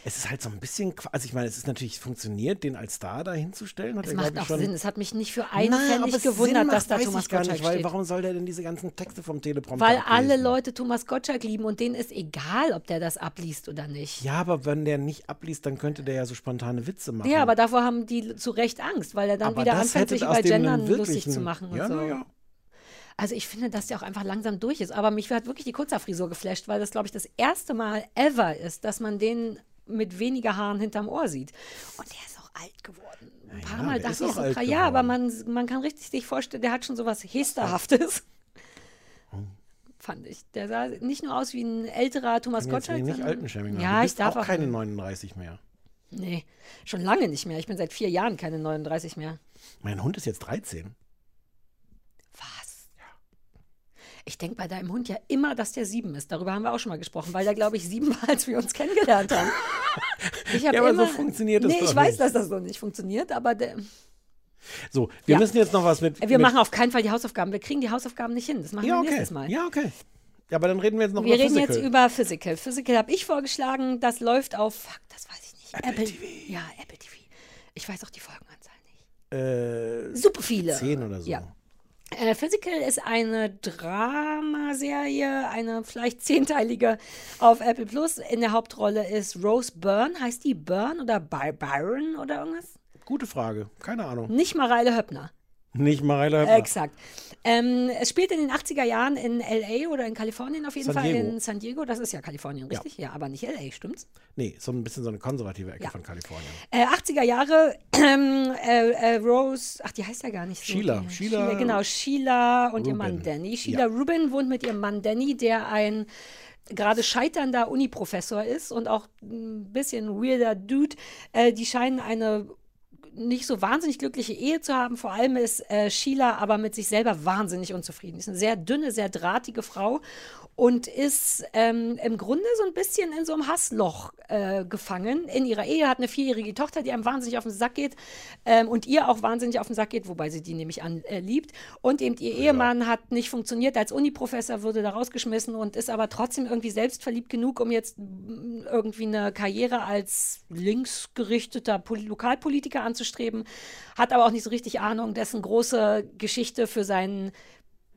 Es ist halt so ein bisschen, also ich meine, es ist natürlich, funktioniert, den als Star da hinzustellen. Hat Es er, macht auch schon, Sinn. Es hat mich nicht für einen Pfennig gewundert, Sinn dass macht, da Thomas Gottschalk nicht, weil steht. warum soll der denn diese ganzen Texte vom Teleprompter Weil alle ablesen? Leute Thomas Gottschalk lieben und denen ist egal, ob der das abliest oder nicht. Ja, aber wenn der nicht abliest, dann könnte der ja so spontane Witze machen. Ja, aber davor haben die zu Recht Angst, weil er dann Aber wieder anfängt, sich über einen Gendern lustig zu machen und ja, so. na ja. Also ich finde, dass der auch einfach langsam durch ist. Aber mich hat wirklich die Kurzhaarfrisur geflasht, weil das, glaube ich, das erste Mal ever ist, dass man den mit weniger Haaren hinterm Ohr sieht. Und der ist auch alt geworden. Ein paar ja, Mal dachte ich so, ja, aber geworden. man, man kann richtig sich vorstellen, der hat schon sowas Hesterhaftes. Fand ich. Der sah nicht nur aus wie ein älterer Thomas Gottschalk. nicht alten. Ja, ich darf auch auch keine nicht. 39 mehr. Nee, schon lange nicht mehr. Ich bin seit vier Jahren keine 39 mehr. Mein Hund ist jetzt 13. Was? Ich denke bei deinem Hund ja immer, dass der sieben ist. Darüber haben wir auch schon mal gesprochen, weil der, glaube ich, sieben war, als wir uns kennengelernt haben. Ich hab Ja, aber so immer, funktioniert das Nee, ich weiß, nicht. dass das so nicht funktioniert, aber der, So, wir Ja. müssen jetzt noch was mit. wir mit, machen auf keinen Fall die Hausaufgaben. Wir kriegen die Hausaufgaben nicht hin. Das machen Ja, wir okay. nächstes Mal. Ja, okay. Ja, aber dann reden wir jetzt noch wir über reden Physical. jetzt über Physical. Physical habe ich vorgeschlagen. Das läuft auf, fuck, das weiß ich nicht. Apple TV. Ja, Apple TV. Ich weiß auch die Folgenanzahl nicht. äh, Super viele. zehn oder so. Ja. Äh, Physical ist eine Dramaserie, eine vielleicht zehnteilige auf Apple Plus. In der Hauptrolle ist Rose Byrne. Heißt die Byrne oder By Byron oder irgendwas? Gute Frage. Keine Ahnung. Nicht Mareile Höppner. Nicht Mareile Höppner. Exakt. Ähm, es spielt in den 80er Jahren in L.A. oder in Kalifornien auf jeden San Fall. Diego. In San Diego. Das ist ja Kalifornien, richtig? Ja, aber nicht L.A., stimmt's? Nee, so ein bisschen so eine konservative Ecke Ja. von Kalifornien. Äh, 80er Jahre, ähm, äh, äh, Rose, ach, die heißt ja gar nicht so. Sheila. Die- Sheila Genau, Sheila und ihr Rubin. Mann Danny. Sheila Ja. Rubin wohnt mit ihrem Mann Danny, der ein gerade scheiternder Uni-Professor ist und auch ein bisschen weirder Dude. Äh, die scheinen eine nicht so wahnsinnig glückliche Ehe zu haben. Vor allem ist äh, Sheila aber mit sich selber wahnsinnig unzufrieden. Sie ist eine sehr dünne, sehr drahtige Frau und ist ähm, im Grunde so ein bisschen in so einem Hassloch äh, gefangen. In ihrer Ehe hat eine vierjährige Tochter, die einem wahnsinnig auf den Sack geht ähm, und ihr auch wahnsinnig auf den Sack geht, wobei sie die nämlich an äh, liebt. Und eben ihr Ehemann hat nicht funktioniert als Uniprofessor, wurde da rausgeschmissen und ist aber trotzdem irgendwie selbstverliebt genug, um jetzt mm, irgendwie eine Karriere als linksgerichteter Pol Lokalpolitiker anzustreben, hat aber auch nicht so richtig Ahnung, dessen große Geschichte für seinen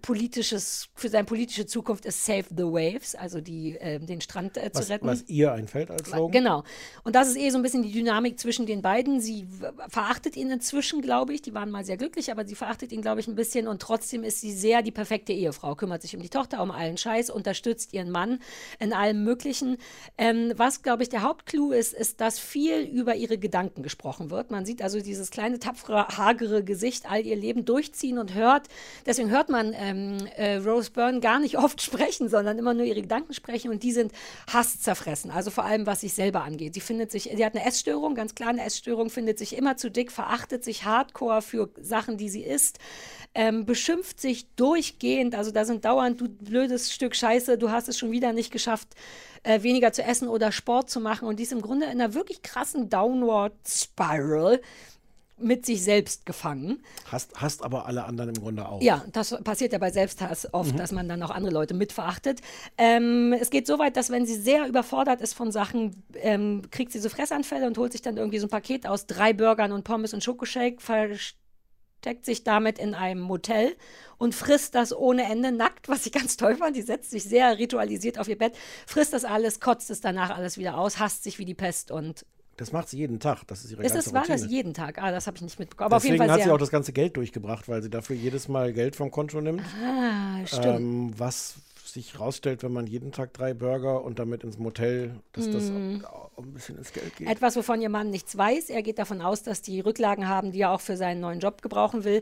politisches, für seine politische Zukunft ist Save the Waves, also die, äh, den Strand äh, zu Was, retten. was ihr einfällt als Slogan. Genau. Und das ist eh so ein bisschen die Dynamik zwischen den beiden. Sie verachtet ihn inzwischen, glaube ich. Die waren mal sehr glücklich, aber sie verachtet ihn, glaube ich, ein bisschen. Und trotzdem ist sie sehr die perfekte Ehefrau. Kümmert sich um die Tochter, um allen Scheiß, unterstützt ihren Mann in allem Möglichen. Ähm, was, glaube ich, der Hauptclou ist, ist, dass viel über ihre Gedanken gesprochen wird. Man sieht also dieses kleine, tapfere, hagere Gesicht all ihr Leben durchziehen und hört. Deswegen hört man ähm, äh, Rose Byrne gar nicht oft sprechen, sondern immer nur ihre Gedanken sprechen. Und die sind hasszerfressen. Also vor allem, was sich selber angeht. Sie findet sich, sie hat eine Essstörung, ganz klar eine Essstörung, findet sich immer zu dick, verachtet sich hardcore für Sachen, die sie isst, ähm, beschimpft sich durchgehend. Also da sind dauernd, du blödes Stück Scheiße, du hast es schon wieder nicht geschafft, äh, weniger zu essen oder Sport zu machen. Und die ist im Grunde in einer wirklich krassen Downward Spiral mit sich selbst gefangen. Hast, hast aber alle anderen im Grunde auch. Ja, das passiert ja bei Selbsthass oft, dass man dann auch andere Leute mitverachtet. Ähm, es geht so weit, dass wenn sie sehr überfordert ist von Sachen, ähm, kriegt sie so Fressanfälle und holt sich dann irgendwie so ein Paket aus drei Burgern und Pommes und Schokoshake, versteckt sich damit in einem Motel und frisst das ohne Ende nackt, was ich ganz toll fand. Die setzt sich sehr ritualisiert auf ihr Bett, frisst das alles, kotzt es danach alles wieder aus, hasst sich wie die Pest und Das macht sie jeden Tag. Das ist ihre ist ganze das, war das jeden Tag? Ah, das habe ich nicht mitbekommen. Aber Deswegen auf jeden Fall hat sie auch das ganze Geld durchgebracht, weil sie dafür jedes Mal Geld vom Konto nimmt, ah, stimmt. ähm, was sich rausstellt, wenn man jeden Tag drei Burger und damit ins Motel, dass das Mhm. auch, auch ein bisschen ins Geld geht. Etwas, wovon ihr Mann nichts weiß. Er geht davon aus, dass die Rücklagen haben, die er auch für seinen neuen Job gebrauchen will.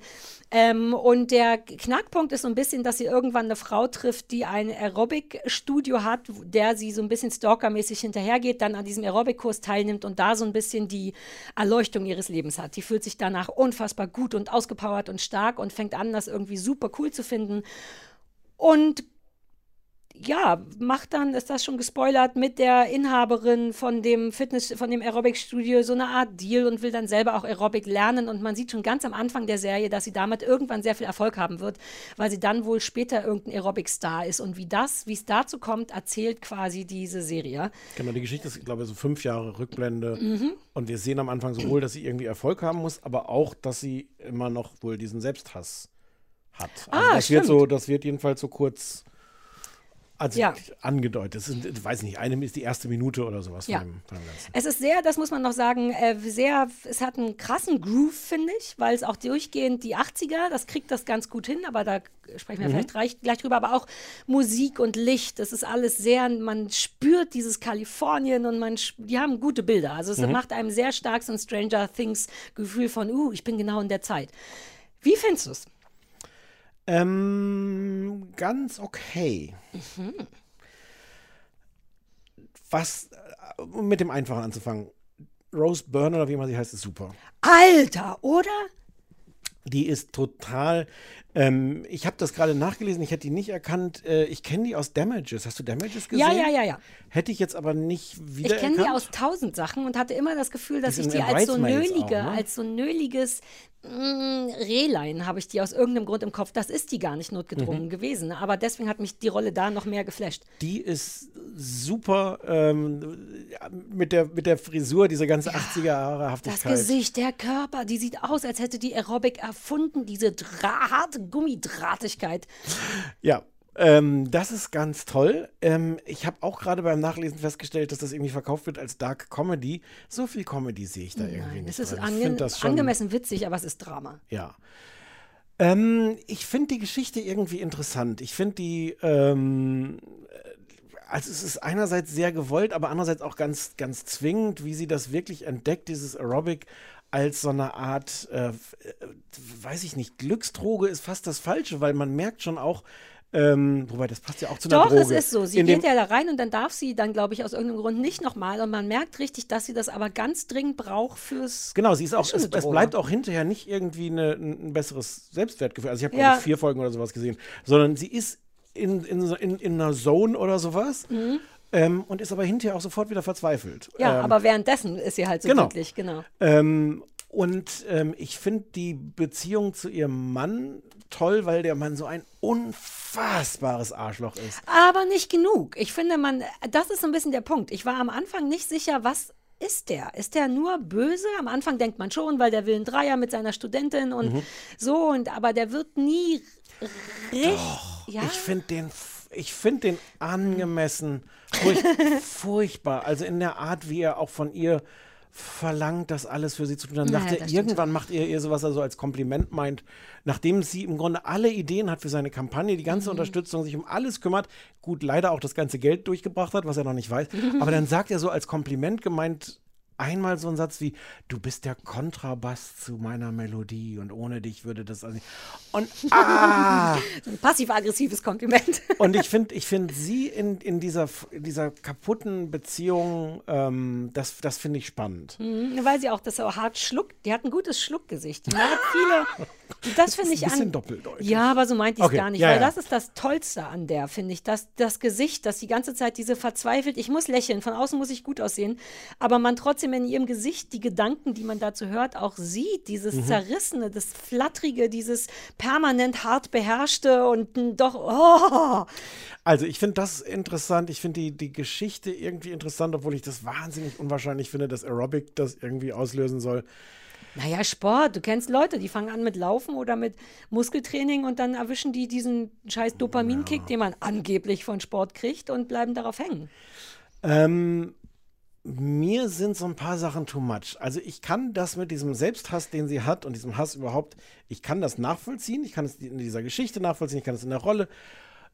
Ähm, und der Knackpunkt ist so ein bisschen, dass sie irgendwann eine Frau trifft, die ein Aerobic-Studio hat, der sie so ein bisschen stalkermäßig hinterhergeht, dann an diesem Aerobic-Kurs teilnimmt und da so ein bisschen die Erleuchtung ihres Lebens hat. Die fühlt sich danach unfassbar gut und ausgepowert und stark und fängt an, das irgendwie super cool zu finden. Und ja, macht dann, ist das schon gespoilert, mit der Inhaberin von dem Fitness, von dem Aerobic-Studio so eine Art Deal und will dann selber auch Aerobic lernen. Und man sieht schon ganz am Anfang der Serie, dass sie damit irgendwann sehr viel Erfolg haben wird, weil sie dann wohl später irgendein Aerobic-Star ist. Und wie das, wie es dazu kommt, erzählt quasi diese Serie. Genau, die Geschichte ist, glaube ich, so fünf Jahre Rückblende. Mhm. Und wir sehen am Anfang sowohl, dass sie irgendwie Erfolg haben muss, aber auch, dass sie immer noch wohl diesen Selbsthass hat. Also Ah, das wird stimmt. so, das wird jedenfalls so kurz also Ja. angedeutet. Das ist, ich weiß nicht, eine ist die erste Minute oder sowas Ja. von, dem, von dem Ganzen. Es ist sehr, das muss man noch sagen, äh, sehr, es hat einen krassen Groove, finde ich, weil es auch durchgehend die 80er, das kriegt das ganz gut hin, aber da sprechen wir vielleicht gleich, gleich drüber, aber auch Musik und Licht, das ist alles sehr, man spürt dieses Kalifornien und man, die haben gute Bilder. Also es macht einem sehr stark so ein Stranger Things Gefühl von, uh, ich bin genau in der Zeit. Wie findest du es? Ähm, ganz okay. Mhm. Was, äh, um mit dem Einfachen anzufangen. Rose Byrne oder wie immer sie heißt, ist super. Alter, oder? Die ist total. Ähm, ich habe das gerade nachgelesen, ich hätte die nicht erkannt. Äh, ich kenne die aus Damages. Hast du Damages gesehen? Ja, ja, ja, ja. Hätte ich jetzt aber nicht wieder Ich kenne die aus tausend Sachen und hatte immer das Gefühl, dass ich die als so nölige, auch, ne? als so nöliges mm, Rehlein habe ich die aus irgendeinem Grund im Kopf. Das ist die gar nicht notgedrungen Mhm. gewesen. Aber deswegen hat mich die Rolle da noch mehr geflasht. Die ist super ähm, mit, der, mit der Frisur, diese ganze 80er Jahre Das. Gesicht, der Körper, die sieht aus, als hätte die Aerobic erfunden, diese Dra harte Gummidrahtigkeit. Ja, ähm, das ist ganz toll. Ähm, ich habe auch gerade beim Nachlesen festgestellt, dass das irgendwie verkauft wird als Dark Comedy. So viel Comedy sehe ich da irgendwie nicht. Das ist ange angemessen witzig, aber es ist Drama. Ja. Ähm, ich finde die Geschichte irgendwie interessant. Ich finde die, ähm, äh, also es ist einerseits sehr gewollt, aber andererseits auch ganz, ganz zwingend, wie sie das wirklich entdeckt, dieses Aerobic als so eine Art, äh, äh, weiß ich nicht, Glücksdroge ist fast das Falsche, weil man merkt schon auch, ähm, wobei das passt ja auch zu einer Doch, Droge. es ist so. Sie In geht ja da rein und dann darf sie dann, glaube ich, aus irgendeinem Grund nicht nochmal. Und man merkt richtig, dass sie das aber ganz dringend braucht fürs. Genau, sie ist auch, es, es bleibt auch hinterher nicht irgendwie eine, ein besseres Selbstwertgefühl. Also ich habe Ja. vier Folgen oder sowas gesehen, sondern sie ist in, in, in, in einer Zone oder sowas ähm, und ist aber hinterher auch sofort wieder verzweifelt. Ja, ähm, aber währenddessen ist sie halt so genau. glücklich, genau. ähm, und ähm, ich finde die Beziehung zu ihrem Mann toll, weil der Mann so ein unfassbares Arschloch ist. Aber nicht genug. Ich finde, man, das ist so ein bisschen der Punkt. Ich war am Anfang nicht sicher, was ist der? Ist der nur böse? Am Anfang denkt man schon, weil der will einen Dreier mit seiner Studentin und Mhm. so, und aber der wird nie richtig. Ja? Ich finde den, ich find den angemessen furch furchtbar. Also in der Art, wie er auch von ihr verlangt, das alles für sie zu tun. Dann Ja, sagt er, irgendwann macht er ihr sowas, was er so als Kompliment meint, nachdem sie im Grunde alle Ideen hat für seine Kampagne, die Mhm. ganze Unterstützung, sich um alles kümmert, gut, leider auch das ganze Geld durchgebracht hat, was er noch nicht weiß. Aber dann sagt er so als Kompliment gemeint, einmal so einen Satz wie, du bist der Kontrabass zu meiner Melodie und ohne dich würde das also nicht. Und ah! So ein passiv-aggressives Kompliment. Und ich finde ich find sie in, in, dieser, in dieser kaputten Beziehung, ähm, das, das finde ich spannend. Mhm, Weil sie auch das so hart schluckt. Die hat ein gutes Schluckgesicht. Die hat viele. Das finde ich ein bisschen an. doppeldeutig. Ja, aber so meinte ich es Okay, gar nicht, ja, weil ja. das ist das Tollste an der, finde ich. Das, das Gesicht, das die ganze Zeit diese verzweifelt, ich muss lächeln, von außen muss ich gut aussehen, aber man trotzdem in ihrem Gesicht die Gedanken, die man dazu hört, auch sieht. Dieses Mhm. Zerrissene, das Flattrige, dieses permanent hart beherrschte und doch, oh. Also ich finde das interessant. Ich finde die, die Geschichte irgendwie interessant, obwohl ich das wahnsinnig unwahrscheinlich finde, dass Aerobic das irgendwie auslösen soll. Naja, Sport. Du kennst Leute, die fangen an mit Laufen oder mit Muskeltraining und dann erwischen die diesen scheiß Dopaminkick, den man angeblich von Sport kriegt und bleiben darauf hängen. Ähm, mir sind so ein paar Sachen too much. Also ich kann das mit diesem Selbsthass, den sie hat und diesem Hass überhaupt, ich kann das nachvollziehen, ich kann es in dieser Geschichte nachvollziehen, ich kann es in der Rolle.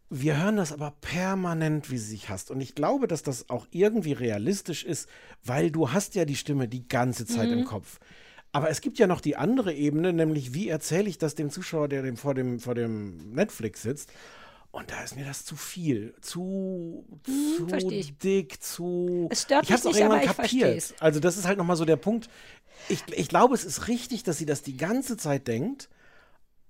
Wir hören das aber permanent, wie sie sich hasst. Und ich glaube, dass das auch irgendwie realistisch ist, weil du hast ja die Stimme die ganze Zeit Mhm. im Kopf. Aber es gibt ja noch die andere Ebene, nämlich wie erzähle ich das dem Zuschauer, der dem vor, dem vor dem Netflix sitzt. Und da ist mir das zu viel, zu, zu Hm, ich. dick, zu. Es stört ich hab's mich auch nicht, aber irgendwann ich versteh's. Also das ist halt nochmal so der Punkt. Ich, ich glaube, es ist richtig, dass sie das die ganze Zeit denkt,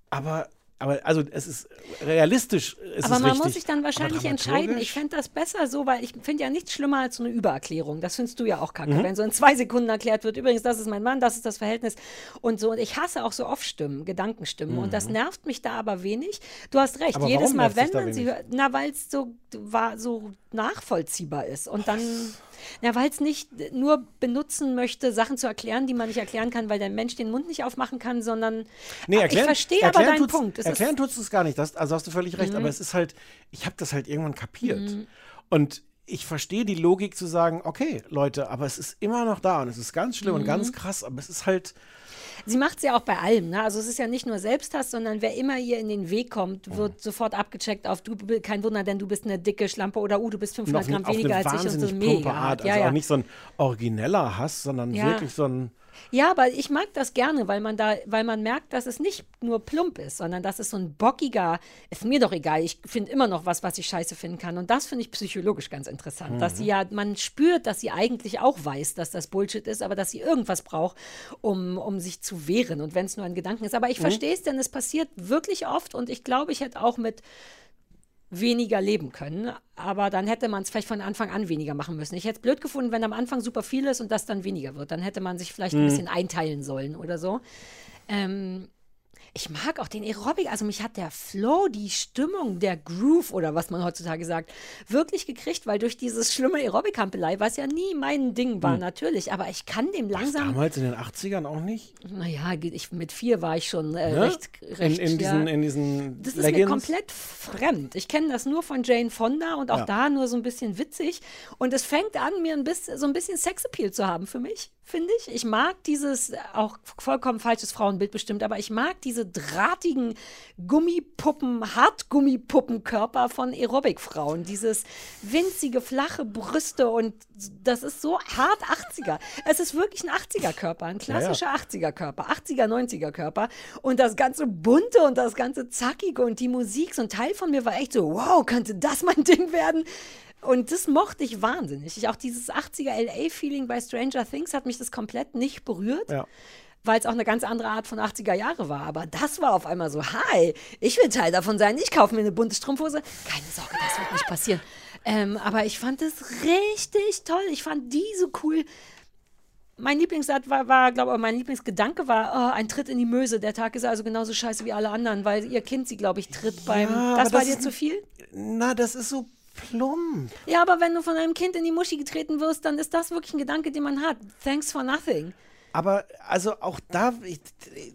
aber, aber also es ist realistisch. Ist Aber es man richtig. muss sich dann wahrscheinlich entscheiden. Ich fände das besser so, weil ich finde ja nichts schlimmer als so eine Übererklärung. Das findest du ja auch Mhm. kacke. Wenn so in zwei Sekunden erklärt wird, übrigens, das ist mein Mann, das ist das Verhältnis und so. Und ich hasse auch so Off-Stimmen, Gedankenstimmen. Und das nervt mich da aber wenig. Du hast recht. Mhm. Aber Jedes Mal, wenn man sie hört, na, weil es so, war, so nachvollziehbar ist. Und dann, na, weil es nicht nur benutzen möchte, Sachen zu erklären, die man nicht erklären kann, weil der Mensch den Mund nicht aufmachen kann, sondern Nee, erklären, ich verstehe aber deinen Punkt. Es erklären Mhm. du es gar nicht. Das, also hast du völlig recht. Aber es ist halt, ich habe das halt irgendwann kapiert. Und ich verstehe die Logik zu sagen, okay, Leute, aber es ist immer noch da und es ist ganz schlimm und Mhm. ganz krass, aber es ist halt. Sie macht es ja auch bei allem. Ne? Also es ist ja nicht nur Selbsthass, sondern wer immer ihr in den Weg kommt, Mhm. wird sofort abgecheckt auf du, kein Wunder, denn du bist eine dicke Schlampe oder uh, du bist 500 auf, eine- Gramm weniger eine als ich und so mega Art. Also Ja, ja. auch nicht so ein origineller Hass, sondern wirklich so ein. Ja, aber ich mag das gerne, weil man da, weil man merkt, dass es nicht nur plump ist, sondern dass es so ein bockiger, ist mir doch egal, ich finde immer noch was, was ich scheiße finden kann. Und das finde ich psychologisch ganz interessant. Dass Mhm. sie ja, man spürt, dass sie eigentlich auch weiß, dass das Bullshit ist, aber dass sie irgendwas braucht, um, um sich zu wehren. Und wenn es nur ein Gedanken ist. Mhm. Aber ich verstehe es, denn es passiert wirklich oft und ich glaube, ich hätte auch mit weniger leben können, aber dann hätte man es vielleicht von Anfang an weniger machen müssen. Ich hätte es blöd gefunden, wenn am Anfang super viel ist und das dann weniger wird. Dann hätte man sich vielleicht ein bisschen einteilen sollen oder so. Ähm, ich mag auch den Aerobic, also mich hat der Flow, die Stimmung, der Groove oder was man heutzutage sagt, wirklich gekriegt, weil durch dieses schlimme Aerobic-Hampelei, was ja nie mein Ding war, natürlich, aber ich kann dem langsam, Damals in den 80ern auch nicht. naja, ich, mit vier war ich schon äh, Ne? recht, in, recht in, ja. diesen, in diesen Das ist Leggings. mir komplett fremd. Ich kenne das nur von Jane Fonda und auch Ja. da nur so ein bisschen witzig. Und es fängt an, mir ein bisschen, so ein bisschen Sexappeal zu haben für mich, finde ich. Ich mag dieses, auch vollkommen falsches Frauenbild bestimmt, aber ich mag diese drahtigen Gummipuppen, Hartgummipuppenkörper von Aerobic-Frauen. Dieses winzige, flache Brüste und das ist so hart 80er. Es ist wirklich ein 80er-Körper, ein klassischer 80er-Körper, 80er, 90er-Körper. Und das ganze Bunte und das ganze Zackige und die Musik, so ein Teil von mir war echt so, wow, könnte das mein Ding werden? Und das mochte ich wahnsinnig. Ich, auch dieses 80er LA-Feeling bei Stranger Things hat mich das komplett nicht berührt. Ja. Weil es auch eine ganz andere Art von 80er Jahre war. Aber das war auf einmal so, hi, ich will Teil davon sein, ich kaufe mir eine bunte Strumpfhose. Keine Sorge, das wird nicht passieren. Ähm, aber ich fand es richtig toll. Ich fand die so cool. Mein Lieblingssatz war, war glaube ich, mein Lieblingsgedanke war, oh, ein Tritt in die Möse. Der Tag ist also genauso scheiße wie alle anderen, weil ihr Kind sie, glaube ich, tritt beim. aber das war das dir zu viel? Na, das ist so plump. Ja, aber wenn du von einem Kind in die Muschi getreten wirst, dann ist das wirklich ein Gedanke, den man hat. Thanks for nothing. Aber also auch da, ich,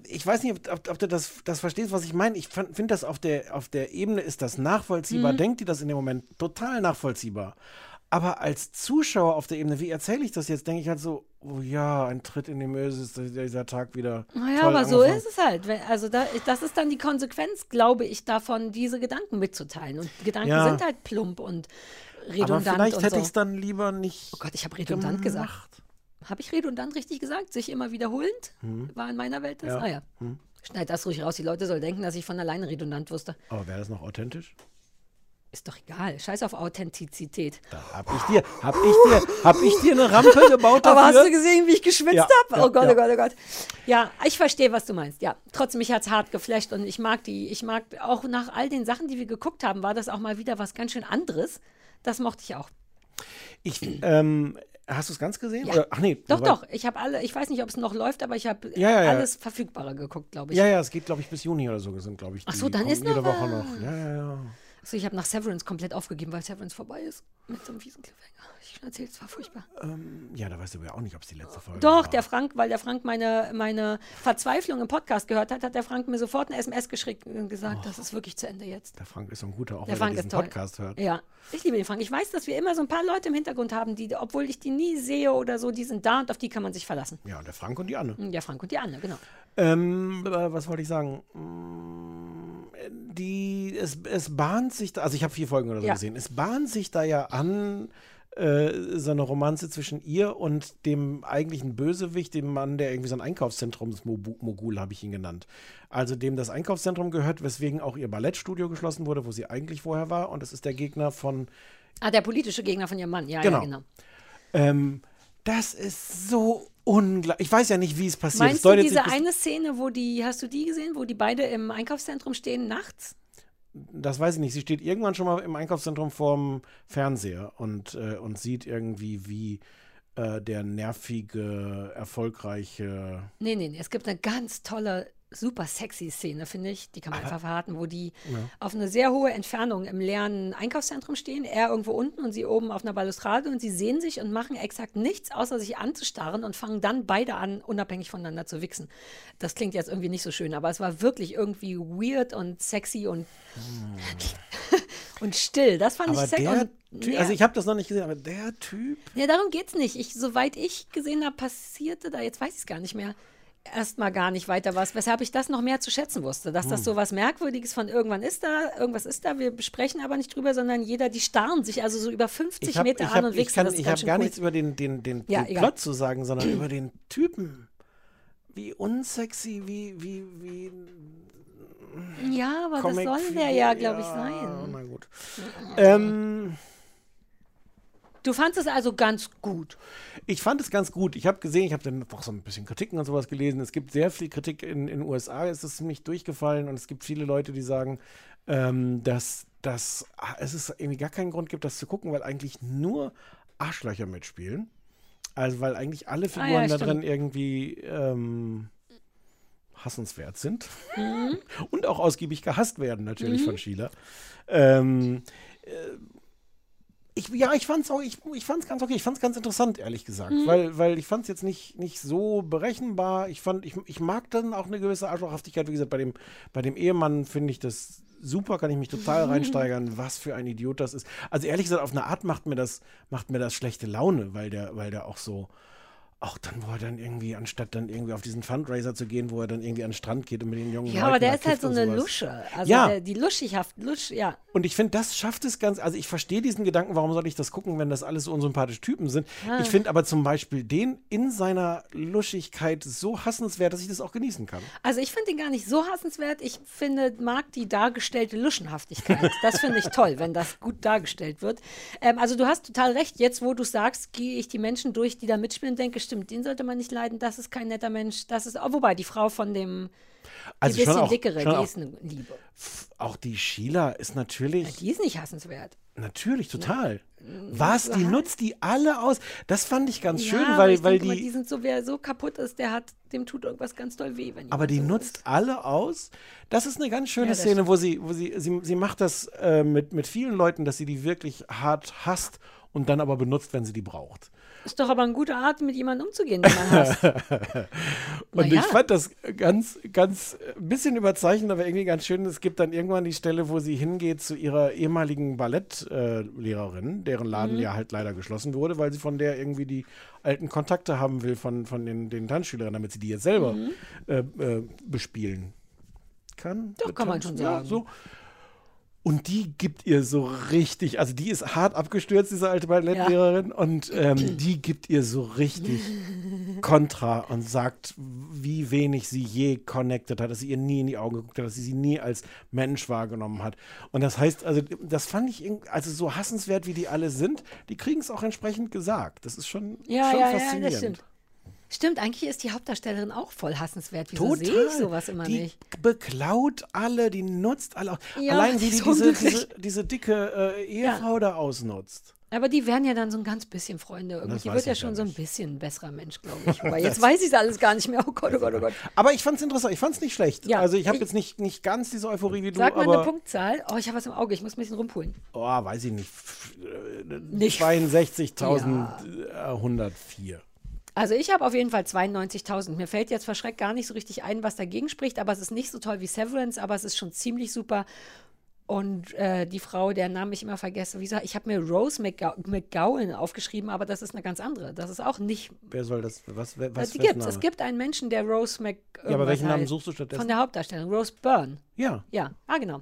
ich weiß nicht, ob, ob du das, das verstehst, was ich meine. Ich finde das auf der, auf der Ebene ist das Mhm. nachvollziehbar. Denkt ihr das in dem Moment total nachvollziehbar. Aber als Zuschauer auf der Ebene, wie erzähle ich das jetzt, denke ich halt so, oh ja, ein Tritt in die Möse ist dieser Tag wieder. Naja, aber so angefangen. ist es halt. Also da, das ist dann die Konsequenz, glaube ich, davon, diese Gedanken mitzuteilen. Und Gedanken Ja. sind halt plump und Aber redundant vielleicht und hätte so. ich es dann lieber nicht. Oh Gott, ich habe redundant gesagt. Habe ich redundant richtig gesagt? Sich immer wiederholend? War in meiner Welt das? Ja. Ah ja. Schneid das ruhig raus. Die Leute sollen denken, dass ich von alleine redundant wusste. Aber wäre das noch authentisch? Ist doch egal. Scheiß auf Authentizität. Da hab ich dir, hab ich dir, hab ich dir eine Rampe gebaut dafür? Aber hast du gesehen, wie ich geschwitzt Ja, habe? ja, oh Gott, ja. oh Gott, oh Gott. Ja, ich verstehe, was du meinst. Ja, trotzdem, mich hat's hart geflasht und ich mag die, ich mag auch nach all den Sachen, die wir geguckt haben, war das auch mal wieder was ganz schön anderes. Das mochte ich auch. Ich, ähm, hast du es ganz gesehen? Ja. Oder, ach nee. Doch, doch. Ich habe alle, ich weiß nicht, ob es noch läuft, aber ich habe Ja, ja, alles Verfügbare geguckt, glaube ich. Ja, ja, es geht, glaube ich, bis Juni oder so sind, glaube ich. Ach so, dann ist jede noch Woche was. noch. Ja, ja, ja. Also ich habe nach Severance komplett aufgegeben, weil Severance vorbei ist. Mit so einem fiesen Cliffhanger. Ich schon erzählt, es war furchtbar. Ja, da weißt du ja auch nicht, ob es die letzte Folge Doch, war. der Frank, weil der Frank meine, meine Verzweiflung im Podcast gehört hat, hat der Frank mir sofort eine SMS geschickt und gesagt, das ist wirklich zu Ende jetzt. Der Frank ist so ein guter, auch Der wenn Frank er diesen. Podcast hört. Ja, ich liebe den Frank. Ich weiß, dass wir immer so ein paar Leute im Hintergrund haben, die, obwohl ich die nie sehe oder so, die sind da und auf die kann man sich verlassen. Ja, und der Frank und die Anne. Ja, Frank und die Anne, genau. Ähm, äh, was wollte ich sagen? Mm, die, es, es bahnt sich da, also ich habe vier Folgen oder so Ja. gesehen, es bahnt sich da ja an, äh, so eine Romanze zwischen ihr und dem eigentlichen Bösewicht, dem Mann, der irgendwie so ein Einkaufszentrumsmogul, habe ich ihn genannt. Also dem das Einkaufszentrum gehört, weswegen auch ihr Ballettstudio geschlossen wurde, wo sie eigentlich vorher war. Und das ist der Gegner von Ah, der politische Gegner von ihrem Mann. Ja, Genau. ja, genau. Ähm, das ist so unglaublich. Ich weiß ja nicht, wie es passiert. Meinst du diese eine Szene, wo die, hast du die gesehen, wo die beide im Einkaufszentrum stehen nachts? Das weiß ich nicht. Sie steht irgendwann schon mal im Einkaufszentrum vorm Fernseher und, äh, und sieht irgendwie, wie äh, der nervige, erfolgreiche. Nee, nee, nee. Es gibt eine ganz tolle, super sexy Szene, finde ich. Die kann man einfach verraten, wo die auf eine sehr hohe Entfernung im leeren Einkaufszentrum stehen. Er irgendwo unten und sie oben auf einer Balustrade und sie sehen sich und machen exakt nichts, außer sich anzustarren und fangen dann beide an, unabhängig voneinander zu wichsen. Das klingt jetzt irgendwie nicht so schön, aber es war wirklich irgendwie weird und sexy und, und still. Das fand Aber ich sexy. Typ, ja. also ich habe das noch nicht gesehen, aber der Typ. Ja, darum geht's nicht. Ich, soweit ich gesehen habe, passierte da, jetzt weiß ich es gar nicht mehr, erstmal gar nicht weiter was, weshalb ich das noch mehr zu schätzen wusste, dass Hm. das so was Merkwürdiges von irgendwann ist da, irgendwas ist da, wir besprechen aber nicht drüber, sondern jeder, die starren sich also so über 50 Ich habe Meter ich an hab, und ich wichsen. ich ganz hab schön gar cool. nichts über den, den, den, Ja, den. Plot zu sagen, sondern über den Typen. Wie unsexy, wie, wie, wie. Ja, aber Comic das soll der ja, glaube ich, sein. Na gut. Ähm. Du fandest es also ganz gut. Ich fand es ganz gut. Ich habe gesehen, ich habe dann auch so ein bisschen Kritiken und sowas gelesen. Es gibt sehr viel Kritik in den USA. Es ist ziemlich durchgefallen und es gibt viele Leute, die sagen, ähm, dass, dass ah, es ist irgendwie gar keinen Grund gibt, das zu gucken, weil eigentlich nur Arschlöcher mitspielen. Also weil eigentlich alle Ah, Figuren ja, da drin irgendwie ähm, hassenswert sind Mhm. und auch ausgiebig gehasst werden natürlich von Sheila. Ähm, ich, ja, ich fand's auch, ich, ich fand's ganz okay. Ich fand's ganz interessant, ehrlich gesagt. Mhm. Weil, weil ich fand's jetzt nicht, nicht so berechenbar. Ich fand, ich, ich mag dann auch eine gewisse Arschlochhaftigkeit. Wie gesagt, bei dem, bei dem Ehemann finde ich das super, kann ich mich total reinsteigern, was für ein Idiot das ist. Also ehrlich gesagt, auf eine Art macht mir das, macht mir das schlechte Laune, weil der, weil der auch so. Auch dann, wo er dann irgendwie, anstatt dann irgendwie auf diesen Fundraiser zu gehen, wo er dann irgendwie an den Strand geht und mit den jungen Ja, aber Leuten der da ist halt so eine. Lusche. Also Ja. der, die Luschigschaft, Lusch, ja. Und ich finde, das schafft es ganz, also ich verstehe diesen Gedanken, warum soll ich das gucken, wenn das alles so unsympathische Typen sind. Ah. Ich finde aber zum Beispiel den in seiner Luschigkeit so hassenswert, dass ich das auch genießen kann. Also ich finde ihn gar nicht so hassenswert. Ich finde, mag die dargestellte Luschenhaftigkeit. Das finde ich toll, wenn das gut dargestellt wird. Ähm, also du hast total recht. Jetzt, wo du sagst, gehe ich die Menschen durch, die da mitspielen denke, stimmt, den sollte man nicht leiden. Das ist kein netter Mensch. Das ist, oh, wobei, die Frau von dem, die Also schon bisschen auch, dickere, die auch, ist eine Liebe. auch die Sheila ist natürlich, Die ist nicht hassenswert. natürlich total. Was, die was? nutzt die alle aus. Das fand ich ganz schön, aber weil, weil denke mal, die, die sind so, wer so kaputt ist, der hat, dem tut irgendwas ganz doll weh. Wenn Aber die so nutzt ist. alle aus. Das ist eine ganz schöne Ja, Szene, wo sie, wo sie, sie, sie macht das äh, mit, mit vielen Leuten, dass sie die wirklich hart hasst und dann aber benutzt, wenn sie die braucht. Ist doch aber eine gute Art, mit jemandem umzugehen, den man hasst. Und ja. ich fand das ganz, ganz, äh, ein bisschen überzeichnet, aber irgendwie ganz schön. Es gibt dann irgendwann die Stelle, wo sie hingeht zu ihrer ehemaligen Ballettlehrerin, deren Laden Mhm. ja halt leider geschlossen wurde, weil sie von der irgendwie die alten Kontakte haben will von, von den, den Tanzschülerinnen, damit sie die jetzt selber äh, äh, bespielen kann. Mhm. Doch, kann man schon Ja, sagen. so. Und die gibt ihr so richtig, also die ist hart abgestürzt, diese alte Ballettlehrerin, und ähm, die gibt ihr so richtig Kontra und sagt, wie wenig sie je connected hat, dass sie ihr nie in die Augen geguckt hat, dass sie sie nie als Mensch wahrgenommen hat. Und das heißt, also das fand ich, also so hassenswert, wie die alle sind, die kriegen es auch entsprechend gesagt. Das ist schon, Ja, schon ja, ja, faszinierend. das stimmt. Stimmt, eigentlich ist die Hauptdarstellerin auch voll hassenswert. Wieso sehe ich sowas immer die nicht? beklaut alle, die nutzt alle. Ja, Allein wie die die diese, diese, diese dicke äh, Ehefrau da ausnutzt. Aber die werden ja dann so ein ganz bisschen Freunde. Irgendwie die wird ja schon ja so ein bisschen ein besserer Mensch, glaube ich. Wobei jetzt weiß ich es alles gar nicht mehr. Oh Gott, oh Gott, oh Gott. Aber ich fand es interessant, ich fand es nicht schlecht. Ja, also ich habe jetzt nicht, nicht ganz diese Euphorie wie du, Sag mal aber eine Punktzahl. Oh, ich habe was im Auge. Ich muss ein bisschen rumpulen. oh, weiß ich nicht, äh, Nicht- 62.104. Also ich habe auf jeden Fall 92.000. Mir fällt jetzt verschreckt gar nicht so richtig ein, was dagegen spricht, aber es ist nicht so toll wie Severance, aber es ist schon ziemlich super. Und äh, die Frau, deren Namen ich immer vergesse, wie gesagt, ich habe mir Rose McGow McGowan aufgeschrieben, aber das ist eine ganz andere. Das ist auch nicht. Wer soll das? Was, wer- was die für ein gibt's. Es gibt einen Menschen, der Rose Mc. Ja, aber welchen Namen suchst du stattdessen? Von der Hauptdarstellerin, Rose Byrne. Ja. Ja, ah, genau.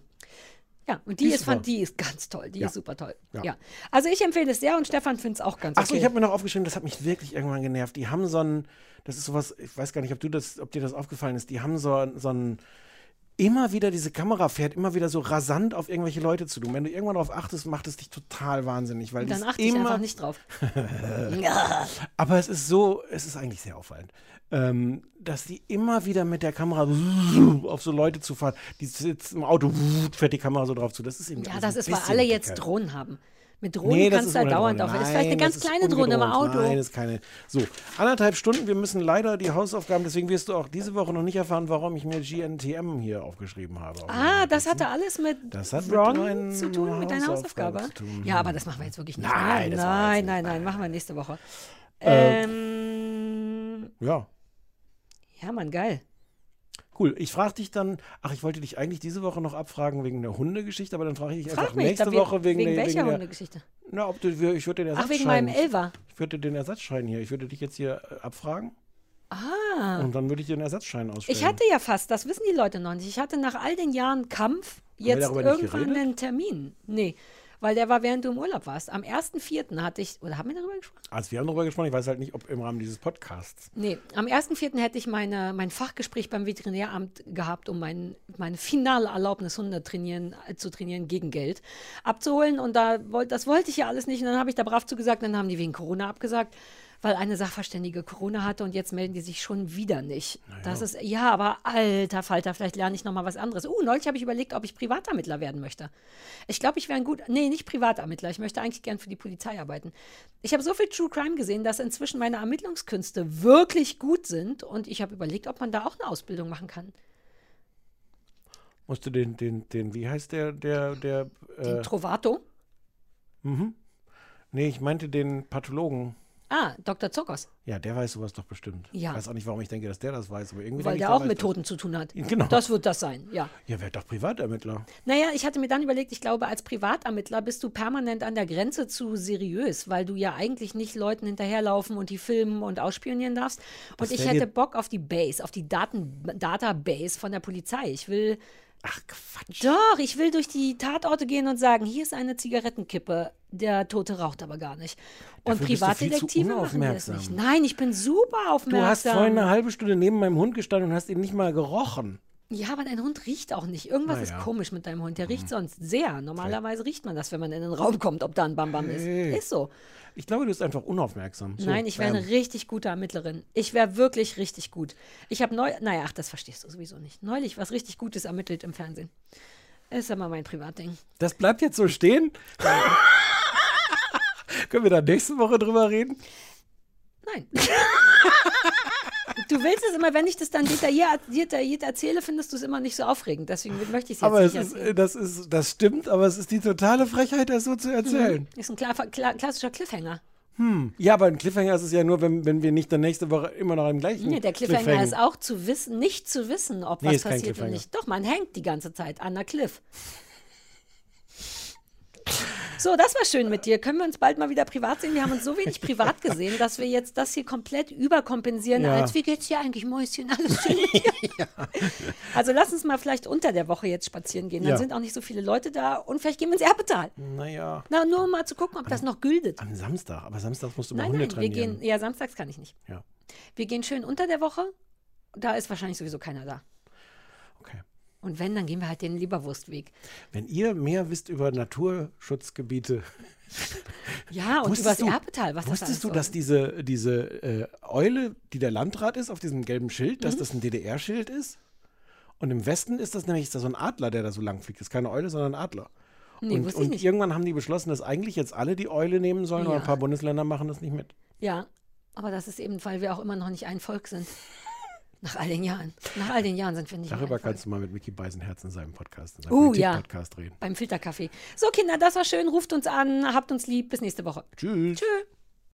Ja, und die, Die ist, fand, die ist ganz toll. Die Ja. ist super toll. Ja. Ja. Also ich empfehle es sehr und Stefan findet es auch ganz Achso, okay. ich habe mir noch aufgeschrieben, das hat mich wirklich irgendwann genervt. Die haben so ein, das ist sowas, ich weiß gar nicht, ob du das, ob dir das aufgefallen ist, die haben so, so ein, immer wieder, diese Kamera fährt immer wieder so rasant auf irgendwelche Leute zu. Und wenn du irgendwann darauf achtest, macht es dich total wahnsinnig, weil Dann achte ich immer, einfach nicht drauf. Aber es ist so, es ist eigentlich sehr auffallend, ähm, dass die immer wieder mit der Kamera auf so Leute zu fahren. Die sitzt im Auto, fährt die Kamera so drauf zu. Das ist eben Ja, das ist, weil alle jetzt. Drohnen haben. Mit Drohnen Nee, kannst du ohne dauernd auf. Das ist vielleicht eine Nein, ganz kleine Drohne im. Auto. Nein, ist keine. So, anderthalb Stunden. Wir müssen leider die Hausaufgaben, deswegen wirst du auch diese Woche noch nicht erfahren, warum ich mir GNTM hier aufgeschrieben habe. auf Ah, das hatte alles mit Das hat mit Wrong meinen zu tun, mit deiner Hausaufgabe. zu tun. Ja, aber das machen wir jetzt wirklich nicht. Nein, nein, nein, nicht. nein, machen wir nächste Woche. Äh, Ähm, Ja, ja, Mann, geil. Cool. Ich frage dich dann, ach, ich wollte dich eigentlich diese Woche noch abfragen wegen der Hundegeschichte, aber dann frage ich dich einfach Frag mich, nächste wir- Woche wegen, wegen der, welcher wegen der, Hundegeschichte? Na, ob du, ich würde den Ach, Ersatzschein. wegen meinem Elver. Ich würde den Ersatzschein hier, ich würde dich jetzt hier äh, abfragen Ah. und dann würde ich dir den Ersatzschein ausstellen. Ich hatte ja fast, das wissen die Leute noch nicht, ich hatte nach all den Jahren Kampf jetzt irgendwann einen Termin. Nee, weil der war, während du im Urlaub warst. Am 1.4. hatte ich, oder haben wir darüber gesprochen? Also wir haben darüber gesprochen, ich weiß halt nicht, ob im Rahmen dieses Podcasts. Nee, am 1.4. hätte ich meine, mein Fachgespräch beim Veterinäramt gehabt, um mein, meine finale Erlaubnis, Hunde trainieren, äh, zu trainieren gegen Geld abzuholen. Und da, das wollte ich ja alles nicht. Und dann habe ich da brav zugesagt. Dann haben die wegen Corona abgesagt, weil eine Sachverständige Corona hatte. Und jetzt melden die sich schon wieder nicht. Das ist, ja, aber alter Falter, vielleicht lerne ich noch mal was anderes. Uh, neulich habe ich überlegt, ob ich Privatermittler werden möchte. Ich glaube, ich wäre ein gut, nee, nicht Privatermittler. Ich möchte eigentlich gern für die Polizei arbeiten. Ich habe so viel True Crime gesehen, dass inzwischen meine Ermittlungskünste wirklich gut sind. Und ich habe überlegt, ob man da auch eine Ausbildung machen kann. Musst du den, den, den, wie heißt der, der, der, Den äh, Trovato. nee, ich meinte den Pathologen. Ah, Dr. Zokos, Ja, der weiß sowas doch bestimmt. Ja. Ich weiß auch nicht, warum ich denke, dass der das weiß, aber irgendwie weil der auch mit. Toten zu tun hat. Genau. Das wird das sein, ja. Ja, wer doch Privatermittler. Naja, ich hatte mir dann überlegt, ich glaube, als Privatermittler bist du permanent an der Grenze zu seriös, weil du ja eigentlich nicht Leuten hinterherlaufen und die filmen und ausspionieren darfst. Und Das ich hätte Bock auf die Base, auf die Daten Database von der Polizei. Ich will, Ach, Quatsch. doch, ich will durch die Tatorte gehen und sagen, hier ist eine Zigarettenkippe, der Tote raucht aber gar nicht. Und Dafür du Privatdetektive machen das nicht. Nein, ich bin super Du aufmerksam. hast vorhin eine halbe Stunde neben meinem Hund gestanden und hast ihn nicht mal gerochen. Ja, aber dein Hund riecht auch nicht. Irgendwas ist ja. Mhm. komisch mit deinem Hund. Der riecht sonst sehr. Normalerweise riecht man das, wenn man in den Raum kommt, ob da ein Bambam Okay. ist. Ist so. Ich glaube, du bist einfach unaufmerksam. So, Nein, ich wäre eine bam. richtig gute Ermittlerin. Ich wäre wirklich richtig gut. Ich habe neu, naja, ach, das verstehst du sowieso nicht. Neulich was richtig Gutes ermittelt im Fernsehen. Ist aber mein Privatding. Das bleibt jetzt so stehen? Können wir da nächste Woche drüber reden? Nein. du willst es immer, wenn ich das dann detailliert, detailliert erzähle, findest du es immer nicht so aufregend. Deswegen möchte ich es jetzt Aber nicht ist, erzählen. äh, das ist, das stimmt, aber es ist die totale Frechheit, das so zu erzählen. Ist ein klar, klar, klassischer Cliffhanger. Ja, aber ein Cliffhanger ist es ja nur, wenn, wenn wir nicht dann nächste Woche immer noch im gleichen Nee, der Cliffhanger Cliffhanger- ist auch zu wissen, nicht zu wissen, ob Nee, was passiert oder nicht. Doch, man hängt die ganze Zeit an der Cliff. So, das war schön mit dir. Können wir uns bald mal wieder privat sehen? Wir haben uns so wenig privat gesehen, dass wir jetzt das hier komplett überkompensieren, Ja. als wie geht's dir eigentlich, Mäuschen? Alles schön mit dir? Also lass uns mal vielleicht unter der Woche jetzt spazieren gehen. Dann Ja. sind auch nicht so viele Leute da und vielleicht gehen wir ins Erbetal. Naja, Na, nur um mal zu gucken, ob das noch gültet. am Samstag. Aber samstags musst du mal Nein, Hunde nein, wir trainieren. gehen, ja, samstags kann ich nicht. Ja, Wir gehen schön unter der Woche. Da ist wahrscheinlich sowieso keiner da. Und wenn, dann gehen wir halt den Lieberwurstweg. Wenn ihr mehr wisst über Naturschutzgebiete, Ja, und übers du- Erbetal, was das wusstest du, soll. dass diese, diese äh, Eule, die der Landrat ist, auf diesem gelben Schild, Mhm. dass das ein DDR-Schild ist? Und im Westen ist das nämlich ist da so ein Adler, der da so lang fliegt. Das ist keine Eule, sondern ein Adler. Nee, und und irgendwann haben die beschlossen, dass eigentlich jetzt alle die Eule nehmen sollen, aber Ja. ein paar Bundesländer machen das nicht mit. Ja, aber das ist eben, weil wir auch immer noch nicht ein Volk sind. Nach all den Jahren. Nach all den Jahren sind wir nicht mehr Darüber Volk. kannst du mal mit Mickey Beisenherz in seinem Podcast, in seinem Uh, ja. Politik-Podcast reden. Beim Filterkaffee. So, Kinder, das war schön. Ruft uns an, habt uns lieb. Bis nächste Woche. Tschüss. Tschüss.